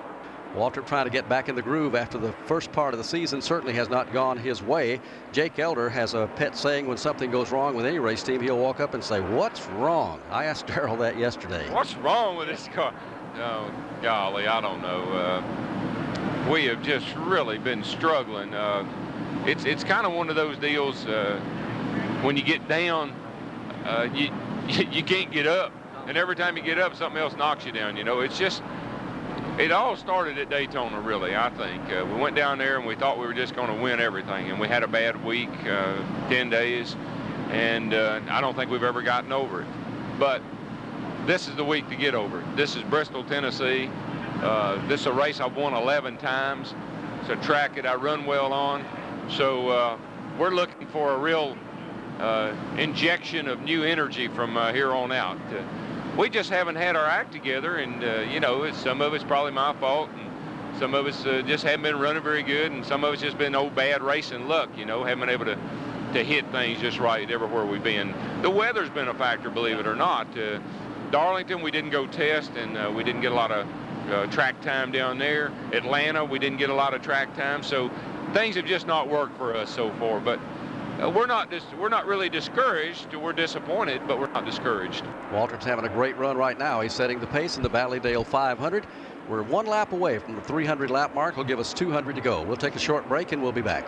Speaker 3: Waltrip trying to get back in the groove after the first part of the season certainly has not gone his way. Jake Elder has a pet saying when something goes wrong with any race team, he'll walk up and say, What's wrong? I asked Darrell that yesterday.
Speaker 25: What's wrong with this car? Oh, golly, I don't know. Uh, we have just really been struggling. Uh, it's it's kind of one of those deals uh, when you get down, uh, you, you can't get up. And every time you get up, something else knocks you down. You know, it's just it all started at Daytona, really, I think. Uh, we went down there and we thought we were just going to win everything, and we had a bad week, uh, 10 days, and uh, I don't think we've ever gotten over it. But this is the week to get over it. This is Bristol, Tennessee. Uh, this is a race I've won 11 times. It's a track that I run well on. So uh, we're looking for a real uh, injection of new energy from here on out we just haven't had our act together, and uh, you know, some of it's probably my fault, and Some of us uh, just haven't been running very good, and some of us just been old bad racing luck, you know, haven't been able to, to hit things just right everywhere we've been. The weather's been a factor, believe it or not. Uh, Darlington, we didn't go test, and uh, we didn't get a lot of uh, track time down there. Atlanta, we didn't get a lot of track time, so things have just not worked for us so far. But uh, we're not we're not really discouraged. We're disappointed, but we're not discouraged.
Speaker 3: Waltrip's having a great run right now. He's setting the pace in the Valleydale 500. We're one lap away from the 300 lap mark. He'll give us 200 to go. We'll take a short break and we'll be back.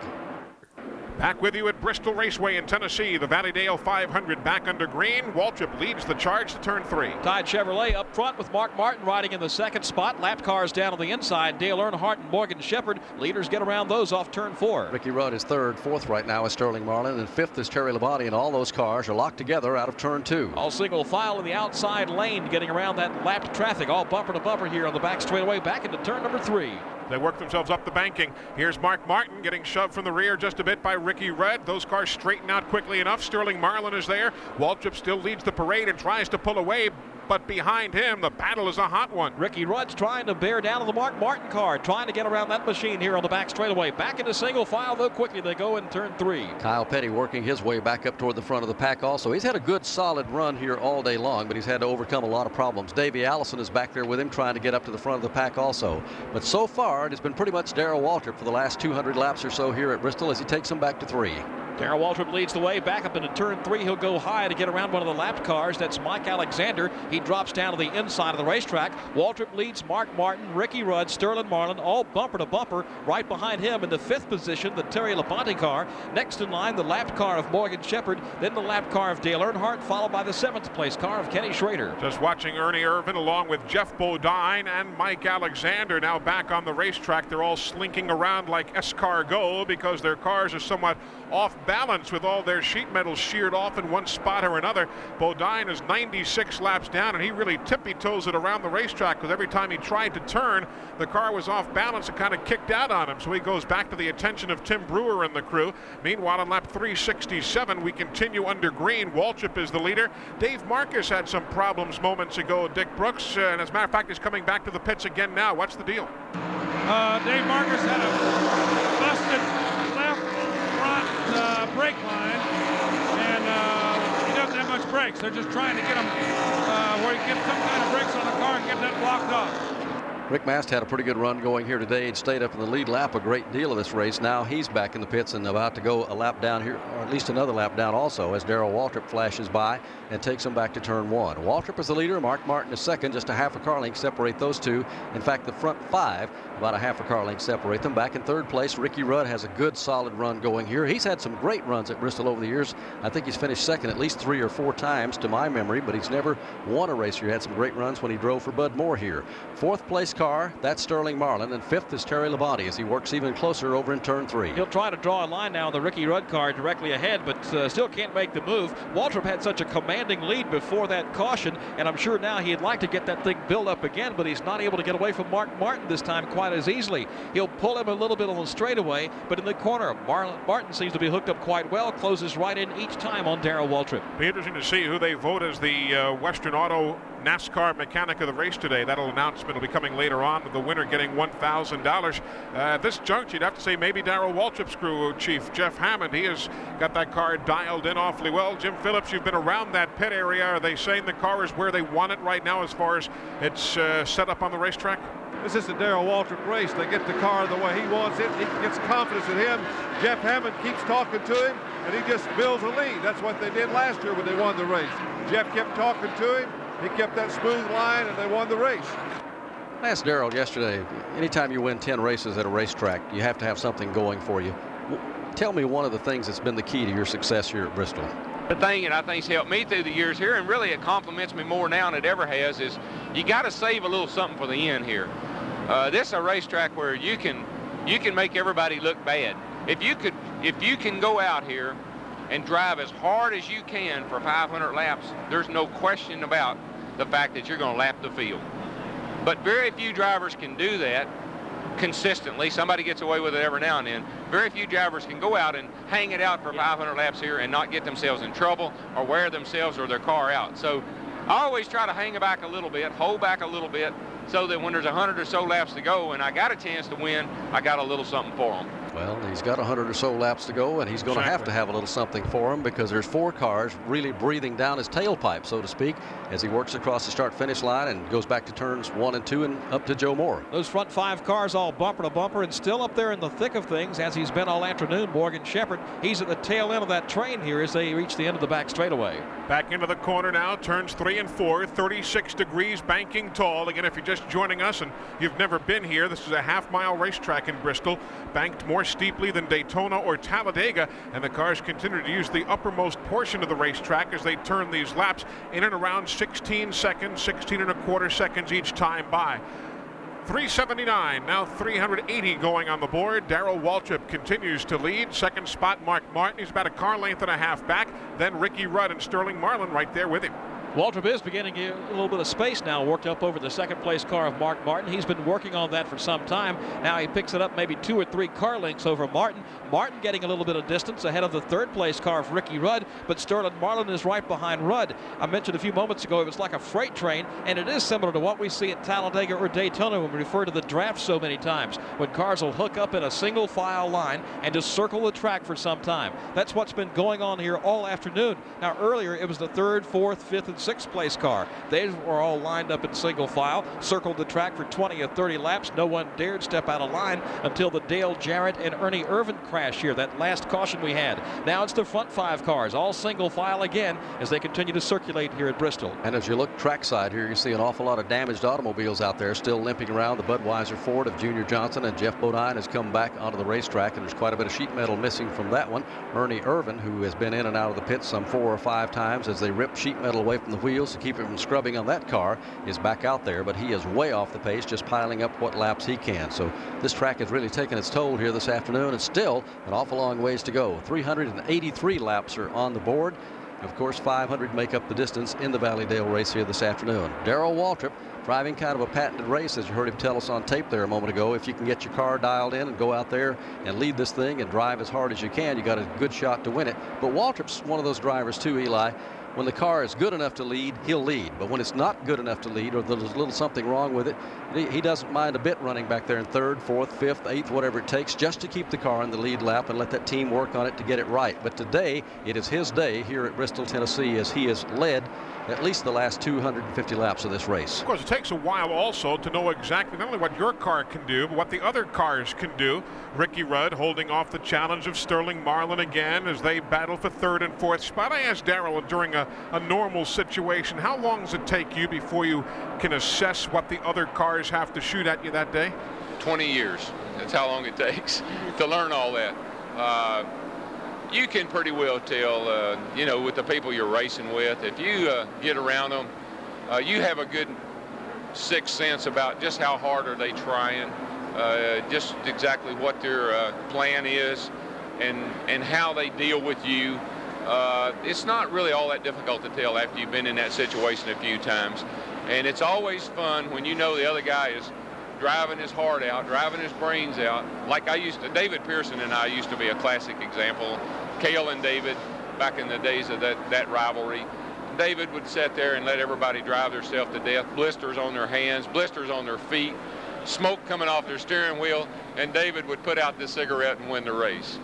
Speaker 4: Back with you at Bristol Raceway in Tennessee. The Valleydale 500 back under green. Waltrip leads the charge to turn three.
Speaker 16: Tide Chevrolet up front with Mark Martin riding in the second spot. Lap cars down on the inside. Dale Earnhardt and Morgan Shepherd. Leaders get around those off turn four.
Speaker 3: Ricky Rudd is third. Fourth right now is Sterling Marlin. And fifth is Terry Labonte. And all those cars are locked together out of turn two.
Speaker 16: All single file in the outside lane getting around that lapped traffic. All bumper to bumper here on the back straightaway back into turn number three.
Speaker 4: They work themselves up the banking. Here's Mark Martin getting shoved from the rear just a bit by Ricky Rudd. Those cars straighten out quickly enough. Sterling Marlin is there. Waltrip still leads the parade and tries to pull away, but behind him, the battle is a hot one.
Speaker 16: Ricky Rudd's trying to bear down on the Mark Martin car, trying to get around that machine here on the back straightaway. Back into single file, though, quickly they go in turn three.
Speaker 3: Kyle Petty working his way back up toward the front of the pack also. He's had a good solid run here all day long, but he's had to overcome a lot of problems. Davey Allison is back there with him trying to get up to the front of the pack also. But so far, it has been pretty much Darrell Waltrip for the last 200 laps or so here at Bristol as he takes them back to three.
Speaker 16: Darrell Waltrip leads the way back up into turn three. He'll go high to get around one of the lap cars. That's Mike Alexander. He drops down to the inside of the racetrack. Waltrip leads Mark Martin, Ricky Rudd, Sterling Marlin, all bumper to bumper. Right behind him in the fifth position, the Terry Labonte car. Next in line, the lap car of Morgan Shepherd. Then the lap car of Dale Earnhardt, followed by the seventh place car of Kenny Schrader.
Speaker 4: Just watching Ernie Irvan along with Geoff Bodine and Mike Alexander now back on the racetrack. They're all slinking around like escargot because their cars are somewhat off balance with all their sheet metal sheared off in one spot or another. Bodine is 96 laps down, and he really tippy toes it around the racetrack because every time he tried to turn, the car was off balance and kind of kicked out on him. So he goes back to the attention of Tim Brewer and the crew. Meanwhile, on lap 367, we continue under green. Waltrip is the leader. Dave Marcis had some problems moments ago. Dick Brooks, uh, and as a matter of fact, is coming back to the pits again now. What's the deal?
Speaker 5: Uh, Dave Marcis had a uh, brake line, and uh, he doesn't have much brakes. They're just trying to get him uh, where he can get some kind of brakes on the car and get that blocked off.
Speaker 3: Rick Mast had a pretty good run going here today and stayed up in the lead lap a great deal of this race. Now he's back in the pits and about to go a lap down here, or at least another lap down also, as Darrell Waltrip flashes by and takes him back to turn one. Waltrip is the leader, Mark Martin is second, just a half a car length separate those two. In fact, the front five, about a half a car length separate them. Back in third place, Ricky Rudd has a good solid run going here. He's had some great runs at Bristol over the years. I think he's finished second at least three or four times to my memory, but he's never won a race here. He had some great runs when he drove for Bud Moore here. Fourth place car, that's Sterling Marlin, and fifth is Terry Labonte as he works even closer over in turn three.
Speaker 16: He'll try to draw a line now on the Ricky Rudd car directly ahead, but uh, still can't make the move. Waltrip had such a commanding lead before that caution, and I'm sure now he'd like to get that thing built up again, but he's not able to get away from Mark Martin this time quite as easily. He'll pull him a little bit on the straightaway, but in the corner, Martin seems to be hooked up quite well, closes right in each time on Darrell Waltrip.
Speaker 4: Be interesting to see who they vote as the uh, Western Auto NASCAR mechanic of the race today. That'll announcement will be coming later on. With the winner getting $1,000. Uh, at this juncture, you'd have to say maybe Darrell Waltrip's crew chief, Jeff Hammond. He has got that car dialed in awfully well. Jim Phillips, you've been around that pit area. Are they saying the car is where they want it right now as far as it's uh, set up on the racetrack?
Speaker 7: This is the Darrell Waltrip race. They get the car the way he wants it. He gets confidence in him. Jeff Hammond keeps talking to him, and he just builds a lead. That's what they did last year when they won the race. Jeff kept talking to him. He kept that smooth line, and they won the race.
Speaker 3: I asked Darrell yesterday, anytime you win 10 races at a racetrack, you have to have something going for you. Tell me one of the things that's been the key to your success here at Bristol.
Speaker 25: The thing that I think's helped me through the years here, and really it compliments me more now than it ever has, is you got to save a little something for the end here. Uh, this is a racetrack where you can you can make everybody look bad. If you could if you can go out here and drive as hard as you can for 500 laps, there's no question about the fact that you're going to lap the field. But very few drivers can do that consistently. Somebody gets away with it every now and then. Very few drivers can go out and hang it out for 500 laps here and not get themselves in trouble or wear themselves or their car out. So I always try to hang back a little bit, hold back a little bit, so that when there's 100 or so laps to go and I got a chance to win, I got a little something for them.
Speaker 3: Well, he's got 100 or so laps to go, and he's going to have to have a little something for him because there's four cars really breathing down his tailpipe, so to speak, as he works across the start-finish line and goes back to turns one and two and up to Joe Moore.
Speaker 16: Those front five cars all bumper to bumper and still up there in the thick of things as he's been all afternoon. Morgan Shepherd, he's at the tail end of that train here as they reach the end of the back straightaway.
Speaker 4: Back into the corner now, turns three and four, 36 degrees, banking tall. Again, if you're just joining us and you've never been here, this is a half mile racetrack in Bristol, banked more steeply than Daytona or Talladega, and the cars continue to use the uppermost portion of the racetrack as they turn these laps in and around 16 seconds, 16 and a quarter seconds each time by. 379, now 380 going on the board. Darrell Waltrip continues to lead. Second spot, Mark Martin. He's about a car length and a half back. Then Ricky Rudd and Sterling Marlin right there with him.
Speaker 16: Waltrip is beginning to get a little bit of space now, worked up over the second place car of Mark Martin. He's been working on that for some time. Now he picks it up maybe two or three car lengths over Martin. Martin getting a little bit of distance ahead of the third place car of Ricky Rudd, but Sterling Marlin is right behind Rudd. I mentioned a few moments ago it was like a freight train, and it is similar to what we see at Talladega or Daytona when we refer to the draft so many times, when cars will hook up in a single file line and just circle the track for some time. That's what's been going on here all afternoon. Now earlier it was the third, fourth, fifth, and sixth place car. They were all lined up in single file, circled the track for 20 or 30 laps. No one dared step out of line until the Dale Jarrett and Ernie Irvan crash here, that last caution we had. Now it's the front five cars, all single file again as they continue to circulate here at Bristol.
Speaker 3: And as you look trackside here, you see an awful lot of damaged automobiles out there still limping around. The Budweiser Ford of Junior Johnson and Geoff Bodine has come back onto the racetrack, and there's quite a bit of sheet metal missing from that one. Ernie Irvan, who has been in and out of the pits some four or five times as they rip sheet metal away the wheels to keep it from scrubbing on that car, is back out there, but he is way off the pace, just piling up what laps he can. So this track has really taken its toll here this afternoon, and still an awful long ways to go. 383 laps are on the board. Of course, 500 make up the distance in the Valleydale race here this afternoon. Darrell Waltrip driving kind of a patented race, as you heard him tell us on tape there a moment ago. If you can get your car dialed in and go out there and lead this thing and drive as hard as you can, you got a good shot to win it. But Waltrip's one of those drivers too, Eli. When the car is good enough to lead, he'll lead. But when it's not good enough to lead or there's a little something wrong with it, he doesn't mind a bit running back there in third, fourth, fifth, eighth, whatever it takes, just to keep the car in the lead lap and let that team work on it to get it right. But today, it is his day here at Bristol, Tennessee, as he is led at least the last 250 laps of this race.
Speaker 4: Of course, it takes a while also to know exactly not only what your car can do, but what the other cars can do. Ricky Rudd holding off the challenge of Sterling Marlin again as they battle for third and fourth spot. I asked Darrell during a, a normal situation, how long does it take you before you can assess what the other cars have to shoot at you that day?
Speaker 25: 20 years. That's how long it takes to learn all that. Uh, you can pretty well tell, uh, you know, with the people you're racing with, if you uh, get around them, uh, you have a good sixth sense about just how hard are they trying, uh, just exactly what their uh, plan is, and and how they deal with you. Uh, it's not really all that difficult to tell after you've been in that situation a few times, and it's always fun when you know the other guy is driving his heart out, driving his brains out. Like I used to, David Pearson and I used to be a classic example. Cale and David, back in the days of that, that rivalry. David would sit there and let everybody drive themselves to death, blisters on their hands, blisters on their feet, smoke coming off their steering wheel, and David would put out the cigarette and win the race.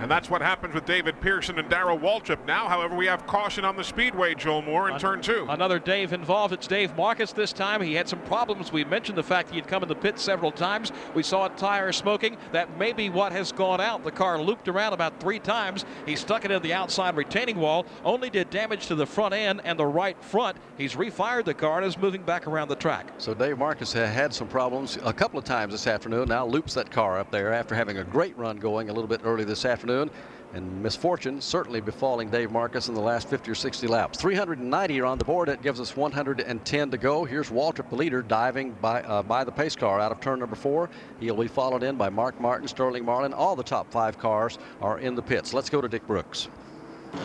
Speaker 4: And that's what happens with David Pearson and Darrell Waltrip. Now, however, we have caution on the speedway, Joe Moore, in An turn two.
Speaker 16: Another Dave involved. It's Dave Marcis this time. He had some problems. We mentioned the fact he had come in the pit several times. We saw a tire smoking. That may be what has gone out. The car looped around about three times. He stuck it in the outside retaining wall, only did damage to the front end and the right front. He's refired the car and is moving back around the track.
Speaker 3: So Dave Marcis had some problems a couple of times this afternoon. Now loops that car up there after having a great run going a little bit early this afternoon afternoon. And misfortune certainly befalling Dave Marcis in the last 50 or 60 laps. 390 are on the board. It gives us 110 to go. Here's Waltrip, leader, diving by, uh, by the pace car out of turn number four. He'll be followed in by Mark Martin, Sterling Marlin. All the top five cars are in the pits. Let's go to Dick Brooks.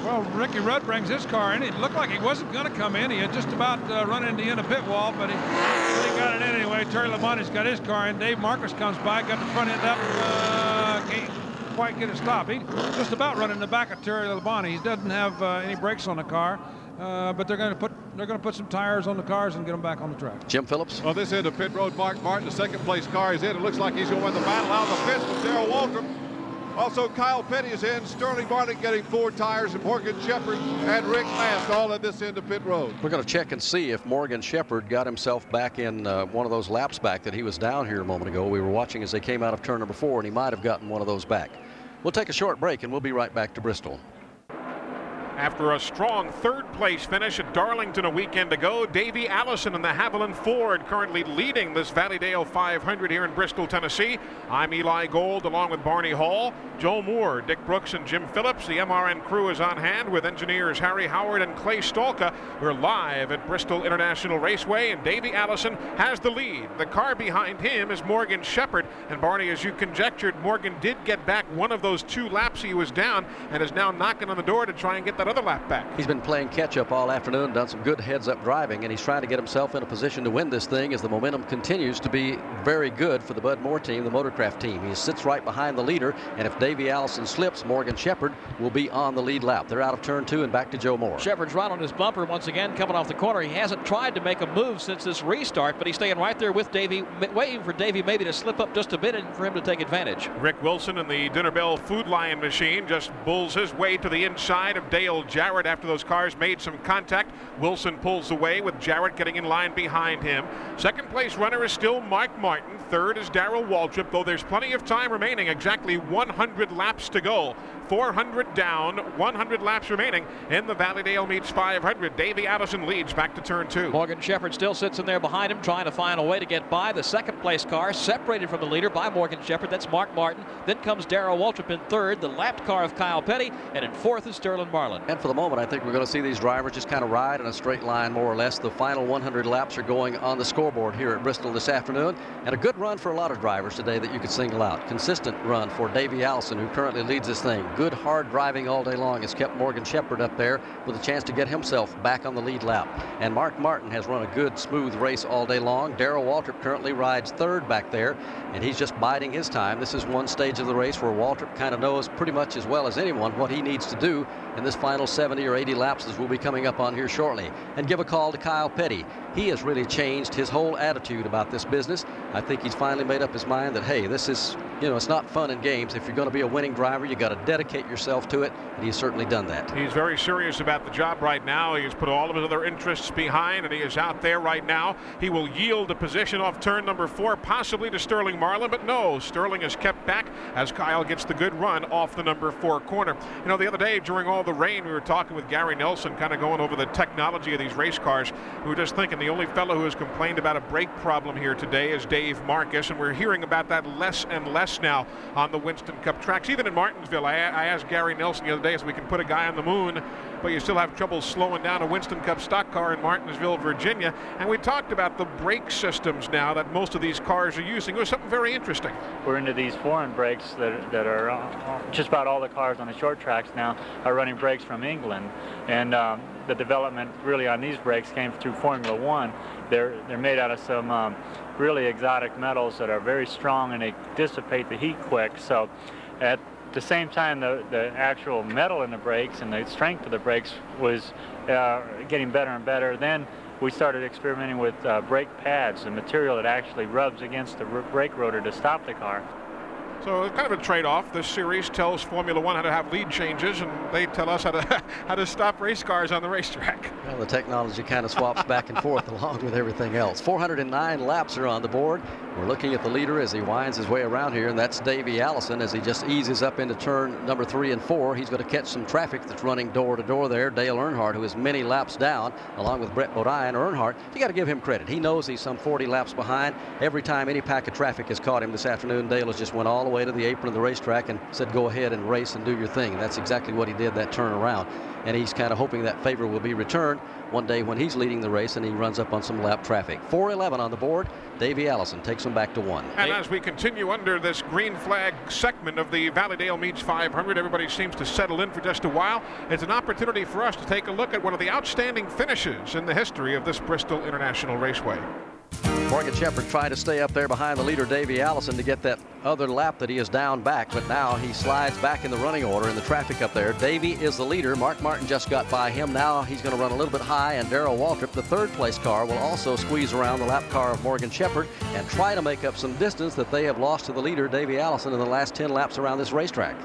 Speaker 5: Well, Ricky Rudd brings his car in. It looked like he wasn't going to come in. He had just about uh, run into the end of pit wall, but he, he got it in anyway. Terry Labonte's got his car in. Dave Marcis comes by, got the front end up. Uh, quite get a stop. He just about running the back of Terry Labonte. He doesn't have uh, any brakes on the car. uh, but they're going to put they're going to put some tires on the cars and get them back on the track.
Speaker 3: Jim Phillips.
Speaker 7: On this end of pit road, Mark Martin, the second place car is in. It looks like he's going to win the battle out of the pits with Darrell Waltrip. Also, Kyle Petty is in. Sterling Marlin getting four tires, and Morgan Shepherd and Rick Mast all at this end of pit road.
Speaker 3: We're going to check and see if Morgan Shepherd got himself back in uh, one of those laps back that he was down here a moment ago. We were watching as they came out of turn number four, and he might have gotten one of those back. We'll take a short break, and we'll be right back to Bristol.
Speaker 4: After a strong third place finish at Darlington a weekend ago, Davey Allison and the Havoline Ford currently leading this Valleydale 500 here in Bristol, Tennessee. I'm Eli Gold along with Barney Hall, Joe Moore, Dick Brooks, and Jim Phillips. The MRN crew is on hand with engineers Harry Howard and Clay Stalka. We're live at Bristol International Raceway, and Davey Allison has the lead. The car behind him is Morgan Shepherd. And Barney, as you conjectured, Morgan did get back one of those two laps he was down and is now knocking on the door to try and get that other lap back.
Speaker 3: He's been playing catch up all afternoon, done some good heads up driving, and he's trying to get himself in a position to win this thing as the momentum continues to be very good for the Bud Moore team, the Motorcraft team. He sits right behind the leader, and if Davey Allison slips, Morgan Shepherd will be on the lead lap. They're out of turn two and back to Joe Moore.
Speaker 16: Shepherd's right on his bumper once again, coming off the corner. He hasn't tried to make a move since this restart, but he's staying right there with Davey, waiting for Davey maybe to slip up just a bit and for him to take advantage.
Speaker 4: Rick Wilson and the Dinner Bell Food Lion machine just bulls his way to the inside of Dale Jarrett after those cars made some contact. Wilson pulls away with Jarrett getting in line behind him. Second place runner is still Mike Martin. Third is Darrell Waltrip, though there's plenty of time remaining, exactly 100 laps to go. 400 down, 100 laps remaining in the Valleydale Meats 500. Davey Allison leads back to turn two.
Speaker 16: Morgan Shepherd still sits in there behind him, trying to find a way to get by the second place car, separated from the leader by Morgan Shepherd. That's Mark Martin. Then comes Darrell Waltrip in third, the lapped car of Kyle Petty, and in fourth is Sterling Marlin.
Speaker 3: And for the moment, I think we're going to see these drivers just kind of ride in a straight line, more or less. The final 100 laps are going on the scoreboard here at Bristol this afternoon. And a good run for a lot of drivers today that you could single out. Consistent run for Davey Allison, who currently leads this thing. Good, hard driving all day long has kept Morgan Shepherd up there with a chance to get himself back on the lead lap. And Mark Martin has run a good, smooth race all day long. Darrell Waltrip currently rides third back there, and he's just biding his time. This is one stage of the race where Waltrip kind of knows pretty much as well as anyone what he needs to do in this final 70 or 80 lapses we'll be coming up on here shortly. And give a call to Kyle Petty. He has really changed his whole attitude about this business. I think he's finally made up his mind that, hey, this is, you know, it's not fun and games. If you're going to be a winning driver, you got to dedicate yourself to it, and he's certainly done that.
Speaker 4: He's very serious about the job right now. He has put all of his other interests behind, and he is out there right now. He will yield a position off turn number four, possibly to Sterling Marlin, but no, Sterling is kept back as Kyle gets the good run off the number four corner. You know, the other day during all the rain, we were talking with Gary Nelson, kind of going over the technology of these race cars. We were just thinking the only fellow who has complained about a brake problem here today is Dave Marcis, and we're hearing about that less and less now on the Winston Cup tracks. Even in Martinsville, I, I asked Gary Nelson the other day if we can put a guy on the moon, but you still have trouble slowing down a Winston Cup stock car in Martinsville, Virginia. And we talked about the brake systems now that most of these cars are using. It was something very interesting.
Speaker 35: We're into these foreign brakes that, that are uh, just about all the cars on the short tracks now are running brakes from England. And um, the development really on these brakes came through Formula One. They're, they're made out of some um, really exotic metals that are very strong and they dissipate the heat quick. So at the same time, the, the actual metal in the brakes and the strength of the brakes was uh, getting better and better. Then we started experimenting with uh, brake pads, the material that actually rubs against the brake rotor to stop the car.
Speaker 4: So kind of a trade-off. This series tells Formula One how to have lead changes, and they tell us how to how to stop race cars on the racetrack.
Speaker 3: Well, the technology kind of swaps back and forth along with everything else. 409 laps are on the board. We're looking at the leader as he winds his way around here, and that's Davey Allison as he just eases up into turn number three and four. He's going to catch some traffic that's running door to door there. Dale Earnhardt, who is many laps down, along with Brett Bodine. Earnhardt, you got to give him credit. He knows he's some 40 laps behind. Every time any pack of traffic has caught him this afternoon, Dale has just went all the way to the apron of the racetrack and said, go ahead and race and do your thing. And that's exactly what he did that turn around. And he's kind of hoping that favor will be returned one day when he's leading the race and he runs up on some lap traffic. 411 on the board. Davey Allison takes him back to one.
Speaker 4: And as we continue under this green flag segment of the Valleydale Meats 500, everybody seems to settle in for just a while. It's an opportunity for us to take a look at one of the outstanding finishes in the history of this Bristol International Raceway.
Speaker 3: Morgan Shepherd tried to stay up there behind the leader, Davey Allison, to get that other lap that he is down back, but now he slides back in the running order in the traffic up there. Davey is the leader. Mark Martin just got by him. Now he's going to run a little bit high, and Darrell Waltrip, the third place car, will also squeeze around the lap car of Morgan Shepherd and try to make up some distance that they have lost to the leader, Davey Allison, in the last 10 laps around this racetrack.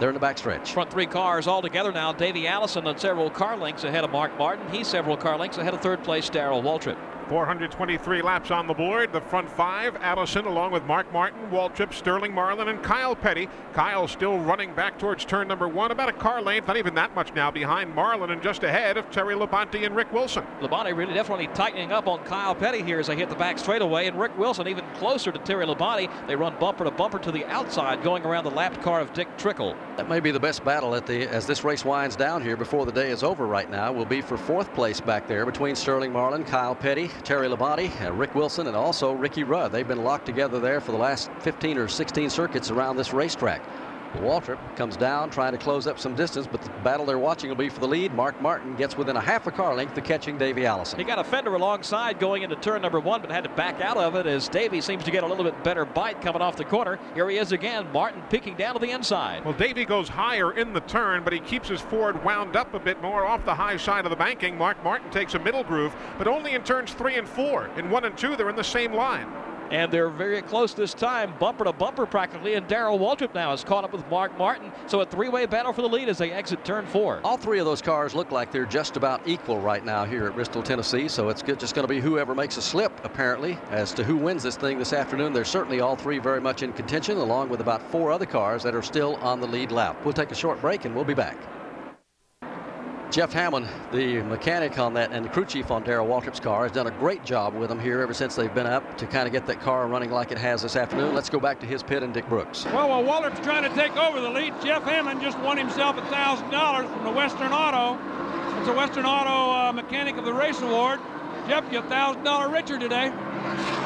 Speaker 3: They're in the backstretch.
Speaker 16: Front three cars all together now. Davey Allison on several car lengths ahead of Mark Martin. He's several car lengths ahead of third place Darrell Waltrip.
Speaker 4: 423 laps on the board. The front five, Allison along with Mark Martin, Waltrip, Sterling Marlin, and Kyle Petty. Kyle still running back towards turn number one, about a car length, not even that much now, behind Marlin and just ahead of Terry Labonte and Rick Wilson.
Speaker 16: Labonte really definitely tightening up on Kyle Petty here as they hit the back straightaway, and Rick Wilson even closer to Terry Labonte. They run bumper to bumper to the outside, going around the lapped car of Dick Trickle.
Speaker 3: That may be the best battle at the as this race winds down here before the day is over right now. Will be for fourth place back there between Sterling Marlin, Kyle Petty, Terry Labonte, uh, Rick Wilson, and also Ricky Rudd. They've been locked together there for the last 15 or 16 circuits around this racetrack. Waltrip comes down trying to close up some distance, but the battle they're watching will be for the lead. Mark Martin gets within a half a car length of catching Davey Allison.
Speaker 16: He got a fender alongside going into turn number one, but had to back out of it as Davey seems to get a little bit better bite coming off the corner. Here he is again, Martin peeking down to the inside.
Speaker 4: Well, Davey goes higher in the turn, but he keeps his Ford wound up a bit more off the high side of the banking. Mark Martin takes a middle groove, but only in turns three and four. In one and two, they're in the same line.
Speaker 16: And they're very close this time, bumper to bumper practically. And Darrell Waltrip now is caught up with Mark Martin. So a three-way battle for the lead as they exit turn four.
Speaker 3: All three of those cars look like they're just about equal right now here at Bristol, Tennessee. So it's just going to be whoever makes a slip, apparently, as to who wins this thing this afternoon. They're certainly all three very much in contention, along with about four other cars that are still on the lead lap. We'll take a short break and we'll be back. Jeff Hammond, the mechanic on that and the crew chief on Darrell Waltrip's car, has done a great job with them here ever since they've been up to kind of get that car running like it has this afternoon. Let's go back to his pit and Dick Brooks.
Speaker 5: Well, while Waltrip's trying to take over the lead, Jeff Hammond just won himself $1,000 from the Western Auto. It's a Western Auto uh, Mechanic of the Race Award. Jeff, you're $1,000 richer today.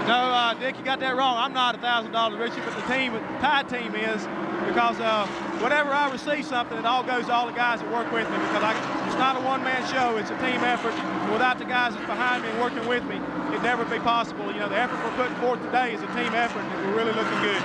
Speaker 32: No, uh, Dick, you got that wrong. I'm not $1,000 richer, but the team, the Tide team is because uh, whenever I receive something, it all goes to all the guys that work with me because I, it's not a one-man show. It's a team effort. Without the guys that's behind me and working with me, it'd never be possible. You know, the effort we're putting forth today is a team effort, and we're really looking good.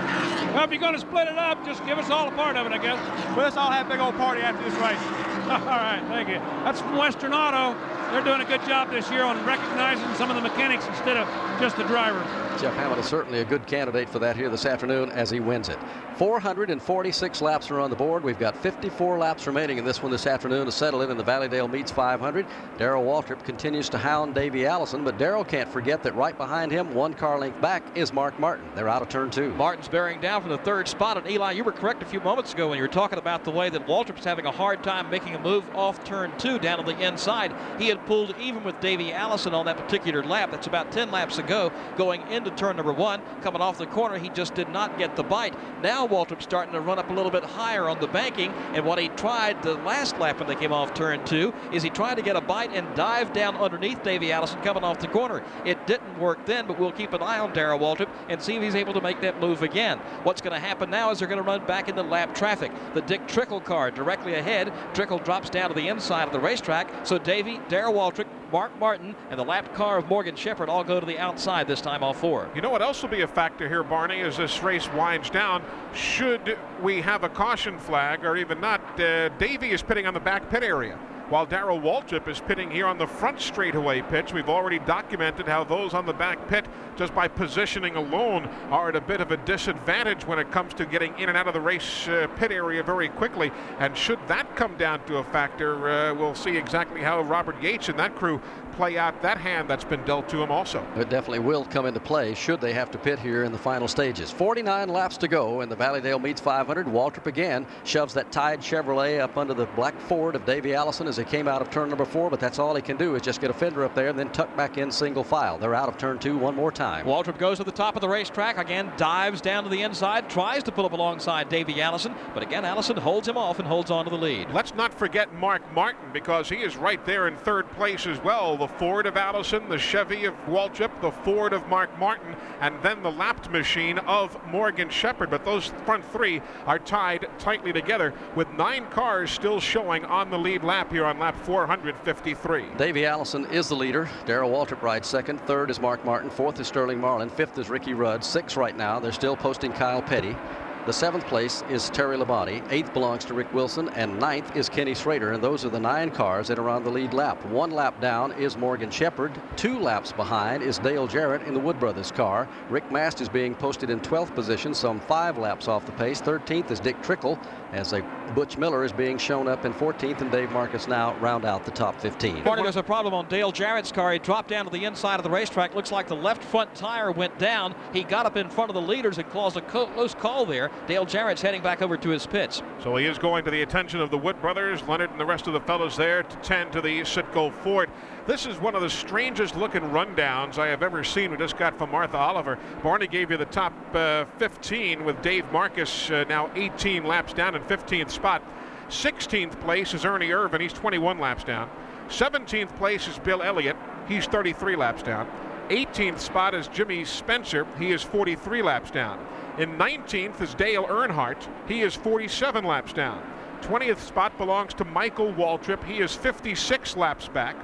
Speaker 5: Well, if you're going to split it up, just give us all a part of it, I guess.
Speaker 32: Well, let's all have a big old party after this race.
Speaker 5: all right, thank you. That's from Western Auto. They're doing a good job this year on recognizing some of the mechanics instead of just the drivers.
Speaker 3: Jeff Hammond is certainly a good candidate for that here this afternoon as he wins it. 446 laps are on the board. We've got 54 laps remaining in this one this afternoon to settle it in the Valleydale Meats 500. Darrell Waltrip continues to hound Davey Allison, but Darrell can't forget that right behind him, one car length back, is Mark Martin. They're out of turn two.
Speaker 16: Martin's bearing down from the third spot. And Eli, you were correct a few moments ago when you were talking about the way that Waltrip's having a hard time making a move off turn two down on the inside. He had pulled even with Davey Allison on that particular lap. That's about 10 laps ago going into turn number one. Coming off the corner, he just did not get the bite. Now Waltrip's starting to run up a little bit higher on the banking. And what he tried the last lap when they came off turn two is he tried to get a bite and dive down underneath Davey Allison coming off the corner. It didn't work then, but we'll keep an eye on Darrell Waltrip and see if he's able to make that move again. What's going to happen now is they're going to run back into lap traffic. The Dick Trickle car directly ahead. Trickle drops down to the inside of the racetrack. So Davey, Darrell Waltrip, Mark Martin, and the lap car of Morgan Shepherd all go to the outside this time, all four.
Speaker 4: You know what else will be a factor here, Barney, as this race winds down? Should we have a caution flag or even not, uh, Davey is pitting on the back pit area. While Darrell Waltrip is pitting here on the front straightaway pitch, we've already documented how those on the back pit, just by positioning alone, are at a bit of a disadvantage when it comes to getting in and out of the race uh, pit area very quickly. And should that come down to a factor, uh, we'll see exactly how Robert Yates and that crew play out that hand that's been dealt to him also.
Speaker 3: It definitely will come into play should they have to pit here in the final stages. 49 laps to go in the Valleydale Meats 500. Waltrip again shoves that Tide Chevrolet up under the black Ford of Davey Allison as they came out of turn number four, but that's all he can do is just get a fender up there and then tuck back in single file. They're out of turn two one more time.
Speaker 16: Waltrip goes to the top of the racetrack again, dives down to the inside, tries to pull up alongside Davey Allison, but again Allison holds him off and holds on to the lead.
Speaker 4: Let's not forget Mark Martin because he is right there in third place as well. The the Ford of Allison, the Chevy of Waltrip, the Ford of Mark Martin, and then the lapped machine of Morgan Shepherd. But those front three are tied tightly together with nine cars still showing on the lead lap here on lap 453.
Speaker 3: Davey Allison is the leader. Darrell Waltrip rides second. Third is Mark Martin. Fourth is Sterling Marlin. Fifth is Ricky Rudd. Six right now. They're still posting Kyle Petty. The seventh place is Terry Labonte. Eighth belongs to Rick Wilson. And ninth is Kenny Schrader. And those are the nine cars that are on the lead lap. One lap down is Morgan Shepherd. Two laps behind is Dale Jarrett in the Wood Brothers car. Rick Mast is being posted in 12th position, some five laps off the pace. 13th is Dick Trickle as a Butch Miller is being shown up in 14th. And Dave Marcis now round out the top 15.
Speaker 16: Barney, there's a problem on Dale Jarrett's car. He dropped down to the inside of the racetrack. Looks like the left front tire went down. He got up in front of the leaders and caused a close call there. Dale Jarrett's heading back over to his pits.
Speaker 4: So he is going to the attention of the Wood brothers, Leonard and the rest of the fellows there to tend to the Citgo Ford. This is one of the strangest looking rundowns I have ever seen. We just got from Martha Oliver. Barney gave you the top uh, 15 with Dave Marcis uh, now 18 laps down in 15th spot. 16th place is Ernie Irvan. He's 21 laps down. 17th place is Bill Elliott. He's 33 laps down. 18th spot is Jimmy Spencer. He is 43 laps down. In 19th is Dale Earnhardt. He is 47 laps down. 20th spot belongs to Michael Waltrip. He is 56 laps back.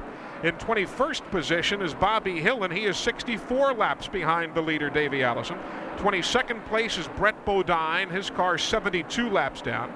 Speaker 4: In 21st position is Bobby Hill, and he is 64 laps behind the leader, Davey Allison. 22nd place is Brett Bodine. His car 72 laps down.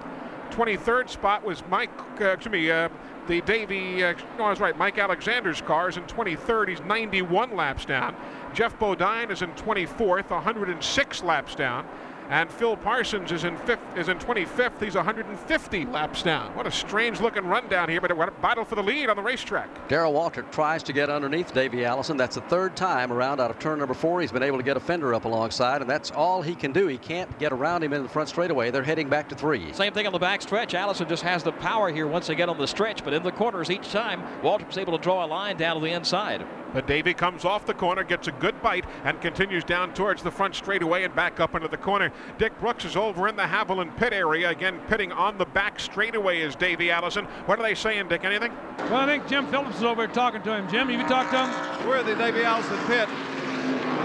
Speaker 4: 23rd spot was Mike, uh, excuse me, uh, the Davey, uh, no, I was right, Mike Alexander's cars in 23rd. He's 91 laps down. Geoff Bodine is in 24th, 106 laps down. And Phil Parsons is in fifth, is in 25th. He's 150 laps down. What a strange looking run down here, but a battle for the lead on the racetrack.
Speaker 3: Darrell Waltrip tries to get underneath Davey Allison. That's the third time around out of turn number four. He's been able to get a fender up alongside, and that's all he can do. He can't get around him in the front straightaway. They're heading back to three.
Speaker 16: Same thing on the back stretch. Allison just has the power here once they get on the stretch, but in the corners each time, Waltrip's able to draw a line down to the inside.
Speaker 4: But Davey comes off the corner, gets a good bite, and continues down towards the front straightaway and back up into the corner. Dick Brooks is over in the Havoline pit area. Again, pitting on the back straightaway is Davey Allison. What are they saying, Dick? Anything?
Speaker 5: Well, I think Jim Phillips is over here talking to him. Jim, have you talked to him?
Speaker 7: We're at the Davey Allison pit.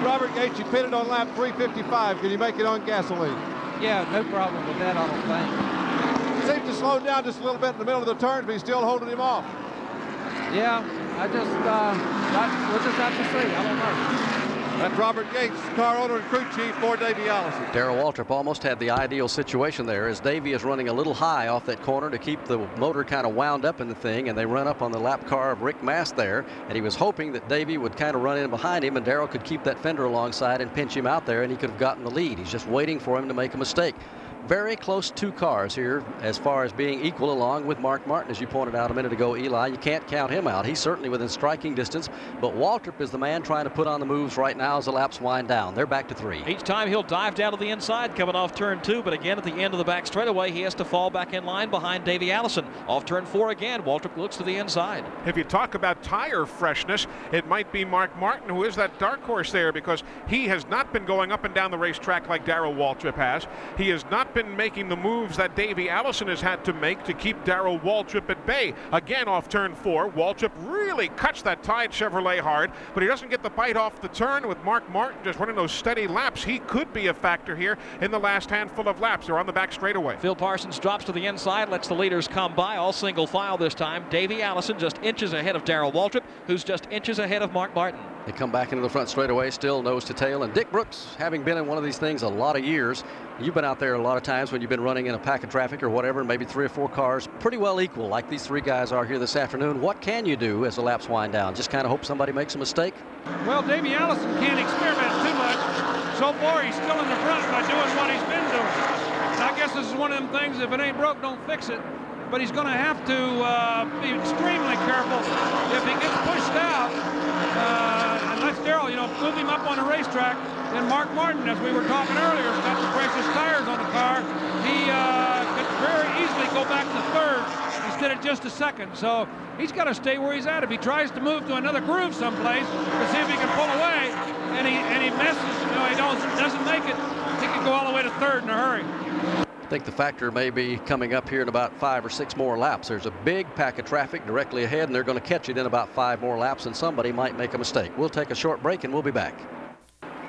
Speaker 7: Robert Yates, you pitted on lap 355. Can you make it on gasoline?
Speaker 36: Yeah, no problem with that, I don't
Speaker 7: think. Seems to slow down just a little bit in the middle of the turn, but he's still holding him off.
Speaker 36: Yeah, I just, uh, we'll just have to see. I don't know.
Speaker 7: That's Robert Yates, car owner and crew chief for Davey Allison.
Speaker 3: Darrell Waltrip almost had the ideal situation there as Davey is running a little high off that corner to keep the motor kind of wound up in the thing, and they run up on the lap car of Rick Mast there, and he was hoping that Davey would kind of run in behind him, and Darrell could keep that fender alongside and pinch him out there, and he could have gotten the lead. He's just waiting for him to make a mistake very close two cars here as far as being equal along with Mark Martin as you pointed out a minute ago Eli. You can't count him out. He's certainly within striking distance but Waltrip is the man trying to put on the moves right now as the laps wind down. They're back to three.
Speaker 16: Each time he'll dive down to the inside coming off turn two but again at the end of the back straightaway he has to fall back in line behind Davey Allison. Off turn four again Waltrip looks to the inside.
Speaker 4: If you talk about tire freshness it might be Mark Martin who is that dark horse there because he has not been going up and down the racetrack like Darrell Waltrip has. He has not been making the moves that Davey Allison has had to make to keep Darrell Waltrip at bay. Again, off turn four, Waltrip really cuts that Tide Chevrolet hard, but he doesn't get the bite off the turn with Mark Martin just running those steady laps. He could be a factor here in the last handful of laps. They're on the back straightaway.
Speaker 16: Phil Parsons drops to the inside, lets the leaders come by, all single file this time. Davey Allison just inches ahead of Darrell Waltrip, who's just inches ahead of Mark Martin.
Speaker 3: They come back into the front straight away, still nose to tail. And Dick Brooks, having been in one of these things a lot of years, you've been out there a lot of times when you've been running in a pack of traffic or whatever, maybe three or four cars, pretty well equal, like these three guys are here this afternoon. What can you do as the laps wind down? Just kind of hope somebody makes a mistake?
Speaker 5: Well, Davey Allison can't experiment too much. So far, he's still in the front by doing what he's been doing. And I guess this is one of them things, if it ain't broke, don't fix it but he's going to have to uh, be extremely careful if he gets pushed out. Uh, and Darrell, you know, move him up on the racetrack. And Mark Martin, as we were talking earlier, got the precious tires on the car. He uh, could very easily go back to third instead of just a second. So he's got to stay where he's at. If he tries to move to another groove someplace to see if he can pull away, and he and he messes, you know, he doesn't doesn't make it, he can go all the way to third in a hurry.
Speaker 3: Think the factor may be coming up here in about five or six more laps. There's a big pack of traffic directly ahead, and they're going to catch it in about five more laps, and somebody might make a mistake. We'll take a short break, and we'll be back.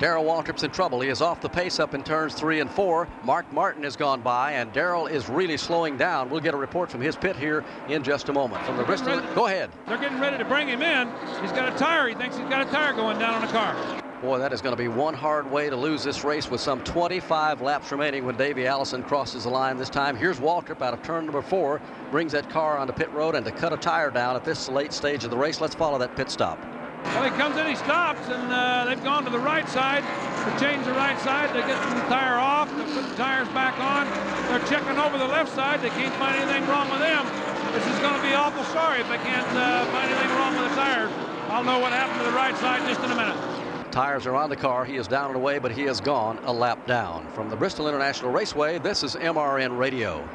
Speaker 3: Darrell Waltrip's in trouble. He is off the pace up in turns three and four. Mark Martin has gone by, and Darrell is really slowing down. We'll get a report from his pit here in just a moment. From the Bristol,
Speaker 5: ready.
Speaker 3: go ahead.
Speaker 5: They're getting ready to bring him in. He's got a tire. He thinks he's got a tire going down on the car.
Speaker 3: Boy, that is going to be one hard way to lose this race with some 25 laps remaining when Davey Allison crosses the line this time. Here's Waltrip out of turn number four, brings that car onto pit road and to cut a tire down at this late stage of the race. Let's follow that pit stop.
Speaker 5: Well, he comes in, he stops, and uh, they've gone to the right side to change the right side. They get the tire off, they put the tires back on. They're checking over the left side. They can't find anything wrong with them. This is going to be awful sorry if they can't uh, find anything wrong with the tires. I'll know what happened to the right side just in a minute.
Speaker 3: Tires are on the car. He is down and away, but he has gone a lap down. From the Bristol International Raceway, this is MRN Radio.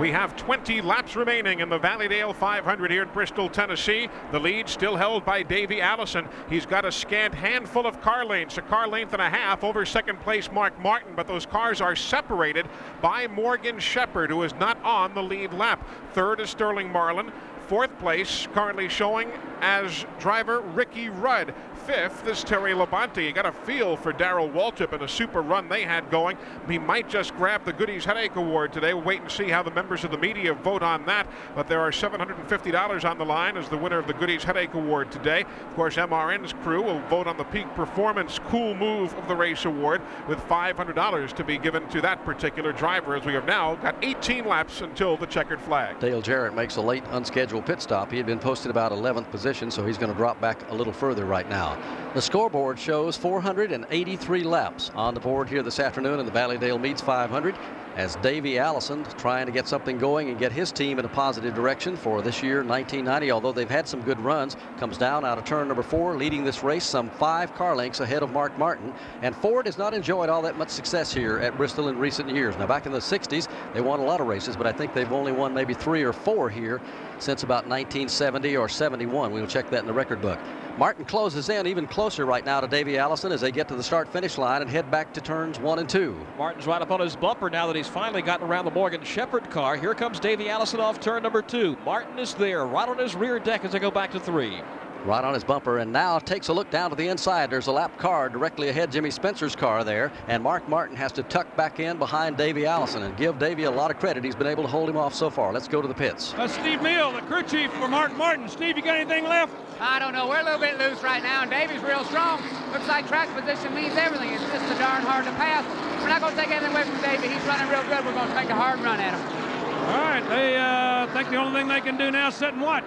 Speaker 4: We have 20 laps remaining in the Valleydale 500 here in Bristol, Tennessee. The lead still held by Davey Allison. He's got a scant handful of car lanes, a car length and a half over second place Mark Martin, but those cars are separated by Morgan Shepherd, who is not on the lead lap. Third is Sterling Marlin. Fourth place currently showing as driver Ricky Rudd. Fifth is Terry Labonte. You got a feel for Darrell Waltrip and a super run they had going. He might just grab the Goody's Headache Award today. We'll wait and see how the members of the media vote on that. But there are $750 on the line as the winner of the Goody's Headache Award today. Of course, MRN's crew will vote on the Peak Performance Cool Move of the Race Award with $500 to be given to that particular driver as we have now got 18 laps until the checkered flag.
Speaker 3: Dale Jarrett makes a late unscheduled pit stop. He had been posted about 11th position, so he's going to drop back a little further right now. The scoreboard shows 483 laps on the board here this afternoon in the Valleydale Meats 500 as Davey Allison trying to get something going and get his team in a positive direction for this year 1990 although they've had some good runs comes down out of turn number four leading this race some five car lengths ahead of Mark Martin. And Ford has not enjoyed all that much success here at Bristol in recent years. Now back in the 60s they won a lot of races but I think they've only won maybe three or four here since about 1970 or 71 we'll check that in the record book Martin closes in even closer right now to Davey Allison as they get to the start finish line and head back to turns one and two.
Speaker 16: Martin's right up on his bumper now that he's finally gotten around the Morgan Shepherd car. Here comes Davey Allison off turn number two. Martin is there, right on his rear deck as they go back to three.
Speaker 3: Right on his bumper, and now takes a look down to the inside. There's a lap car directly ahead, Jimmy Spencer's car there, and Mark Martin has to tuck back in behind Davey Allison and give Davey a lot of credit. He's been able to hold him off so far. Let's go to the pits.
Speaker 5: That's Steve Hmiel, the crew chief for Mark Martin. Steve, you got anything left?
Speaker 37: I don't know. We're a little bit loose right now, and Davey's real strong. Looks like track position means everything. It's just a darn hard to pass. We're not going to take anything away from Davey. He's running real good. We're going to make a hard run at him.
Speaker 5: All right, they uh, think the only thing they can do now is sit and watch.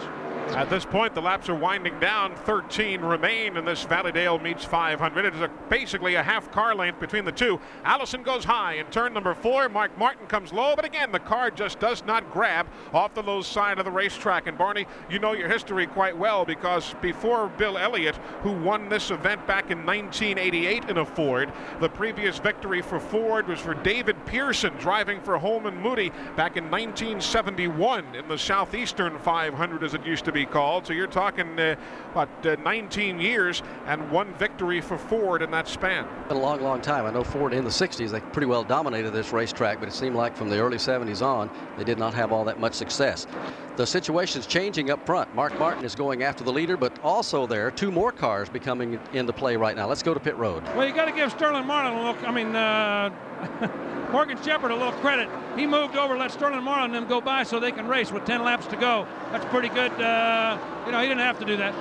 Speaker 4: At this point, the laps are winding down. 13 remain in this Valleydale Meats 500. It is a, basically a half car length between the two. Allison goes high in turn number four. Mark Martin comes low, but again, the car just does not grab off the low side of the racetrack. And Barney, you know your history quite well because before Bill Elliott, who won this event back in 1988 in a Ford, the previous victory for Ford was for David Pearson driving for Holman Moody back in 1971 in the Southeastern 500, as it used to be called. So you're talking uh, what uh, 19 years and one victory for Ford in that span.
Speaker 3: Been a long, long time. I know Ford in the 60s they pretty well dominated this racetrack, but it seemed like from the early 70s on they did not have all that much success. The situation's changing up front. Mark Martin is going after the leader, but also there two more cars becoming into play right now. Let's go to pit road.
Speaker 5: Well, you got to give Sterling Marlin a little. I mean. Uh, Morgan Shepherd a little credit. He moved over, let Sterling Marlin and them go by so they can race with 10 laps to go. That's pretty good. Uh, Uh, you know, he didn't have to do that.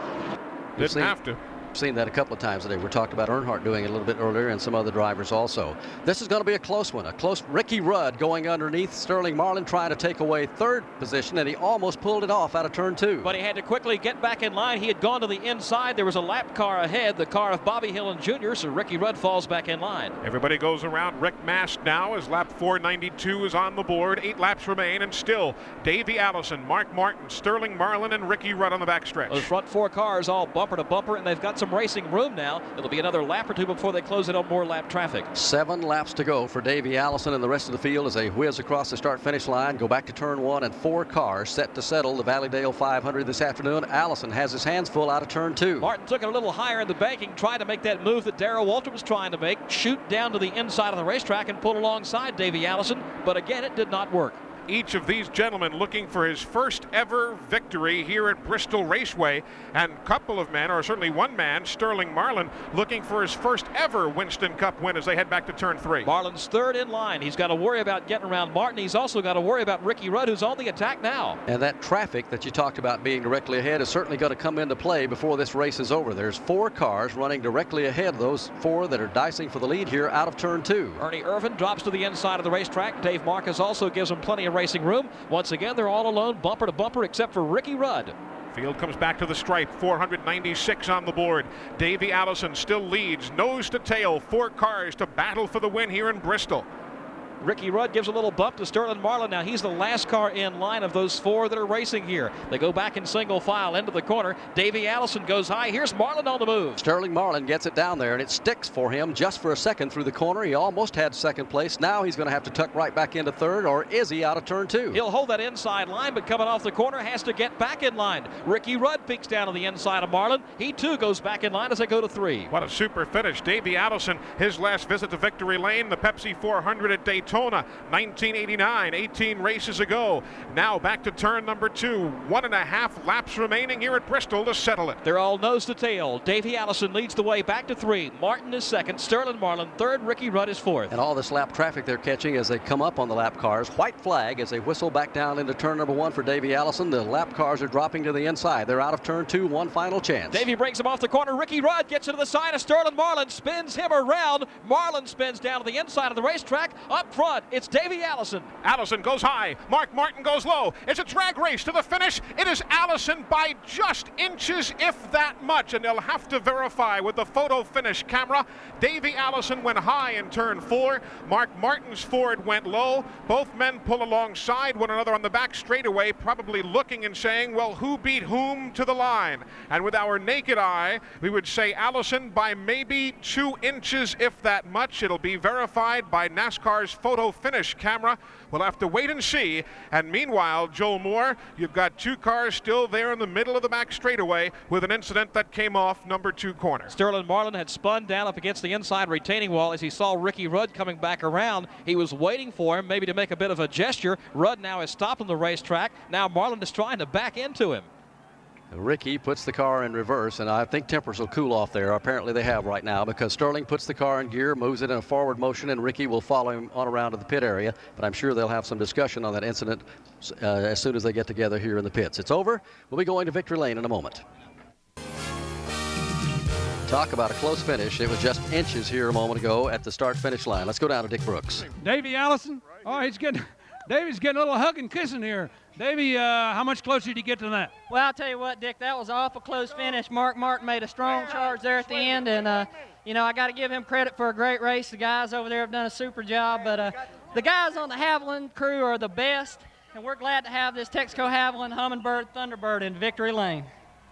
Speaker 4: Didn't have to.
Speaker 3: Seen that a couple of times today. We talked about Earnhardt doing it a little bit earlier, and some other drivers also. This is going to be a close one. A close. Ricky Rudd going underneath Sterling Marlin, trying to take away third position, and he almost pulled it off out of turn two.
Speaker 16: But he had to quickly get back in line. He had gone to the inside. There was a lap car ahead, the car of Bobby Hillin Jr. So Ricky Rudd falls back in line.
Speaker 4: Everybody goes around Rick Mast now as lap 492 is on the board. Eight laps remain, and still Davey Allison, Mark Martin, Sterling Marlin, and Ricky Rudd on the backstretch.
Speaker 16: Those front four cars all bumper to bumper, and they've got some some racing room now. It'll be another lap or two before they close it on more lap traffic.
Speaker 3: Seven laps to go for Davey Allison and the rest of the field as they whiz across the start finish line, go back to turn one, and four cars set to settle the Valleydale 500 this afternoon. Allison has his hands full out of turn two.
Speaker 16: Martin took it a little higher in the banking, tried to make that move that Darrell Waltrip was trying to make, shoot down to the inside of the racetrack and pull alongside Davey Allison, but again, it did not work
Speaker 4: each of these gentlemen looking for his first ever victory here at Bristol Raceway. And a couple of men, or certainly one man, Sterling Marlin, looking for his first ever Winston Cup win as they head back to turn three.
Speaker 16: Marlin's third in line. He's got to worry about getting around Martin. He's also got to worry about Ricky Rudd, who's on the attack now.
Speaker 3: And that traffic that you talked about being directly ahead is certainly going to come into play before this race is over. There's four cars running directly ahead of those four that are dicing for the lead here out of turn two.
Speaker 16: Ernie Irvan drops to the inside of the racetrack. Dave Marcis also gives him plenty of racing room. Once again, they're all alone, bumper to bumper, except for Ricky Rudd.
Speaker 4: Field comes back to the stripe, 496 on the board. Davey Allison still leads, nose to tail, four cars to battle for the win here in Bristol.
Speaker 16: Ricky Rudd gives a little bump to Sterling Marlin. Now he's the last car in line of those four that are racing here. They go back in single file into the corner. Davey Allison goes high. Here's Marlin on the move.
Speaker 3: Sterling Marlin gets it down there, and it sticks for him just for a second through the corner. He almost had second place. Now he's going to have to tuck right back into third, or is he out of turn two?
Speaker 16: He'll hold that inside line, but coming off the corner has to get back in line. Ricky Rudd peeks down to the inside of Marlin. He too goes back in line as they go to three.
Speaker 4: What a super finish. Davey Allison, his last visit to Victory Lane, the Pepsi 400 at Daytona. 1989, 18 races ago. Now back to turn number two. One and a half laps remaining here at Bristol to settle it.
Speaker 16: They're all nose to tail. Davey Allison leads the way back to three. Martin is second. Sterling Marlin third. Ricky Rudd is fourth.
Speaker 3: And all this lap traffic they're catching as they come up on the lap cars. White flag as they whistle back down into turn number one for Davey Allison. The lap cars are dropping to the inside. They're out of turn two. One final chance.
Speaker 16: Davey brings him off the corner. Ricky Rudd gets into the side of Sterling Marlin. Spins him around. Marlin spins down to the inside of the racetrack. Up front, it's Davey Allison.
Speaker 4: Allison goes high. Mark Martin goes low. It's a drag race to the finish. It is Allison by just inches, if that much. And they'll have to verify with the photo finish camera. Davey Allison went high in turn four. Mark Martin's Ford went low. Both men pull alongside one another on the back straightaway, probably looking and saying, well, who beat whom to the line? And with our naked eye, we would say Allison by maybe two inches, if that much. It'll be verified by NASCAR's photo finish camera. We'll have to wait and see. And meanwhile, Joe Moore, you've got two cars still there in the middle of the back straightaway with an incident that came off number two corner.
Speaker 16: Sterling Marlin had spun down up against the inside retaining wall as he saw Ricky Rudd coming back around. He was waiting for him, maybe to make a bit of a gesture. Rudd now has stopped on the racetrack. Now Marlin is trying to back into him.
Speaker 3: Ricky puts the car in reverse, and I think tempers will cool off there. Apparently, they have right now because Sterling puts the car in gear, moves it in a forward motion, and Ricky will follow him on around to the pit area. But I'm sure they'll have some discussion on that incident uh, as soon as they get together here in the pits. It's over. We'll be going to victory lane in a moment. Talk about a close finish. It was just inches here a moment ago at the start finish line. Let's go down to Dick Brooks.
Speaker 5: Davey Allison. Oh, he's getting. Davey's getting a little hug and kissing here. Davey, uh, how much closer did you get to that?
Speaker 38: Well, I'll tell you what, Dick, that was an awful close finish. Mark Martin made a strong charge there at the end, and, uh, you know, I got to give him credit for a great race. The guys over there have done a super job, but uh, the guys on the Havoline crew are the best, and we're glad to have this Texaco Havoline Hummingbird Thunderbird in victory lane.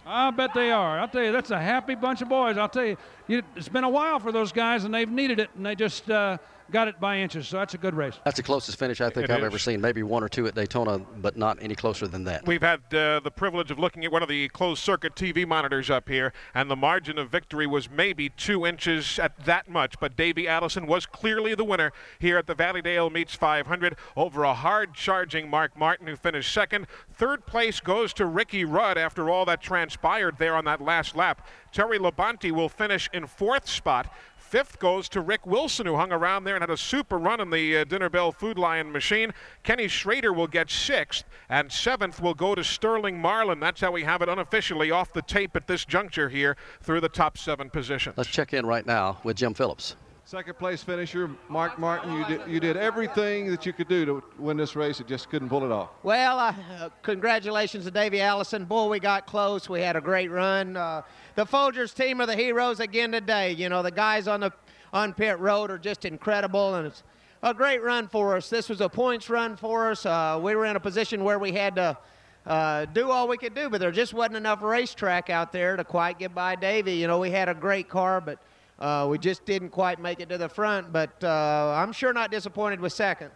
Speaker 5: I bet they are. I'll tell you, that's a happy bunch of boys. I'll tell you, you it's been a while for those guys, and they've needed it, and they just uh, got it by inches. So that's a good race.
Speaker 3: That's the closest finish I think
Speaker 4: It
Speaker 3: I've
Speaker 4: is.
Speaker 3: ever seen. Maybe one or two at Daytona, but not any closer than that.
Speaker 4: We've had uh, the privilege of looking at one of the closed circuit TV monitors up here, and the margin of victory was maybe two inches at that much. But Davey Allison was clearly the winner here at the Valleydale Meats 500 over a hard charging Mark Martin, who finished second. Third place goes to Ricky Rudd after all that transpired there on that last lap. Terry Labonte will finish in fourth spot. Fifth goes to Rick Wilson, who hung around there and had a super run in the uh, Dinner Bell Food Lion machine. Kenny Schrader will get sixth, and seventh will go to Sterling Marlin. That's how we have it unofficially off the tape at this juncture here through the top seven positions.
Speaker 3: Let's check in right now with Jim Phillips.
Speaker 7: Second place finisher, Mark Martin. You did, you did everything that you could do to win this race. You just couldn't pull it off.
Speaker 39: Well, uh, congratulations to Davey Allison. Boy, we got close. We had a great run. Uh, the Folgers team are the heroes again today. You know, the guys on the on pit road are just incredible, and it's a great run for us. This was a points run for us. Uh, we were in a position where we had to uh, do all we could do, but there just wasn't enough racetrack out there to quite get by Davey. You know, we had a great car, but uh, we just didn't quite make it to the front. But uh, I'm sure not disappointed with second.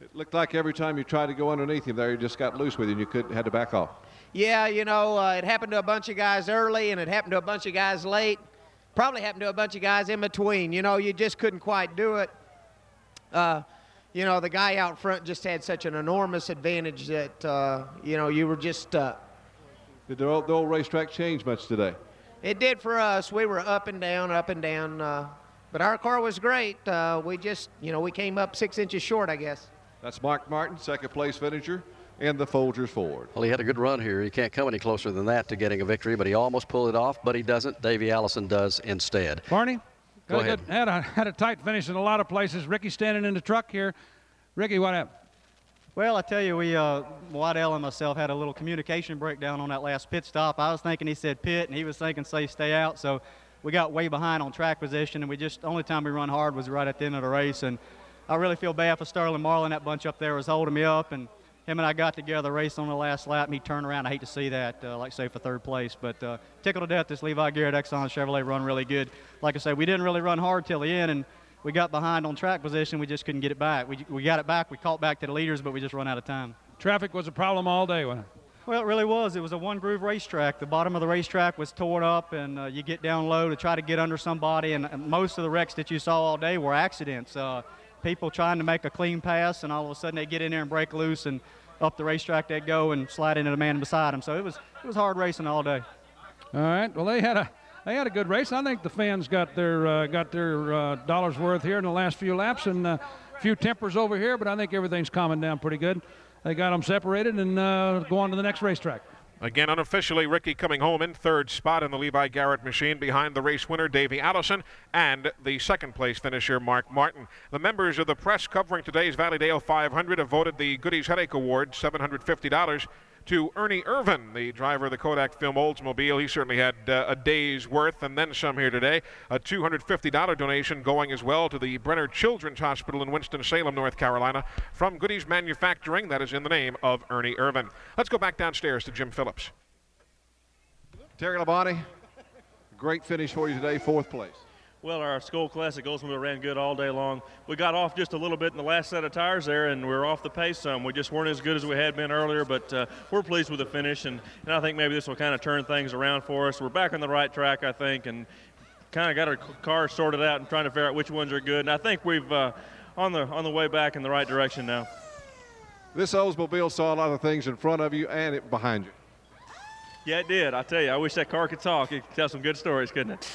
Speaker 7: It looked like every time you tried to go underneath him there, he just got loose with you and you could had to back off.
Speaker 39: Yeah, you know, uh, it happened to a bunch of guys early and it happened to a bunch of guys late. Probably happened to a bunch of guys in between. You know, you just couldn't quite do it. Uh, you know, the guy out front just had such an enormous advantage that, uh, you know, you were just stuck.
Speaker 7: Did the old, the old racetrack change much today?
Speaker 39: It did for us. We were up and down, up and down. Uh, but our car was great. Uh, we just, you know, we came up six inches short, I guess.
Speaker 7: That's Mark Martin, second place finisher, and the Folgers Ford.
Speaker 3: Well, he had a good run here. He can't come any closer than that to getting a victory, but he almost pulled it off, but he doesn't. Davey Allison does instead.
Speaker 5: Barney?
Speaker 3: Go ahead.
Speaker 5: good- had, a, had a tight finish in a lot of places. Ricky standing in the truck here. Ricky, what happened?
Speaker 40: Well, I tell you, we, uh, Waddell and myself had a little communication breakdown on that last pit stop. I was thinking he said pit, and he was thinking say stay out. So we got way behind on track position, and we just only time we run hard was right at the end of the race. And I really feel bad for Sterling Marlin. That bunch up there was holding me up, and him and I got together, raced on the last lap, and he turned around. I hate to see that, uh, like say for third place, but uh, tickled to death. This Levi Garrett Exxon Chevrolet run really good. Like I said, we didn't really run hard till the end, and we got behind on track position. We just couldn't get it back. We, we got it back. We caught back to the leaders, but we just run out of time.
Speaker 5: Traffic was a problem all day, wasn't it?
Speaker 40: Well, it really was. It was a one groove racetrack. The bottom of the racetrack was torn up, and uh, you get down low to try to get under somebody. And, and most of the wrecks that you saw all day were accidents. Uh, people trying to make a clean pass, and all of a sudden they get in there and break loose, and up the racetrack they go and slide into the man beside them. So it was it was hard racing all day.
Speaker 5: All right. Well, they had a they had a good race. I think the fans got their uh, got their uh, dollars worth here in the last few laps, and a few tempers over here. But I think everything's calming down pretty good. They got them separated and uh, go on to the next racetrack.
Speaker 4: Again, unofficially, Ricky coming home in third spot in the Levi Garrett machine behind the race winner, Davey Allison, and the second place finisher, Mark Martin. The members of the press covering today's Valleydale 500 have voted the Goody's Headache Award, $750, to Ernie Irvan, the driver of the Kodak Film Oldsmobile. He certainly had uh, a day's worth and then some here today. A $250 donation going as well to the Brenner Children's Hospital in Winston-Salem, North Carolina, from Goody's Manufacturing. That is in the name of Ernie Irvan. Let's go back downstairs to Jim Phillips.
Speaker 7: Terry Labonte, great finish for you today, fourth place.
Speaker 41: Well, our Skoal Classic Oldsmobile ran good all day long. We got off just a little bit in the last set of tires there, and we are off the pace some. We just weren't as good as we had been earlier, but uh, we're pleased with the finish, and, and I think maybe this will kind of turn things around for us. We're back on the right track, I think, and kind of got our c- car sorted out and trying to figure out which ones are good. And I think we've uh, on the on the way back in the right direction now.
Speaker 7: This Oldsmobile saw a lot of things in front of you and it behind you.
Speaker 41: Yeah, it did. I tell you, I wish that car could talk. It could tell some good stories, couldn't it?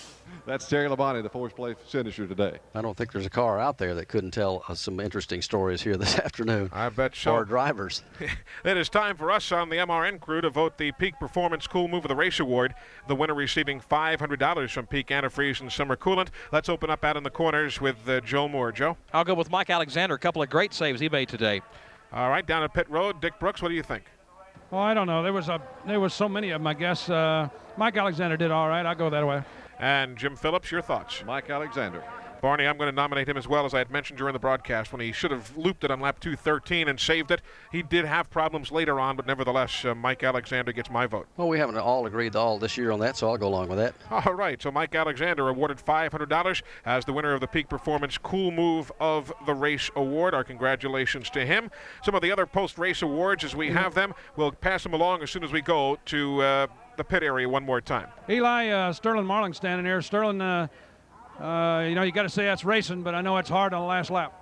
Speaker 7: That's Terry Labonte, the fourth place finisher today.
Speaker 3: I don't think there's a car out there that couldn't tell us some interesting stories here this afternoon.
Speaker 4: I bet so.
Speaker 3: Or drivers.
Speaker 4: It is time for us on the MRN crew to vote the Peak Performance Cool Move of the Race Award. The winner receiving $500 from Peak Antifreeze and Summer Coolant. Let's open up out in the corners with uh, Joe Moore. Joe?
Speaker 16: I'll go with Mike Alexander. A couple of great saves he made today.
Speaker 4: All right, down at pit road, Dick Brooks, what do you think?
Speaker 5: Well, I don't know. There was a there was so many of them. I guess uh, Mike Alexander did all right. I'll go that way.
Speaker 4: And Jim Phillips, your thoughts?
Speaker 7: Mike Alexander.
Speaker 4: Barney, I'm going to nominate him as well, as I had mentioned during the broadcast when he should have looped it on lap 213 and saved it. He did have problems later on, but nevertheless, uh, Mike Alexander gets my vote.
Speaker 3: Well, we haven't all agreed all this year on that, so I'll go along with that.
Speaker 4: All right, so Mike Alexander awarded $500 as the winner of the Peak Performance Cool Move of the Race Award. Our congratulations to him. Some of the other post race awards, as we have them, we'll pass them along as soon as we go to uh, the pit area one more time.
Speaker 5: Eli uh, Sterling Marlin standing there. Sterling, uh, uh, you know, you got to say that's racing, but I know it's hard on the last lap.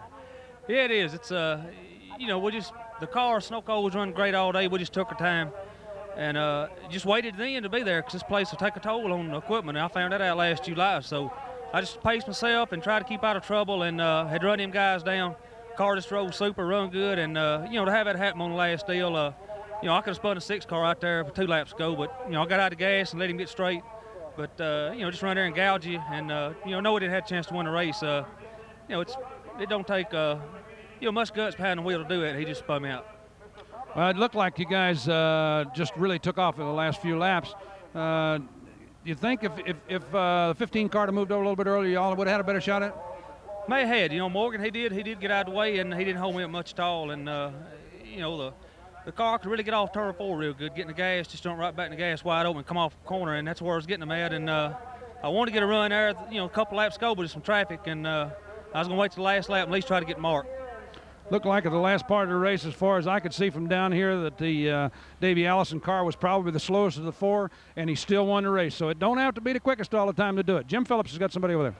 Speaker 42: Yeah, it is. It's uh, you know, we just the car snow cold was running great all day. We just took our time and uh, just waited then to be there because this place will take a toll on the equipment. And I found that out last July, so I just paced myself and tried to keep out of trouble and uh, had run them guys down. Car just drove super, run good, and uh, you know to have that happen on the last deal, uh, you know I could have spun a six car out there for two laps ago, but you know I got out of gas and let him get straight. But uh, you know just run there and gouge you, and uh, you know know we didn't a chance to win the race. Uh, you know it's it don't take uh, you know much guts behind the wheel to do it. He just spun me out.
Speaker 5: Well, it looked like you guys uh, just really took off in the last few laps. Uh, you think if if, if uh, the 15 car had moved over a little bit earlier, y'all would have had a better shot at it?
Speaker 42: May have had, you know, Morgan. He did. He did get out of the way, and he didn't hold me up much at all. And uh, you know, the the car could really get off turn four real good, getting the gas, just jump right back in the gas wide open, come off the corner, and that's where I was getting them at. And uh, I wanted to get a run there, you know, a couple laps go, but there's some traffic, and uh, I was going to wait till the last lap and at least try to get Mark.
Speaker 5: Looked like at the last part of the race, as far as I could see from down here, that the uh, Davey Allison car was probably the slowest of the four, and he still won the race. So it don't have to be the quickest all the time to do it. Jim Phillips has got somebody over there.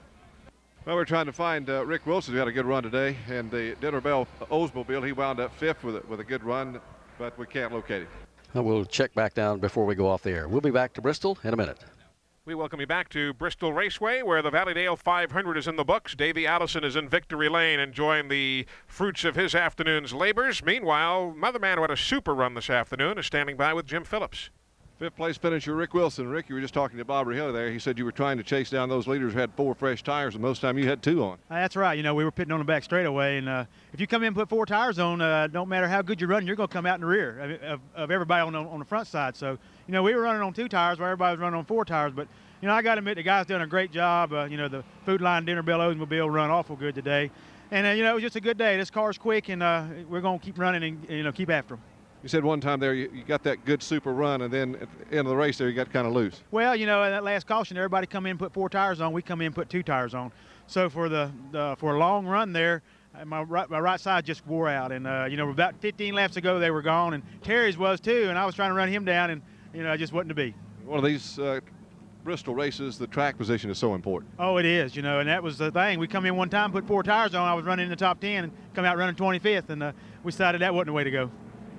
Speaker 7: Well, we're trying to find uh, Rick Wilson, who had a good run today, and the Dinner Bell Oldsmobile. He wound up fifth with a, with a good run, but we can't locate him.
Speaker 3: We'll check back down before we go off the air. We'll be back to Bristol in a minute.
Speaker 4: We welcome you back to Bristol Raceway, where the Valleydale 500 is in the books. Davey Allison is in victory lane, enjoying the fruits of his afternoon's labors. Meanwhile, Mother Man, who had a super run this afternoon, is standing by with Jim Phillips.
Speaker 7: Fifth place finisher Rick Wilson. Rick, you were just talking to Bob Hill there. He said you were trying to chase down those leaders who had four fresh tires, and most time you had two on.
Speaker 43: That's right. You know, we were pitting on the back straightaway, and uh, if you come in and put four tires on, uh, don't matter how good you're running, you're going to come out in the rear of, of, of everybody on the, on the front side. So, you know, we were running on two tires while everybody was running on four tires, but you know, I got to admit the guy's done a great job. Uh, you know, the Food Lion Dinner Bell Oldsmobile run awful good today, and uh, you know, it was just a good day. This car's quick, and uh, we're going to keep running and you know keep after him.
Speaker 7: You said one time there you, you, got that good super run, and then at the end of the race there you got kind of loose.
Speaker 43: Well, you know, in that last caution, everybody come in put four tires on. We come in put two tires on. So for the, the for a long run there, uh, my right, my right side just wore out, and uh, you know, about 15 laps ago they were gone, and Terry's was too, and I was trying to run him down, and you know, I just wasn't to be.
Speaker 7: One of these uh, Bristol races, the track position is so important.
Speaker 43: Oh, it is, you know, and that was the thing. We come in one time, put four tires on. I was running in the top 10 and come out running 25th, and uh, we decided that wasn't the way to go.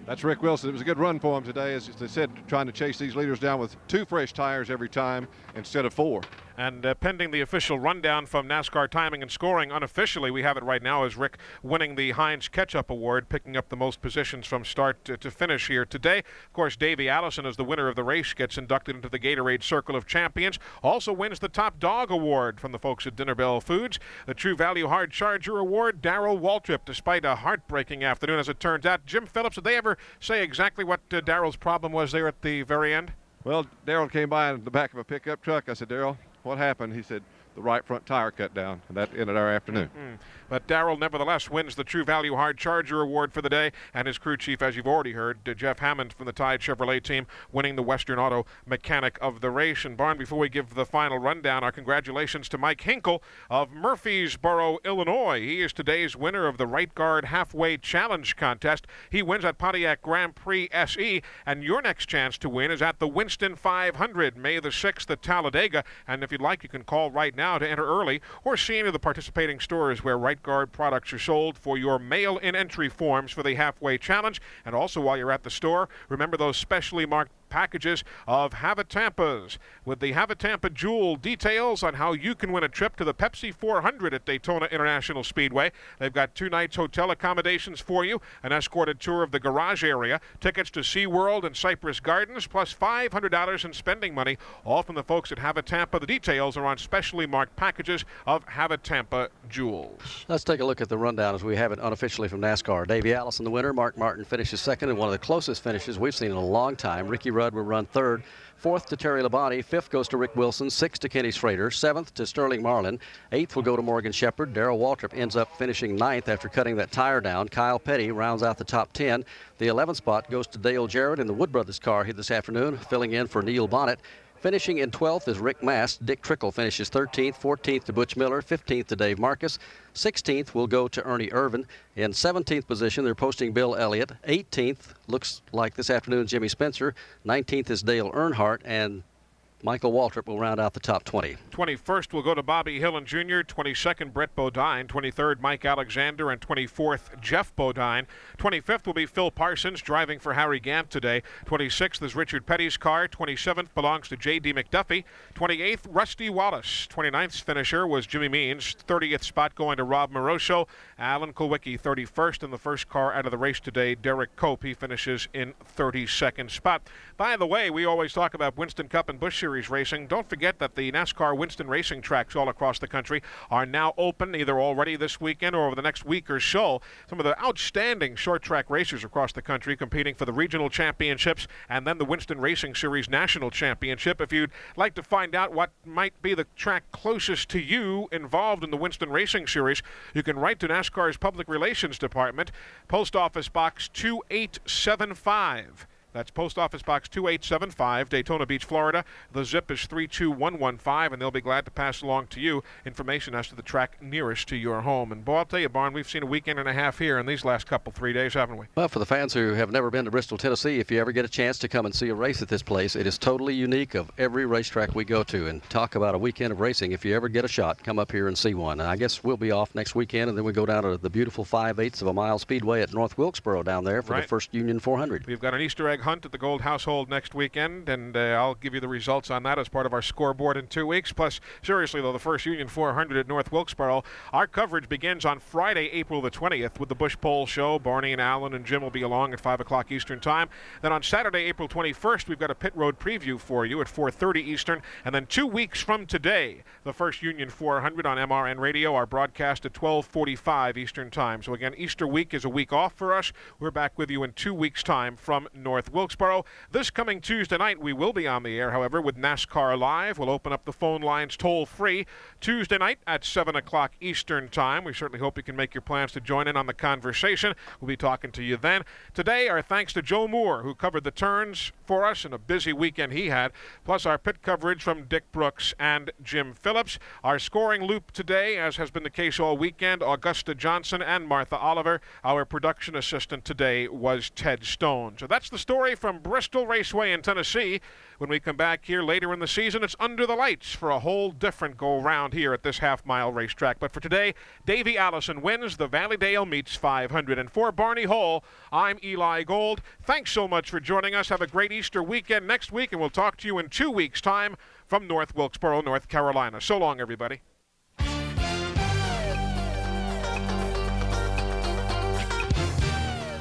Speaker 7: That's Rick Wilson. It was a good run for him today, as they said, trying to chase these leaders down with two fresh tires every time instead of four.
Speaker 4: And uh, pending the official rundown from NASCAR timing and scoring, unofficially, we have it right now as Rick winning the Heinz Ketchup Award, picking up the most positions from start to, to finish here today. Of course, Davey Allison, as the winner of the race, gets inducted into the Gatorade Circle of Champions. Also wins the Top Dog Award from the folks at Dinner Bell Foods. The True Value Hard Charger Award, Darrell Waltrip, despite a heartbreaking afternoon, as it turns out. Jim Phillips, did they ever say exactly what uh, Darrell's problem was there at the very end?
Speaker 7: Well, Daryl came by in the back of a pickup truck. I said, Darrell, what happened? He said, the right front tire cut down, and that ended our afternoon.
Speaker 4: Mm-hmm. But Darrell nevertheless wins the True Value Hard Charger Award for the day, and his crew chief, as you've already heard, Jeff Hammond from the Tide Chevrolet team, winning the Western Auto Mechanic of the race. And Barn, before we give the final rundown, our congratulations to Mike Hinkle of Murfreesboro, Illinois. He is today's winner of the Right Guard Halfway Challenge contest. He wins at Pontiac Grand Prix SE, and your next chance to win is at the Winston 500, May the 6th at Talladega. And if you'd like, you can call right now to enter early or see any of the participating stores where Right Guard products are sold for your mail in entry forms for the halfway challenge. And also, while you're at the store, remember those specially marked packages of Havatampas with the Havatampa Jewel details on how you can win a trip to the Pepsi 400 at Daytona International Speedway. They've got two nights hotel accommodations for you, an escorted tour of the garage area, tickets to SeaWorld and Cypress Gardens, plus $500 in spending money, all from the folks at Havatampa. The details are on specially marked packages of Havatampa Jewels.
Speaker 3: Let's take a look at the rundown as we have it unofficially from NASCAR. Davey Allison, the winner. Mark Martin finishes second in one of the closest finishes we've seen in a long time. Ricky Rudd will run third. Fourth to Terry Labonte. Fifth goes to Rick Wilson. Sixth to Kenny Schrader. Seventh to Sterling Marlin. Eighth will go to Morgan Shepherd. Darrell Waltrip ends up finishing ninth after cutting that tire down. Kyle Petty rounds out the top 10. The 11th spot goes to Dale Jarrett in the Wood Brothers car here this afternoon, filling in for Neil Bonnett. Finishing in 12th is Rick Mast. Dick Trickle finishes 13th. 14th to Butch Miller. 15th to Dave Marcis. 16th will go to Ernie Irvan. In 17th position, they're posting Bill Elliott. 18th looks like this afternoon Jimmy Spencer. 19th is Dale Earnhardt. And Michael Waltrip will round out the top 20.
Speaker 4: 21st will go to Bobby Hillin Jr., 22nd, Brett Bodine, 23rd, Mike Alexander, and 24th, Geoff Bodine. 25th will be Phil Parsons driving for Harry Gant today. 26th is Richard Petty's car. 27th belongs to J.D. McDuffie. 28th, Rusty Wallace. 29th finisher was Jimmy Means. 30th spot going to Rob Moroso. Alan Kulwicki, 31st in the first car out of the race today. Derrike Cope, he finishes in 32nd spot. By the way, we always talk about Winston Cup and Busch Series racing. Don't forget that the NASCAR Winston Racing tracks all across the country are now open, either already this weekend or over the next week or so. Some of the outstanding short track racers across the country competing for the regional championships and then the Winston Racing Series National Championship. If you'd like to find out what might be the track closest to you involved in the Winston Racing Series, you can write to NASCAR's Public Relations Department, Post Office Box 2875. That's Post Office Box 2875, Daytona Beach, Florida. The zip is 32115, and they'll be glad to pass along to you information as to the track nearest to your home. And boy, I'll tell you, Barn, we've seen a weekend and a half here in these last couple, three days, haven't we?
Speaker 3: Well, for the fans who have never been to Bristol, Tennessee, if you ever get a chance to come and see a race at this place, it is totally unique of every racetrack we go to. And talk about a weekend of racing. If you ever get a shot, come up here and see one. And I guess we'll be off next weekend, and then we go down to the beautiful 5 eighths of a mile speedway at North Wilkesboro down there for
Speaker 4: Right.
Speaker 3: the first Union 400.
Speaker 4: We've got an Easter egg hunt at the Gold Household next weekend, and uh, I'll give you the results on that as part of our scoreboard in two weeks. Plus, seriously, though, the first Union 400 at North Wilkesboro. Our coverage begins on Friday, April the 20th, with the Busch Pole Show. Barney and Alan and Jim will be along at 5 o'clock Eastern Time. Then on Saturday, April 21st, we've got a pit road preview for you at 4.30 Eastern. And then two weeks from today, the first Union 400 on MRN Radio, our broadcast at 12.45 Eastern Time. So again, Easter week is a week off for us. We're back with you in two weeks' time from North Wilkesboro. This coming Tuesday night, we will be on the air, however, with NASCAR Live. We'll open up the phone lines toll free Tuesday night at 7 o'clock Eastern Time. We certainly hope you can make your plans to join in on the conversation. We'll be talking to you then. Today, our thanks to Joe Moore, who covered the turns for us in a busy weekend he had, plus our pit coverage from Dick Brooks and Jim Phillips. Our scoring loop today, as has been the case all weekend, Augusta Johnson and Martha Oliver. Our production assistant today was Ted Stone. So that's the story from Bristol Raceway in Tennessee. When we come back here later in the season, it's under the lights for a whole different go round here at this half mile racetrack. But for today, Davey Allison wins the Valleydale Meats 500. And for Barney Hall, I'm Eli Gold. Thanks so much for joining us. Have a great Easter weekend next week, and we'll talk to you in two weeks' time from North Wilkesboro, North Carolina. So long, everybody.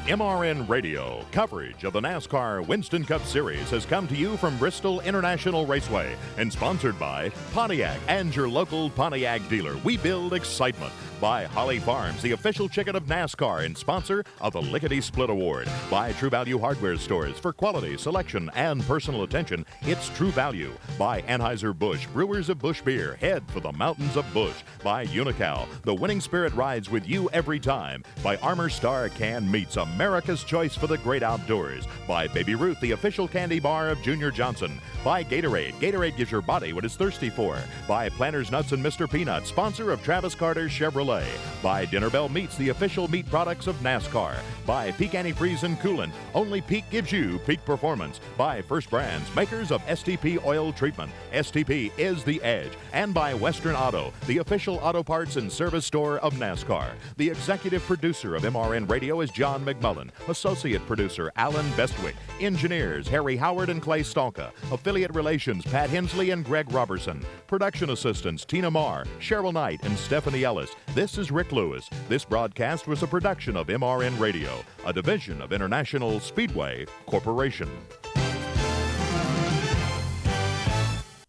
Speaker 2: MRN Radio coverage of the NASCAR Winston Cup Series has come to you from Bristol International Raceway and sponsored by Pontiac and your local Pontiac dealer. We build excitement. By Holly Farms, the official chicken of NASCAR and sponsor of the Lickety Split Award. By True Value Hardware Stores for quality, selection, and personal attention. It's True Value. By Anheuser-Busch, Brewers of Busch Beer, head for the mountains of Busch. By Unocal, the winning spirit rides with you every time. By Armour Star Can Meats, America's choice for the great outdoors. By Baby Ruth, the official candy bar of Junior Johnson. By Gatorade, Gatorade gives your body what it's thirsty for. By Planters Nuts and Mr. Peanut, sponsor of Travis Carter Chevrolet. By Dinner Bell Meats, the official meat products of NASCAR. By Peak Antifreeze and Coolant, only Peak gives you peak performance. By First Brands, makers of STP oil treatment. STP is the edge. And by Western Auto, the official auto parts and service store of NASCAR. The executive producer of MRN Radio is John McMullen. Associate producer Alan Bestwick. Engineers Harry Howard and Clay Stalka. Affiliate relations Pat Hensley and Greg Robertson. Production assistants Tina Marr, Cheryl Knight, and Stephanie Ellis. This is Rick Lewis. This broadcast was a production of MRN Radio, a division of International Speedway Corporation.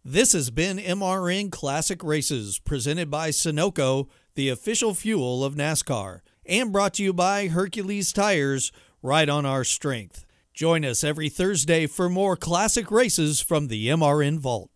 Speaker 13: This has been MRN Classic Races, presented by Sunoco, the official fuel of NASCAR, and brought to you by Hercules Tires, right on our strength. Join us every Thursday for more classic races from the MRN Vault.